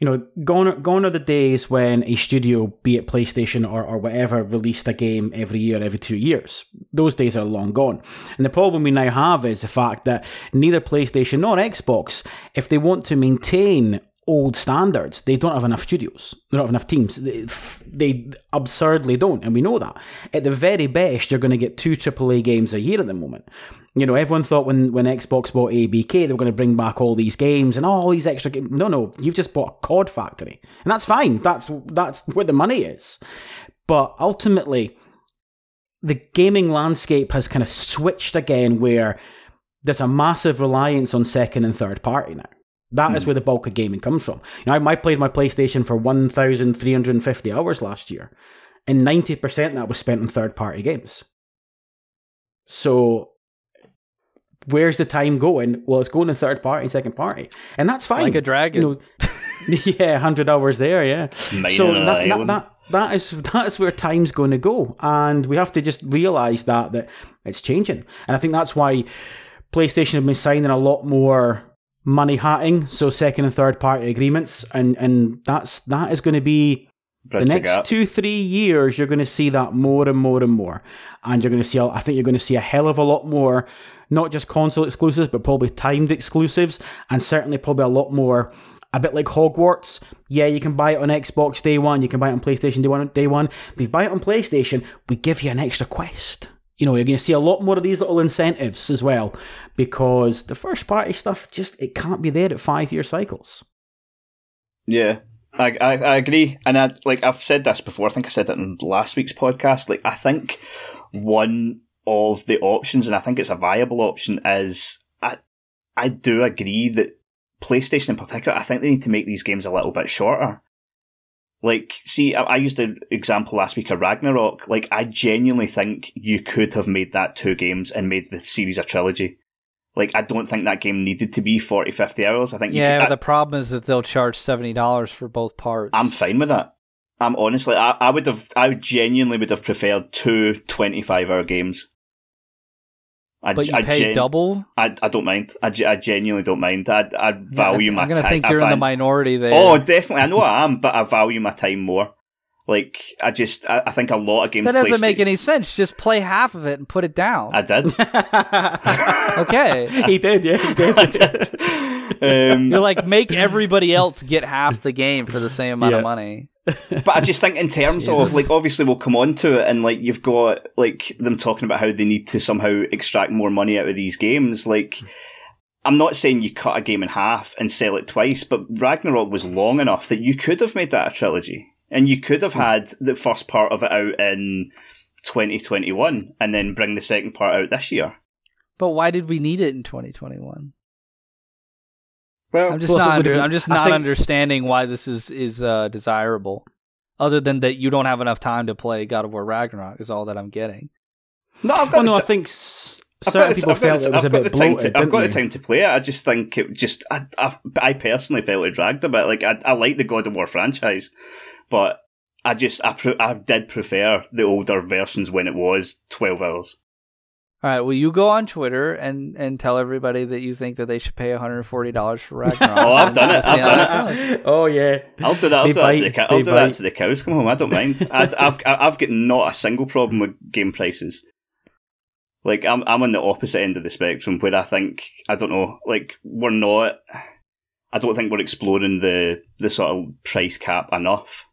you know gone are- gone are the days when a studio, be it PlayStation or or whatever, released a game every year, every two years. Those days are long gone. And the problem we now have is the fact that neither PlayStation nor Xbox, if they want to maintain old standards, they don't have enough studios. They don't have enough teams. They, they absurdly don't, and we know that. At the very best, you're going to get two AAA games a year at the moment. You know, everyone thought when, when Xbox bought ABK, they were going to bring back all these games and all these extra games. No, no, you've just bought a COD factory, and that's fine. That's that's where the money is. But ultimately, the gaming landscape has kind of switched again, where there's a massive reliance on second and third party now. That is hmm. where the bulk of gaming comes from. You know, I, I played my PlayStation for 1,350 hours last year, and 90% of that was spent on third party games. So, where's the time going? Well, it's going to third party, second party, and that's fine. Like a dragon. You know, yeah, 100 hours there, yeah. Mining so that, that, that, that is that is where time's going to go, and we have to just realize that that it's changing, and I think that's why PlayStation have been signing a lot more money hatting, so second and third party agreements, and and that's that is going to be the next two, three years, you're going to see that more and more and more. And you're going to see, I think you're going to see a hell of a lot more, not just console exclusives, but probably timed exclusives, and certainly probably a lot more. A bit like Hogwarts. Yeah, you can buy it on Xbox day one, you can buy it on PlayStation day one. Day one. But if you buy it on PlayStation, we give you an extra quest. You know, you're going to see a lot more of these little incentives as well, because the first party stuff just it can't be there at five year cycles. Yeah, I, I, I agree, and I like I've said this before. I think I said it in last week's podcast. Like I think one of the options, and I think it's a viable option, is I I do agree that PlayStation in particular. I think they need to make these games a little bit shorter. Like, see, I, I used the example last week of Ragnarok. Like, I genuinely think you could have made that two games and made the series a trilogy. Like, I don't think that game needed to be 40, 50 hours. I think yeah. Could, I, the problem is that they'll charge seventy dollars for both parts. I'm fine with that. I'm honestly, I, I would have, I genuinely would have preferred two 25 hour games. I, but you I pay gen- double. I, I don't mind. I, I genuinely don't mind. I I value yeah, my time. I'm gonna think you're in the minority there. Oh, definitely. I know I am, but I value my time more. Like I just, I, I think a lot of games. That doesn't make any sense. Just play half of it and put it down. I did. okay, he did. Yeah, he did. I did. Um, You're like make everybody else get half the game for the same amount yeah. of money. But I just think in terms of like obviously we'll come on to it and like you've got like them talking about how they need to somehow extract more money out of these games. Like I'm not saying you cut a game in half and sell it twice, but Ragnarok was long enough that you could have made that a trilogy. And you could have hmm. had the first part of it out in 2021 and then bring the second part out this year. But why did we need it in 2021? Well, I'm just well, not. Under, I'm just not think, understanding why this is is uh, desirable. Other than that, you don't have enough time to play God of War Ragnarok is all that I'm getting. No, I've got. Well, no, t- I think s- certain people felt it was I've a bit bloated. To, I've got you? the time to play it. I just think it just. I, I, I personally felt it dragged a bit. Like I, I like the God of War franchise, but I just I, pre- I did prefer the older versions when it was twelve hours. All right. Well, you go on Twitter and, and tell everybody that you think that they should pay one hundred forty dollars for Ragnarok. oh, I've done it. I've done it. oh yeah. I'll do that. I'll, do, bite, that the, I'll do that to the cows come home. I don't mind. I, I've I've got not a single problem with game prices. Like I'm I'm on the opposite end of the spectrum where I think I don't know. Like we're not. I don't think we're exploring the the sort of price cap enough.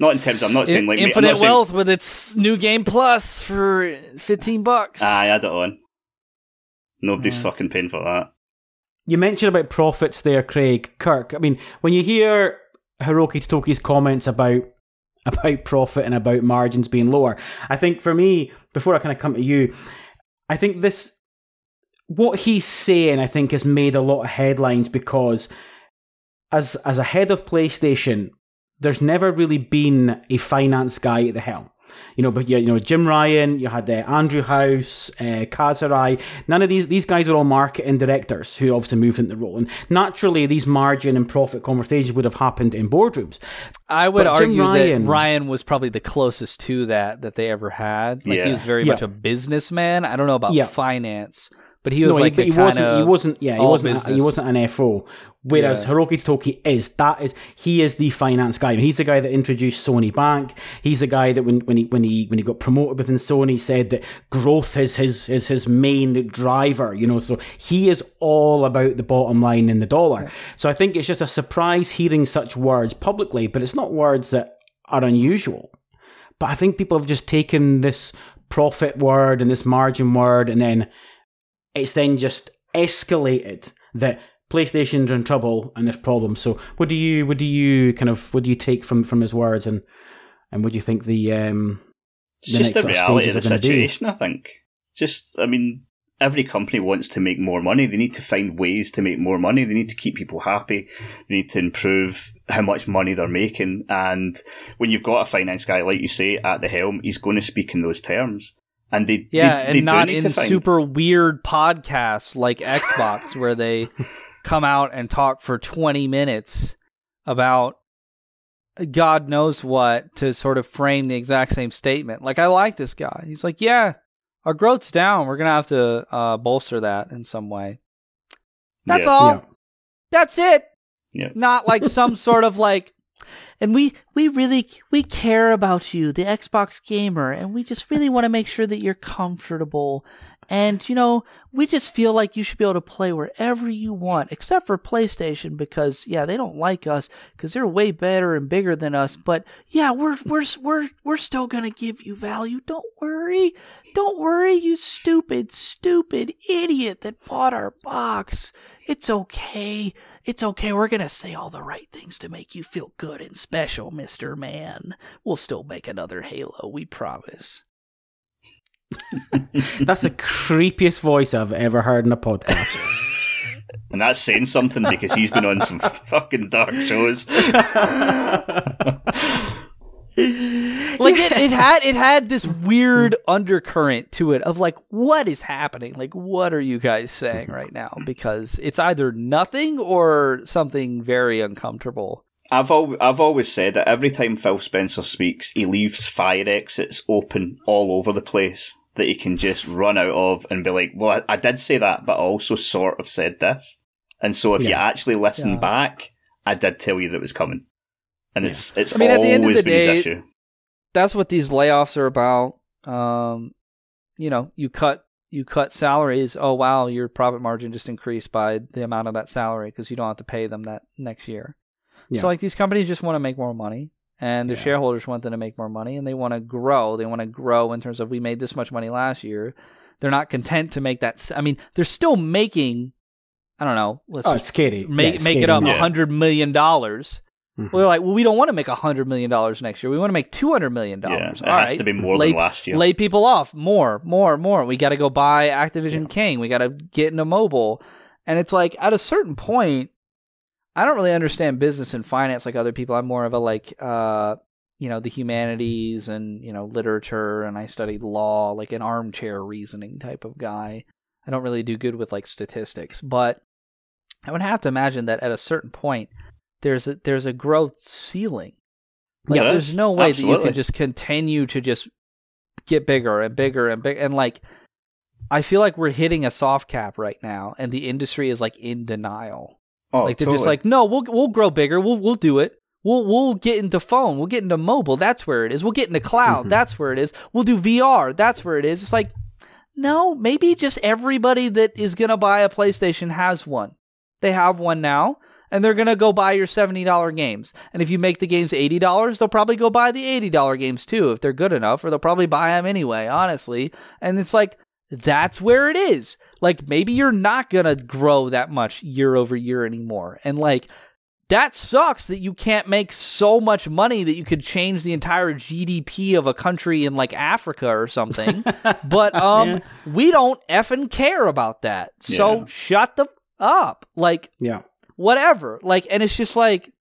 Not in terms. Of, I'm not saying like Infinite saying, Wealth with its new game plus for fifteen bucks. I add it on. Nobody's yeah. fucking paying for that. You mentioned about profits there, Craig Kirk. I mean, when you hear Hiroki Totoki's comments about about profit and about margins being lower, I think for me, before I kind of come to you, I think this what he's saying, I think, has made a lot of headlines because as as a head of PlayStation, there's never really been a finance guy at the helm. You know, but yeah, you know, Jim Ryan, you had uh, Andrew House, uh, Kaz Hirai. None of these these guys were all marketing directors who obviously moved into the role, and naturally, these margin and profit conversations would have happened in boardrooms. I would but argue Ryan, that Ryan was probably the closest to that that they ever had. Like yeah. he was very yeah. much a businessman. I don't know about yeah. finance, but he was no, like he, he wasn't. He wasn't. Yeah, he wasn't. He wasn't an FO. Whereas yeah. Hiroki Totoki is that is he is the finance guy. He's the guy that introduced Sony Bank. He's the guy that when, when he when he when he got promoted within Sony said that growth is his is his main driver. You know, so he is all about the bottom line in the dollar. Yeah. So I think it's just a surprise hearing such words publicly, but it's not words that are unusual. But I think people have just taken this profit word and this margin word and then it's then just escalated that PlayStation's in trouble and there's problems. So what do you what do you kind of what do you take from from his words and and what do you think the um it's the just the reality of the situation, I think. Just I mean every company wants to make more money. They need to find ways to make more money. They need to keep people happy. They need to improve how much money they're making. And when you've got a finance guy, like you say, at the helm, he's going to speak in those terms and they yeah, they, they and not in super weird podcasts like Xbox where they come out and talk for twenty minutes about God knows what to sort of frame the exact same statement. Like I like this guy. He's like, yeah, our growth's down. We're gonna have to uh, bolster that in some way. That's yeah. all. Yeah. That's it. Yeah. Not like some sort of like and we we really we care about you the xbox gamer and we just really want to make sure that you're comfortable. And you know we just feel like you should be able to play wherever you want except for playstation because yeah they don't like us because they're way better and bigger than us. But yeah we're we're we're, we're still gonna give you value. Don't worry. Don't worry you stupid stupid idiot that bought our box. It's okay it's okay. We're going to say all the right things to make you feel good and special, Mr. Man. We'll still make another Halo, we promise. that's the creepiest voice I've ever heard in a podcast. and that's saying something because he's been on some fucking dark shows. Like it, it had it had this weird undercurrent to it of like what is happening like what are you guys saying right now because it's either nothing or something very uncomfortable I've al- I've always said that every time Phil Spencer speaks, he leaves fire exits open all over the place that he can just run out of and be like, "Well, I, I did say that, but I also sort of said this." And so, if yeah. you actually listen yeah. back, I did tell you that it was coming and yeah. it's it's I mean, at the end of the day, That's what these layoffs are about. Um, you know, you cut you cut salaries. Oh wow, your profit margin just increased by the amount of that salary because you don't have to pay them that next year. Yeah. So like these companies just want to make more money, and the yeah. shareholders want them to make more money, and they want to grow. They want to grow in terms of we made this much money last year. They're not content to make that. I mean, they're still making. I don't know. Let's oh, it's Katie. Make yeah, make it up a hundred million dollars Mm-hmm. We're like, well, we don't want to make hundred million dollars next year. We want to make two hundred million dollars. Yeah, it All has right. to be more lay, than last year. Lay people off more, more, more. We got to go buy Activision yeah. King. We got to get into mobile, and it's like at a certain point, I don't really understand business and finance like other people. I'm more of a like, uh, you know, the humanities and you know literature, and I studied law, like an armchair reasoning type of guy. I don't really do good with like statistics, but I would have to imagine that at a certain point there's a there's a growth ceiling. Like yeah, there's no way absolutely. that you can just continue to just get bigger and bigger and big and like I feel like we're hitting a soft cap right now and the industry is like in denial. Oh, like they're totally. just like, no, we'll we'll grow bigger. We'll we'll do it. We'll we'll get into phone. We'll get into mobile. That's where it is. We'll get into cloud. Mm-hmm. That's where it is. We'll do VR. That's where it is. It's like, no, maybe just everybody that is gonna buy a PlayStation has one. They have one now and they're going to go buy your $70 games. And if you make the games $80, they'll probably go buy the $80 games too if they're good enough, or they'll probably buy them anyway, honestly. And it's like, that's where it is. Like, maybe you're not going to grow that much year over year anymore. And like, that sucks that you can't make so much money that you could change the entire GDP of a country in like Africa or something. but um yeah. we don't effing care about that. So yeah. shut the up. Like Yeah whatever. Like, and it's just like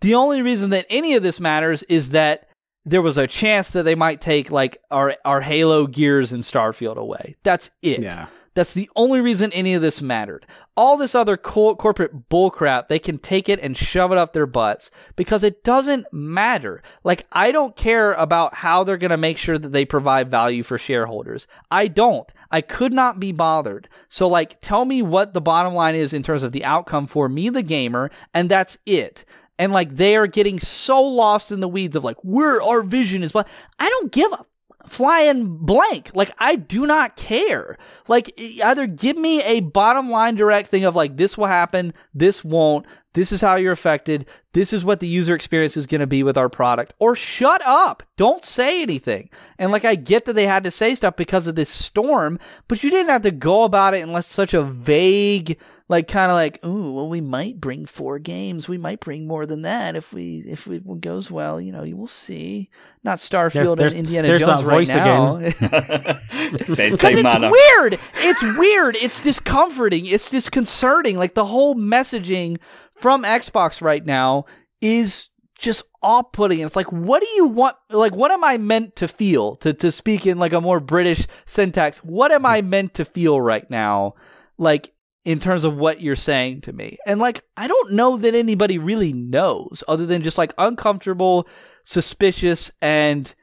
the only reason that any of this matters is that there was a chance that they might take like our our Halo Gears and Starfield away. That's it. Yeah. That's the only reason any of this mattered. All this other co- corporate bullcrap, they can take it and shove it up their butts because it doesn't matter. Like, I don't care about how they're going to make sure that they provide value for shareholders. I don't. I could not be bothered. So, like, tell me what the bottom line is in terms of the outcome for me, the gamer, and that's it and like they are getting so lost in the weeds of like where our vision is but i don't give a flying blank. Like I do not care. Like either give me a bottom line direct thing of like this will happen, this won't, this is how you're affected, this is what the user experience is going to be with our product, or shut up. Don't say anything. And like I get that they had to say stuff because of this storm, but you didn't have to go about it unless such a vague like kind of like, ooh, well, we might bring four games. We might bring more than that if we if it goes well. You know, you will see. Not Starfield there's, and Indiana Jones right now. Because it's weird. It's weird. It's discomforting. It's disconcerting. Like the whole messaging from Xbox right now is just off-putting. It's like, what do you want? Like, what am I meant to feel? To to speak in like a more British syntax, what am I meant to feel right now? Like in terms of what you're saying to me. And like, I don't know that anybody really knows other than just like uncomfortable, suspicious, and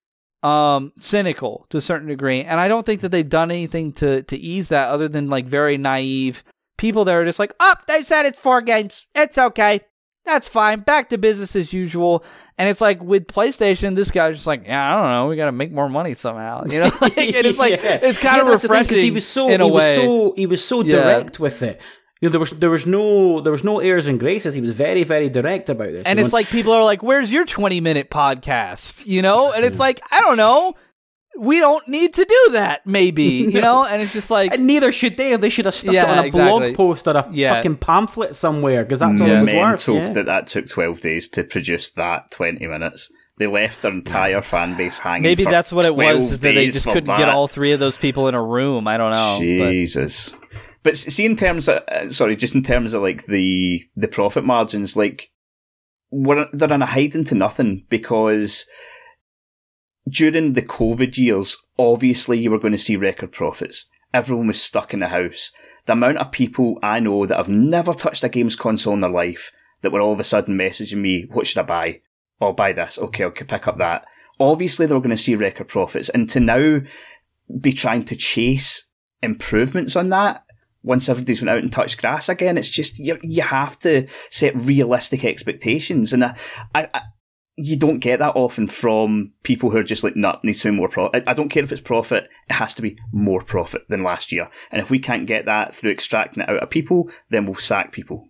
um cynical to a certain degree. And I don't think that they've done anything to to ease that other than like very naive people that are just like, oh, they said it's four games. It's okay. That's fine. Back to business as usual. And it's like with PlayStation, this guy's just like, yeah, I don't know, we got to make more money somehow. You know, like, and it's like yeah. it's kind yeah, of refreshing. He was so in a he way. was so he was so direct with it. You know, there was there was no there was no airs and graces. He was very very direct about this. And it's like people are like, "Where's your twenty minute podcast?" You know, and it's like, I don't know. We don't need to do that, maybe you know. And it's just like, and neither should they. They should have stuck yeah, it on a exactly. blog post or a yeah. fucking pamphlet somewhere because that's all yeah. it was worth. Yeah. that that took twelve days to produce that twenty minutes. They left their entire fan base hanging. Maybe that's what it was. Is that they just couldn't that. get all three of those people in a room. I don't know. Jesus. But. But see, in terms of uh, sorry, just in terms of like the the profit margins, like we're, they're in a hiding to nothing because during the COVID years, obviously you were going to see record profits. Everyone was stuck in the house. The amount of people I know that have never touched a games console in their life that were all of a sudden messaging me, "What should I buy? I'll buy this. Okay, I'll pick up that." Obviously, they were going to see record profits, and to now be trying to chase improvements on that once everybody's went out and touched grass again. It's just you you have to set realistic expectations, and I, I, I you don't get that often from people who are just like, no, needs to be more profit. I don't care if it's profit; it has to be more profit than last year. And if we can't get that through extracting it out of people, then we'll sack people.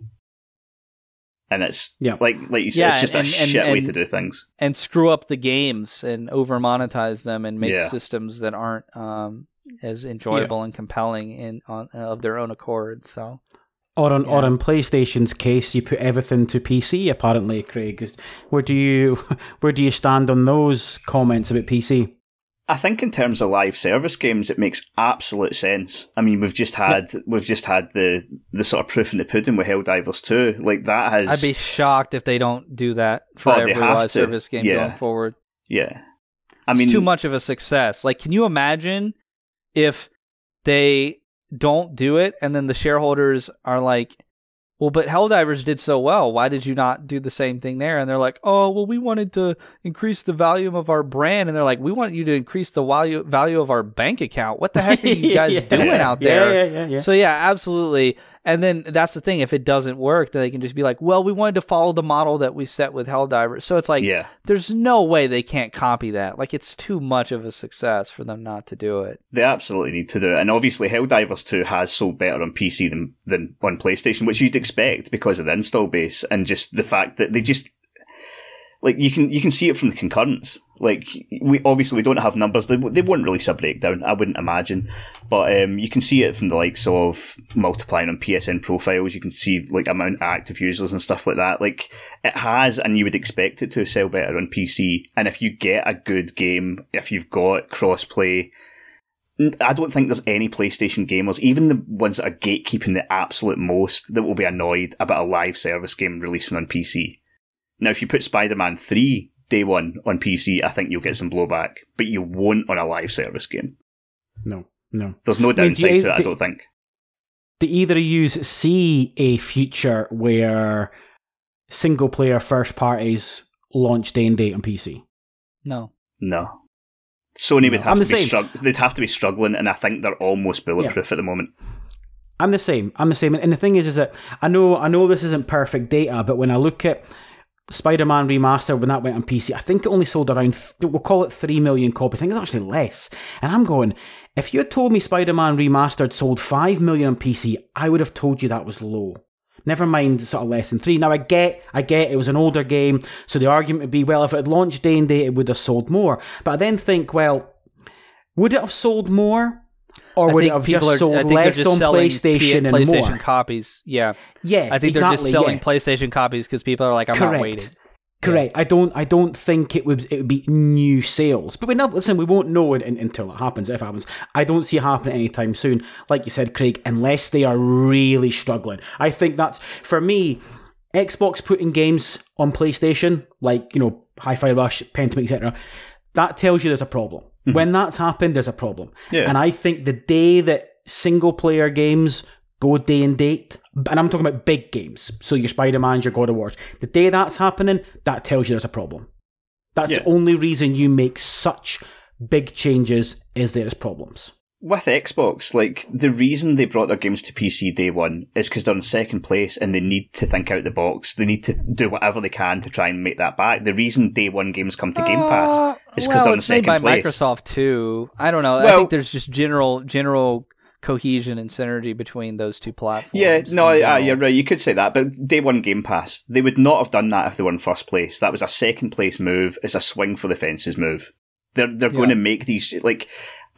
And it's yeah. like like you said, yeah, it's just and, a and, shit and, way to do things. And screw up the games and over monetize them and make yeah. systems that aren't um, as enjoyable yeah. and compelling in on of their own accord. So. Or on, yeah. or in PlayStation's case, you put everything to PC. Apparently, Craig, where do you where do you stand on those comments about PC? I think in terms of live service games, it makes absolute sense. I mean, we've just had yeah. we've just had the the sort of proof in the pudding with Helldivers 2. Like that has. I'd be shocked if they don't do that for oh, every live to. service game yeah. going forward. Yeah, I mean, it's too much of a success. Like, can you imagine if they don't do it and then the shareholders are like, well, but Helldivers did so well. Why did you not do the same thing there? And they're like, oh, well, we wanted to increase the value of our brand. And they're like, we want you to increase the value value of our bank account. What the heck are you guys yeah, doing out there? Yeah, yeah, So yeah, absolutely. And then that's the thing. If it doesn't work, then they can just be like, well, we wanted to follow the model that we set with Helldivers. So it's like, yeah. there's no way they can't copy that. Like, it's too much of a success for them not to do it. They absolutely need to do it. And obviously, Helldivers 2 has sold better on PC than, than on PlayStation, which you'd expect because of the install base and just the fact that they just like you can you can see it from the concurrence. Like we obviously we don't have numbers. They they won't release a breakdown. I wouldn't imagine, but um, you can see it from the likes of multiplying on PSN profiles. You can see like amount of active users and stuff like that. Like it has, and you would expect it to sell better on PC. And if you get a good game, if you've got crossplay. I don't think there's any PlayStation gamers, even the ones that are gatekeeping the absolute most, that will be annoyed about a live service game releasing on PC. Now, if you put Spider Man 3 day one on PC, I think you'll get some blowback, but you won't on a live service game. No, no. There's no downside I mean, you, to it, do, I don't think. Do either of you see a future where single player first parties launch day and date on PC? No. No. Sony would have to be strugg- they'd have to be struggling, and I think they're almost bulletproof yeah. at the moment. I'm the same. I'm the same. And the thing is, is that I know I know this isn't perfect data, but when I look at Spider-Man Remastered when that went on PC, I think it only sold around th- we'll call it three million copies. I think it's actually less. And I'm going, if you had told me Spider-Man Remastered sold five million on PC, I would have told you that was low. Never mind sort of less than three. Now I get, I get it was an older game, so the argument would be, well, if it had launched day and day, it would have sold more. But I then think, well, would it have sold more? Or would it have just are, sold less just on PlayStation P- and PlayStation more? copies? Yeah, yeah. I think exactly, they're just selling yeah. PlayStation copies because people are like, I'm Correct. not waiting. Correct. Yeah. I don't. I don't think it would. It would be new sales. But we not listen. We won't know it until it happens. If it happens, I don't see it happening anytime soon. Like you said, Craig, unless they are really struggling. I think that's for me. Xbox putting games on PlayStation, like you know, Hi-Fi Rush, Pentiment, etc. That tells you there's a problem. Mm-hmm. When that's happened, there's a problem. Yeah. And I think the day that single player games go day and date, and I'm talking about big games, so your Spider Man's, your God of Wars, the day that's happening, that tells you there's a problem. That's yeah. the only reason you make such big changes is there's problems. With Xbox, like the reason they brought their games to PC day one is because they're in second place and they need to think out the box. They need to do whatever they can to try and make that back. The reason day one games come to Game Pass uh, is because well, they're in second made by place. Microsoft too. I don't know. Well, I think there's just general general cohesion and synergy between those two platforms. Yeah, no, uh, you're right. You could say that, but day one Game Pass, they would not have done that if they were in first place. That was a second place move. It's a swing for the fences move. They're they're yeah. going to make these like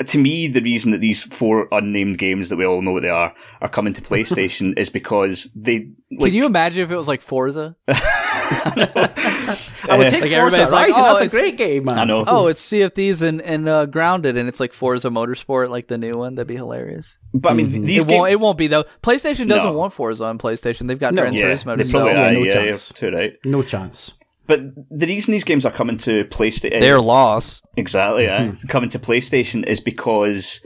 to me, the reason that these four unnamed games that we all know what they are are coming to PlayStation is because they. Like, Can you imagine if it was like Forza? I would take like Forza Horizon. Like, oh, That's a great game, man. I know. Oh, it's Sea of Thieves and, and uh, Grounded, and it's like Forza Motorsport, like the new one. That'd be hilarious. But I mean, mm-hmm. these it, games... won't, it won't be though. PlayStation doesn't no. want Forza on PlayStation. They've got no, Gran yeah, Turismo. They probably, yeah, no yeah, chance. Yeah, too right. No chance. But the reason these games are coming to PlayStation, their loss exactly, yeah, coming to PlayStation is because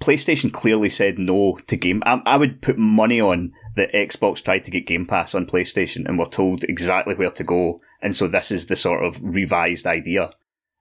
PlayStation clearly said no to Game. I, I, would put money on that Xbox tried to get Game Pass on PlayStation and were told exactly where to go, and so this is the sort of revised idea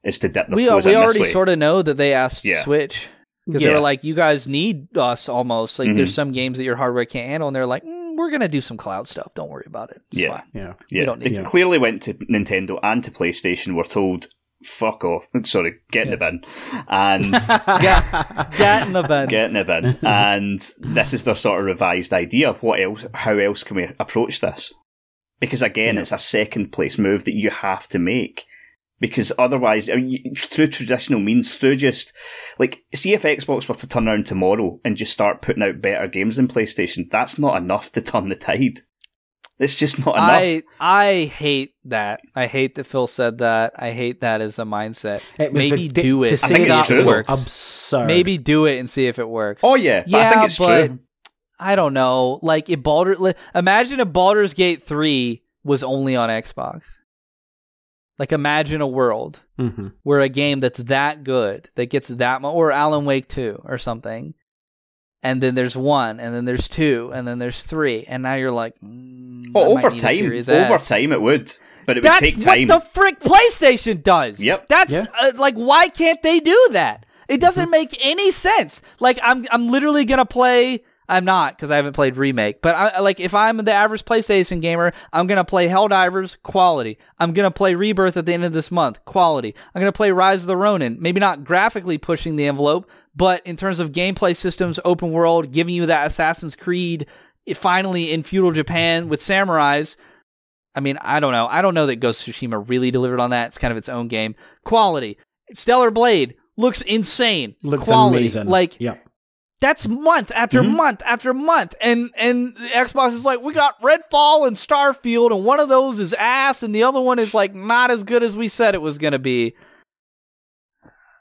is to dip their we, toes we in already sort of know that they asked yeah. Switch because yeah. they were like, "You guys need us almost." Like, mm-hmm. there's some games that your hardware can't handle, and they're like, mm, "We're gonna do some cloud stuff. Don't worry about it." It's yeah, fine. yeah, yeah. They clearly went to Nintendo and to PlayStation. Were told fuck off. Sorry, get in the bin. And get, get in the bin. Get in the bin. And this is their sort of revised idea. What else how else can we approach this? Because again, yeah. it's a second place move that you have to make. Because otherwise, I mean, through traditional means, through just like, see if Xbox were to turn around tomorrow and just start putting out better games than PlayStation, that's not enough to turn the tide. It's just not enough. I I hate that. I hate that Phil said that. I hate that as a mindset. Maybe the, do it. To say I think it's true. Works. Absurd. Maybe do it and see if it works. Oh yeah, yeah, I think it's but true. I don't know. Like if Baldur, imagine if Baldur's Gate three was only on Xbox. Like imagine a world mm-hmm. where a game that's that good that gets that much, or Alan Wake two or something and then there's one, and then there's two, and then there's three, and now you're like, mm, oh, over time, over time it would, but it That's would take time. what the frick PlayStation does. Yep. That's yeah. uh, like, why can't they do that? It doesn't mm-hmm. make any sense. Like, I'm, I'm literally gonna play. I'm not because I haven't played remake. But I, like, if I'm the average PlayStation gamer, I'm gonna play Helldivers quality. I'm gonna play Rebirth at the end of this month quality. I'm gonna play Rise of the Ronin. Maybe not graphically pushing the envelope, but in terms of gameplay systems, open world, giving you that Assassin's Creed eh, finally in feudal Japan with samurais. I mean, I don't know. I don't know that Ghost of Tsushima really delivered on that. It's kind of its own game. Quality. Stellar Blade looks insane. Looks Quality. amazing. Like, yep. That's month after mm-hmm. month after month. And and Xbox is like, we got Redfall and Starfield, and one of those is ass, and the other one is like not as good as we said it was gonna be.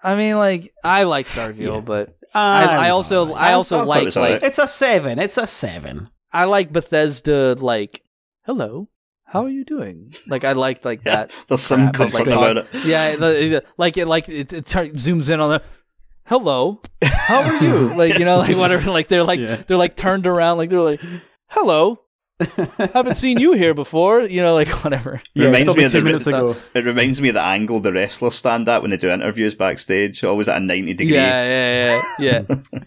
I mean, like I like Starfield, yeah. but uh, I, I, also I, I also I like it like it's a seven. It's a seven. I like Bethesda. Like, hello, how are you doing? Like I like like yeah, that. There's some comfort like, about it. Yeah, the, like it like it, it zooms in on the hello, how are you? Like yes. you know like whatever. Like they're like yeah. they're like turned around. Like they're like hello. Haven't seen you here before, you know, like whatever. Yeah, reminds me of the minutes ago. It reminds me of the angle the wrestlers stand at when they do interviews backstage, always at a ninety degree. Yeah, yeah, yeah,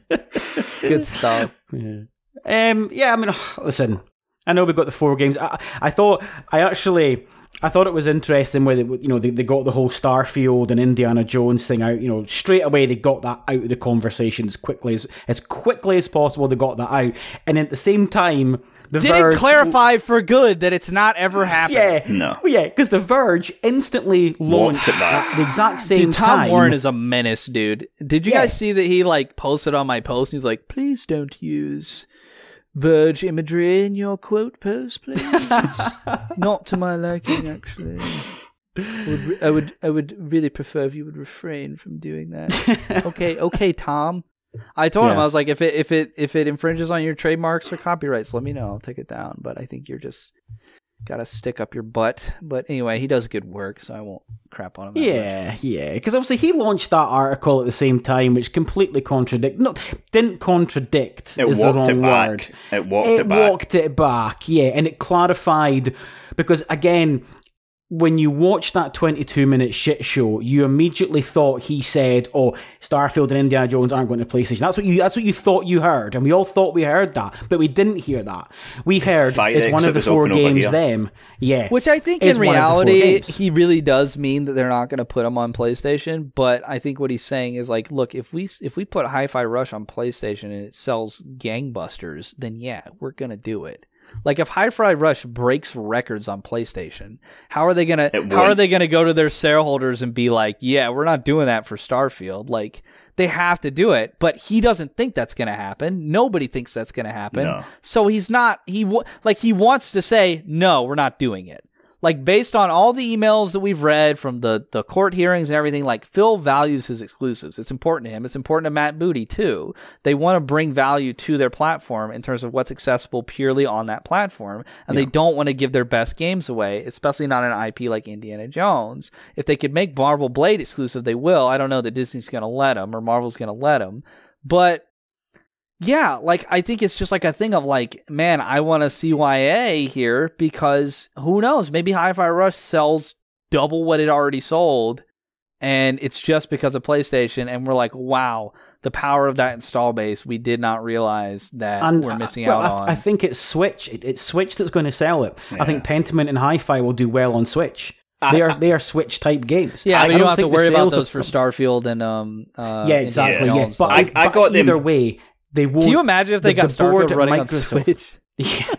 yeah. Good stuff. Yeah. Um, yeah, I mean, listen, I know we got the four games. I, I thought I actually I thought it was interesting where they, you know, they, they got the whole Starfield and Indiana Jones thing out. You know, straight away they got that out of the conversation as quickly as as quickly as possible. They got that out, and at the same time, the did Verge, it clarify for good that it's not ever happened? Yeah, no, yeah, because the Verge instantly launched at the exact same dude, Tom time. Warren is a menace, dude. Did you yeah. guys see that he like posted on my post? and He was like, "Please don't use." Verge imagery in your quote post, please. not to my liking, actually. I would, I would, I would really prefer if you would refrain from doing that. okay, okay, Tom. I told yeah. him I was like, if it, if it, if it infringes on your trademarks or copyrights, let me know. I'll take it down. But I think you're just gotta stick up your butt. But anyway, he does good work, so I won't crap on him. Yeah, much. yeah, because obviously he launched that article at the same time, which completely contradict. No, didn't contradict. It is walked the wrong it back. word. It walked it, back. it back. walked it back. Yeah, and it clarified because again. When you watch that 22 minute shit show, you immediately thought he said, "Oh, Starfield and Indiana Jones aren't going to PlayStation." That's what you that's what you thought you heard, and we all thought we heard that, but we didn't hear that. We heard it's one of the four games. Them, yeah. Which I think in reality he really does mean that they're not going to put them on PlayStation. But I think what he's saying is like, look, if we if we put Hi-Fi Rush on PlayStation and it sells gangbusters, then yeah, we're gonna do it. Like if Hi-Fi Rush breaks records on PlayStation, how are they gonna how are they gonna go to their shareholders and be like, yeah, we're not doing that for Starfield? Like they have to do it, but he doesn't think that's going to happen. Nobody thinks that's going to happen. No. So he's not he like he wants to say no, we're not doing it like based on all the emails that we've read from the the court hearings and everything, like Phil values his exclusives. It's important to him. It's important to Matt Booty too. They want to bring value to their platform in terms of what's accessible purely on that platform, and yeah. they don't want to give their best games away, especially not an IP like Indiana Jones. If they could make Marvel Blade exclusive, they will. I don't know that Disney's going to let them or Marvel's going to let them, but yeah, like I think it's just like a thing of like, man, I want a CYA here because who knows? Maybe Hi-Fi Rush sells double what it already sold, and it's just because of PlayStation. And we're like, wow, the power of that install base. We did not realize that and, we're missing well, out I, on. I think it's Switch. It, it's Switch that's going to sell it. Yeah. I think Pentiment and Hi-Fi will do well on Switch. They are they are Switch type games. Yeah, but you don't, don't have to worry about those for Starfield and um. Uh, yeah, exactly. Yeah, but I, I got either them. way they won't. Can you imagine if they the, got the Starfield running on Switch? Yeah.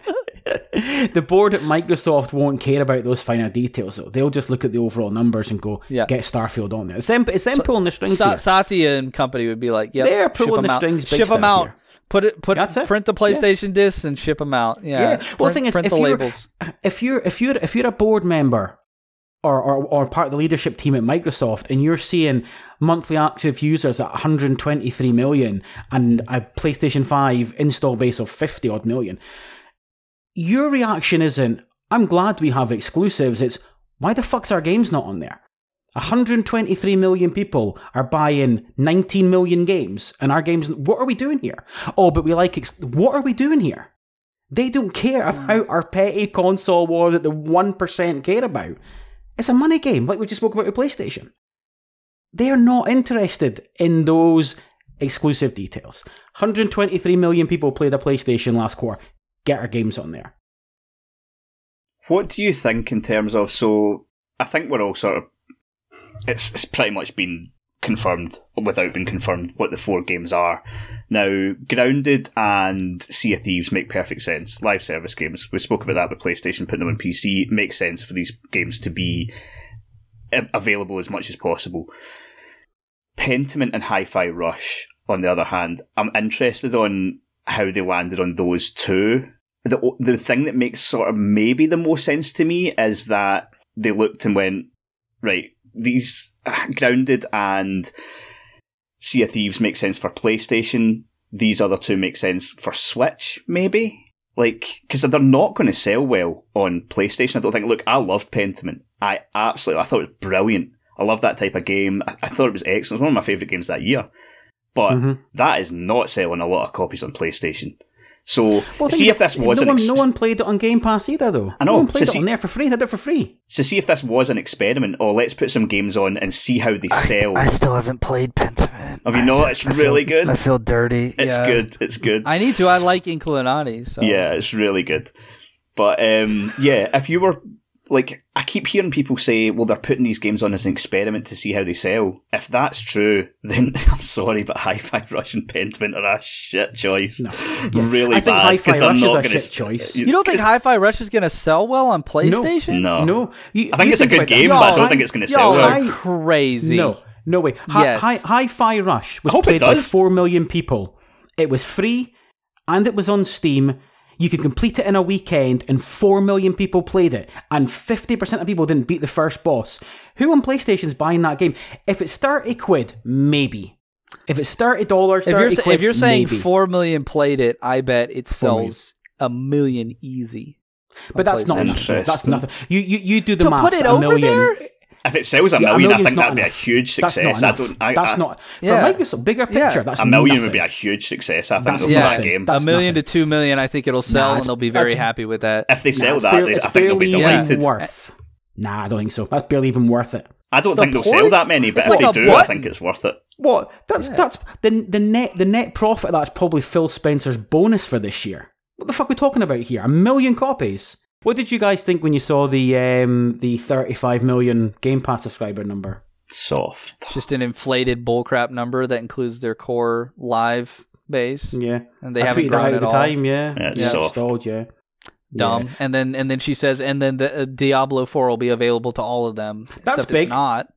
the board at Microsoft won't care about those finer details. Though. They'll just look at the overall numbers and go, yeah. "Get Starfield on there." It's them, it's them so, pulling the strings. Sa- Satya and company would be like, "Yeah, they're pulling the out. strings. Ship them out. Here. Put it, put it. print the PlayStation yeah. discs and ship them out. Yeah. yeah. Well, print, the thing is, if you're, if you're if you're if you're a board member or, or, or part of the leadership team at Microsoft, and you're seeing monthly active users at 123 million and a PlayStation 5 install base of 50 odd million, your reaction isn't, I'm glad we have exclusives. It's, why the fuck's our games not on there? 123 million people are buying 19 million games, and our games, what are we doing here? Oh, but we like, ex- what are we doing here? They don't care about hmm. our petty console war that the 1% care about. It's a money game, like we just spoke about with PlayStation. They're not interested in those exclusive details. 123 million people played a PlayStation last quarter. Get our games on there. What do you think in terms of? So, I think we're all sort of. It's, it's pretty much been confirmed without being confirmed what the four games are. Now, Grounded and Sea of Thieves make perfect sense. Live service games. We spoke about that with PlayStation, putting them on PC. It makes sense for these games to be available as much as possible. Pentiment and Hi Fi Rush, on the other hand, I'm interested on how they landed on those two. The, the thing that makes sort of maybe the most sense to me is that they looked and went, right, these Grounded and Sea of Thieves make sense for PlayStation. These other two make sense for Switch, maybe. Like, because they're not going to sell well on PlayStation. I don't think. Look, I loved Pentiment. I absolutely, I thought it was brilliant. I love that type of game. I, I thought it was excellent. It was one of my favourite games that year. But mm-hmm. that is not selling a lot of copies on PlayStation. So well, see if this was no an one, ex- no one played it on Game Pass either, though. I know. No one played so it on there for free. They did it for free. So see if this was an experiment, or let's put some games on and see how they sell. I, I still haven't played Pentiment. Have you not? It's I really feel, good. I feel dirty. It's yeah. good. It's good. I need to. I like Inkulinati. So. Yeah, it's really good. But um, yeah, if you were like I keep hearing people say, well, they're putting these games on as an experiment to see how they sell. If that's true, then I'm sorry, but Hi-Fi Rush and Pentiment are a shit choice. No. Yeah. Really I bad because they're not going to. Choice. You, don't think Hi-Fi Rush is going to sell well on PlayStation? No, no. no. You, I think it's a good game, but I don't think it's going to sell well. Crazy. No, no way. Hi, yes. Hi, Hi-Fi Rush was played by four million people. It was free, and it was on Steam you could complete it in a weekend, and 4 million people played it, and 50% of people didn't beat the first boss. Who on PlayStation's buying that game? If it's 30 quid, maybe. If it's $30, 30 if you're, quid, if you're saying maybe. 4 million played it, I bet it sells a million easy. But that's not nothing. That's nothing. You you, you do the to math. Put it a over million, there? If it sells a yeah, million, a I think that'd be a huge success. That's not I don't. I, that's I, not for yeah. Microsoft. Bigger picture. Yeah. That's a million nothing. would be a huge success. I think yeah, that game. a million nothing. to two million. I think it'll sell, nah, and they'll be very happy with that. If they sell nah, that, barely, I think they'll be delighted. Worth. Nah, I don't think so. That's barely even worth it. I don't the think they'll sell that many, but if like they do, I think it's worth it. What? That's yeah. that's the the net the net profit. That's probably Phil Spencer's bonus for this year. What the fuck are we talking about here? A million copies. What did you guys think when you saw the um, the 35 million Game Pass subscriber number? Soft. It's just an inflated bullcrap number that includes their core live base. Yeah, and they I haven't grown at the all. time. Yeah, yeah, it's yeah. soft. Stalled, yeah dumb. Yeah. And then and then she says, and then the uh, Diablo Four will be available to all of them. That's except big. It's not.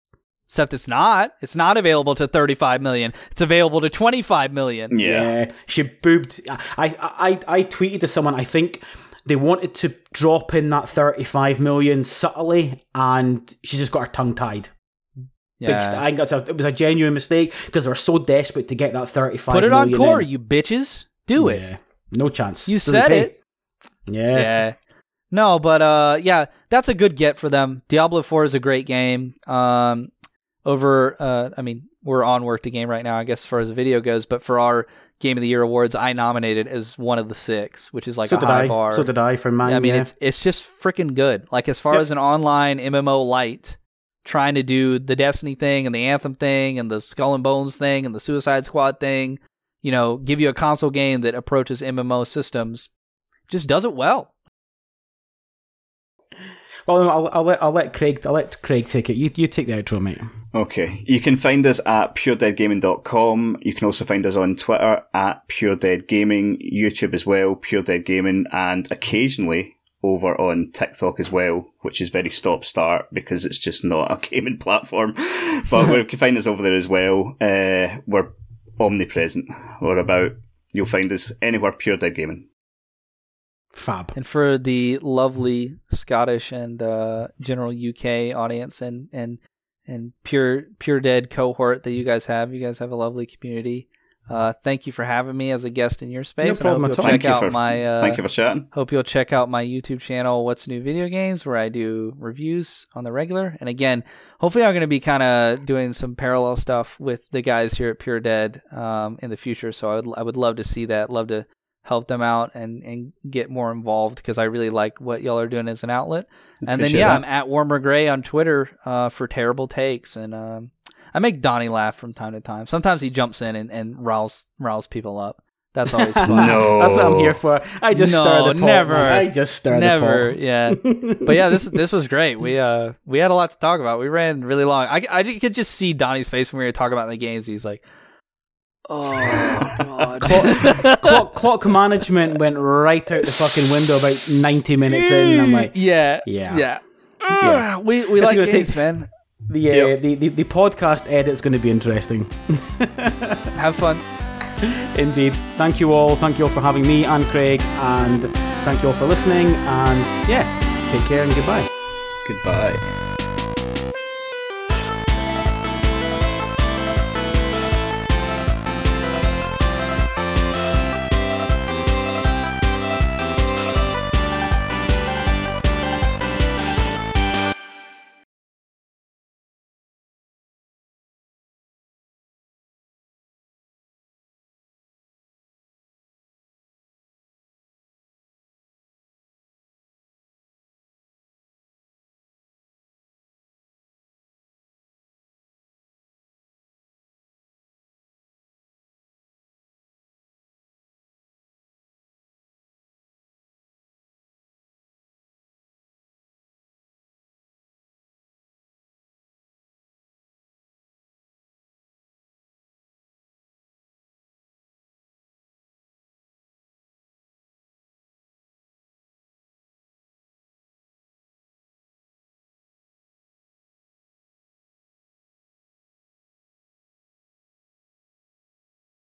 Except it's not. It's not available to 35 million. It's available to 25 million. Yeah. yeah. She boobed. I, I I tweeted to someone. I think they wanted to drop in that 35 million subtly, and she's just got her tongue tied. Yeah. I think that's a, it was a genuine mistake because they were so desperate to get that 35 Put it on core, in. you bitches. Do yeah. it. No chance. You Doesn't said pay. it. Yeah. Yeah. No, but uh, yeah, that's a good get for them. Diablo Four is a great game. Um, over, uh, I mean, we're on work to game right now, I guess, as far as the video goes. But for our Game of the Year awards, I nominated as one of the six, which is like so a high I. bar. So did I for mine. I mean, yeah. it's it's just freaking good. Like as far yep. as an online MMO light, trying to do the Destiny thing and the Anthem thing and the Skull and Bones thing and the Suicide Squad thing, you know, give you a console game that approaches MMO systems, just does it well. Well, I'll, I'll, let I'll let Craig I'll let Craig take it. You you take the outro, mate. Okay. You can find us at puredeadgaming.com. You can also find us on Twitter at puredeadgaming, YouTube as well, Pure Dead Gaming, and occasionally over on TikTok as well, which is very stop start because it's just not a gaming platform. But you can find us over there as well. Uh, we're omnipresent. We're about. You'll find us anywhere Pure Dead Gaming. Fab. And for the lovely Scottish and uh, general UK audience and and and pure pure dead cohort that you guys have, you guys have a lovely community. Uh, thank you for having me as a guest in your space. No problem at all. Check out for, my. Uh, thank you for chatting. Hope you'll check out my YouTube channel, What's New Video Games, where I do reviews on the regular. And again, hopefully, I'm going to be kind of doing some parallel stuff with the guys here at Pure Dead um, in the future. So I would I would love to see that. Love to help them out and, and get more involved because I really like what y'all are doing as an outlet. And then yeah, that. I'm at Warmer Gray on Twitter uh, for terrible takes, and um, I make Dony laugh from time to time. Sometimes he jumps in and, and riles riles people up. That's always fun. no, that's what I'm here for. I just no, stir the pot. Never. I just stir never, the pot. yeah. But yeah, this this was great. We uh we had a lot to talk about. We ran really long. I I could just see Dony's face when we were talking about the games. He's like, Oh god. clock, clock, clock, management went right out the fucking window about ninety minutes in. And I'm like, yeah, yeah, yeah. yeah. We we it's like games, take, man. The, uh, yep. the the the podcast edit's going to be interesting. Have fun. Indeed. Thank you all. Thank you all for having me and Craig, and thank you all for listening. And yeah, take care and goodbye. Goodbye.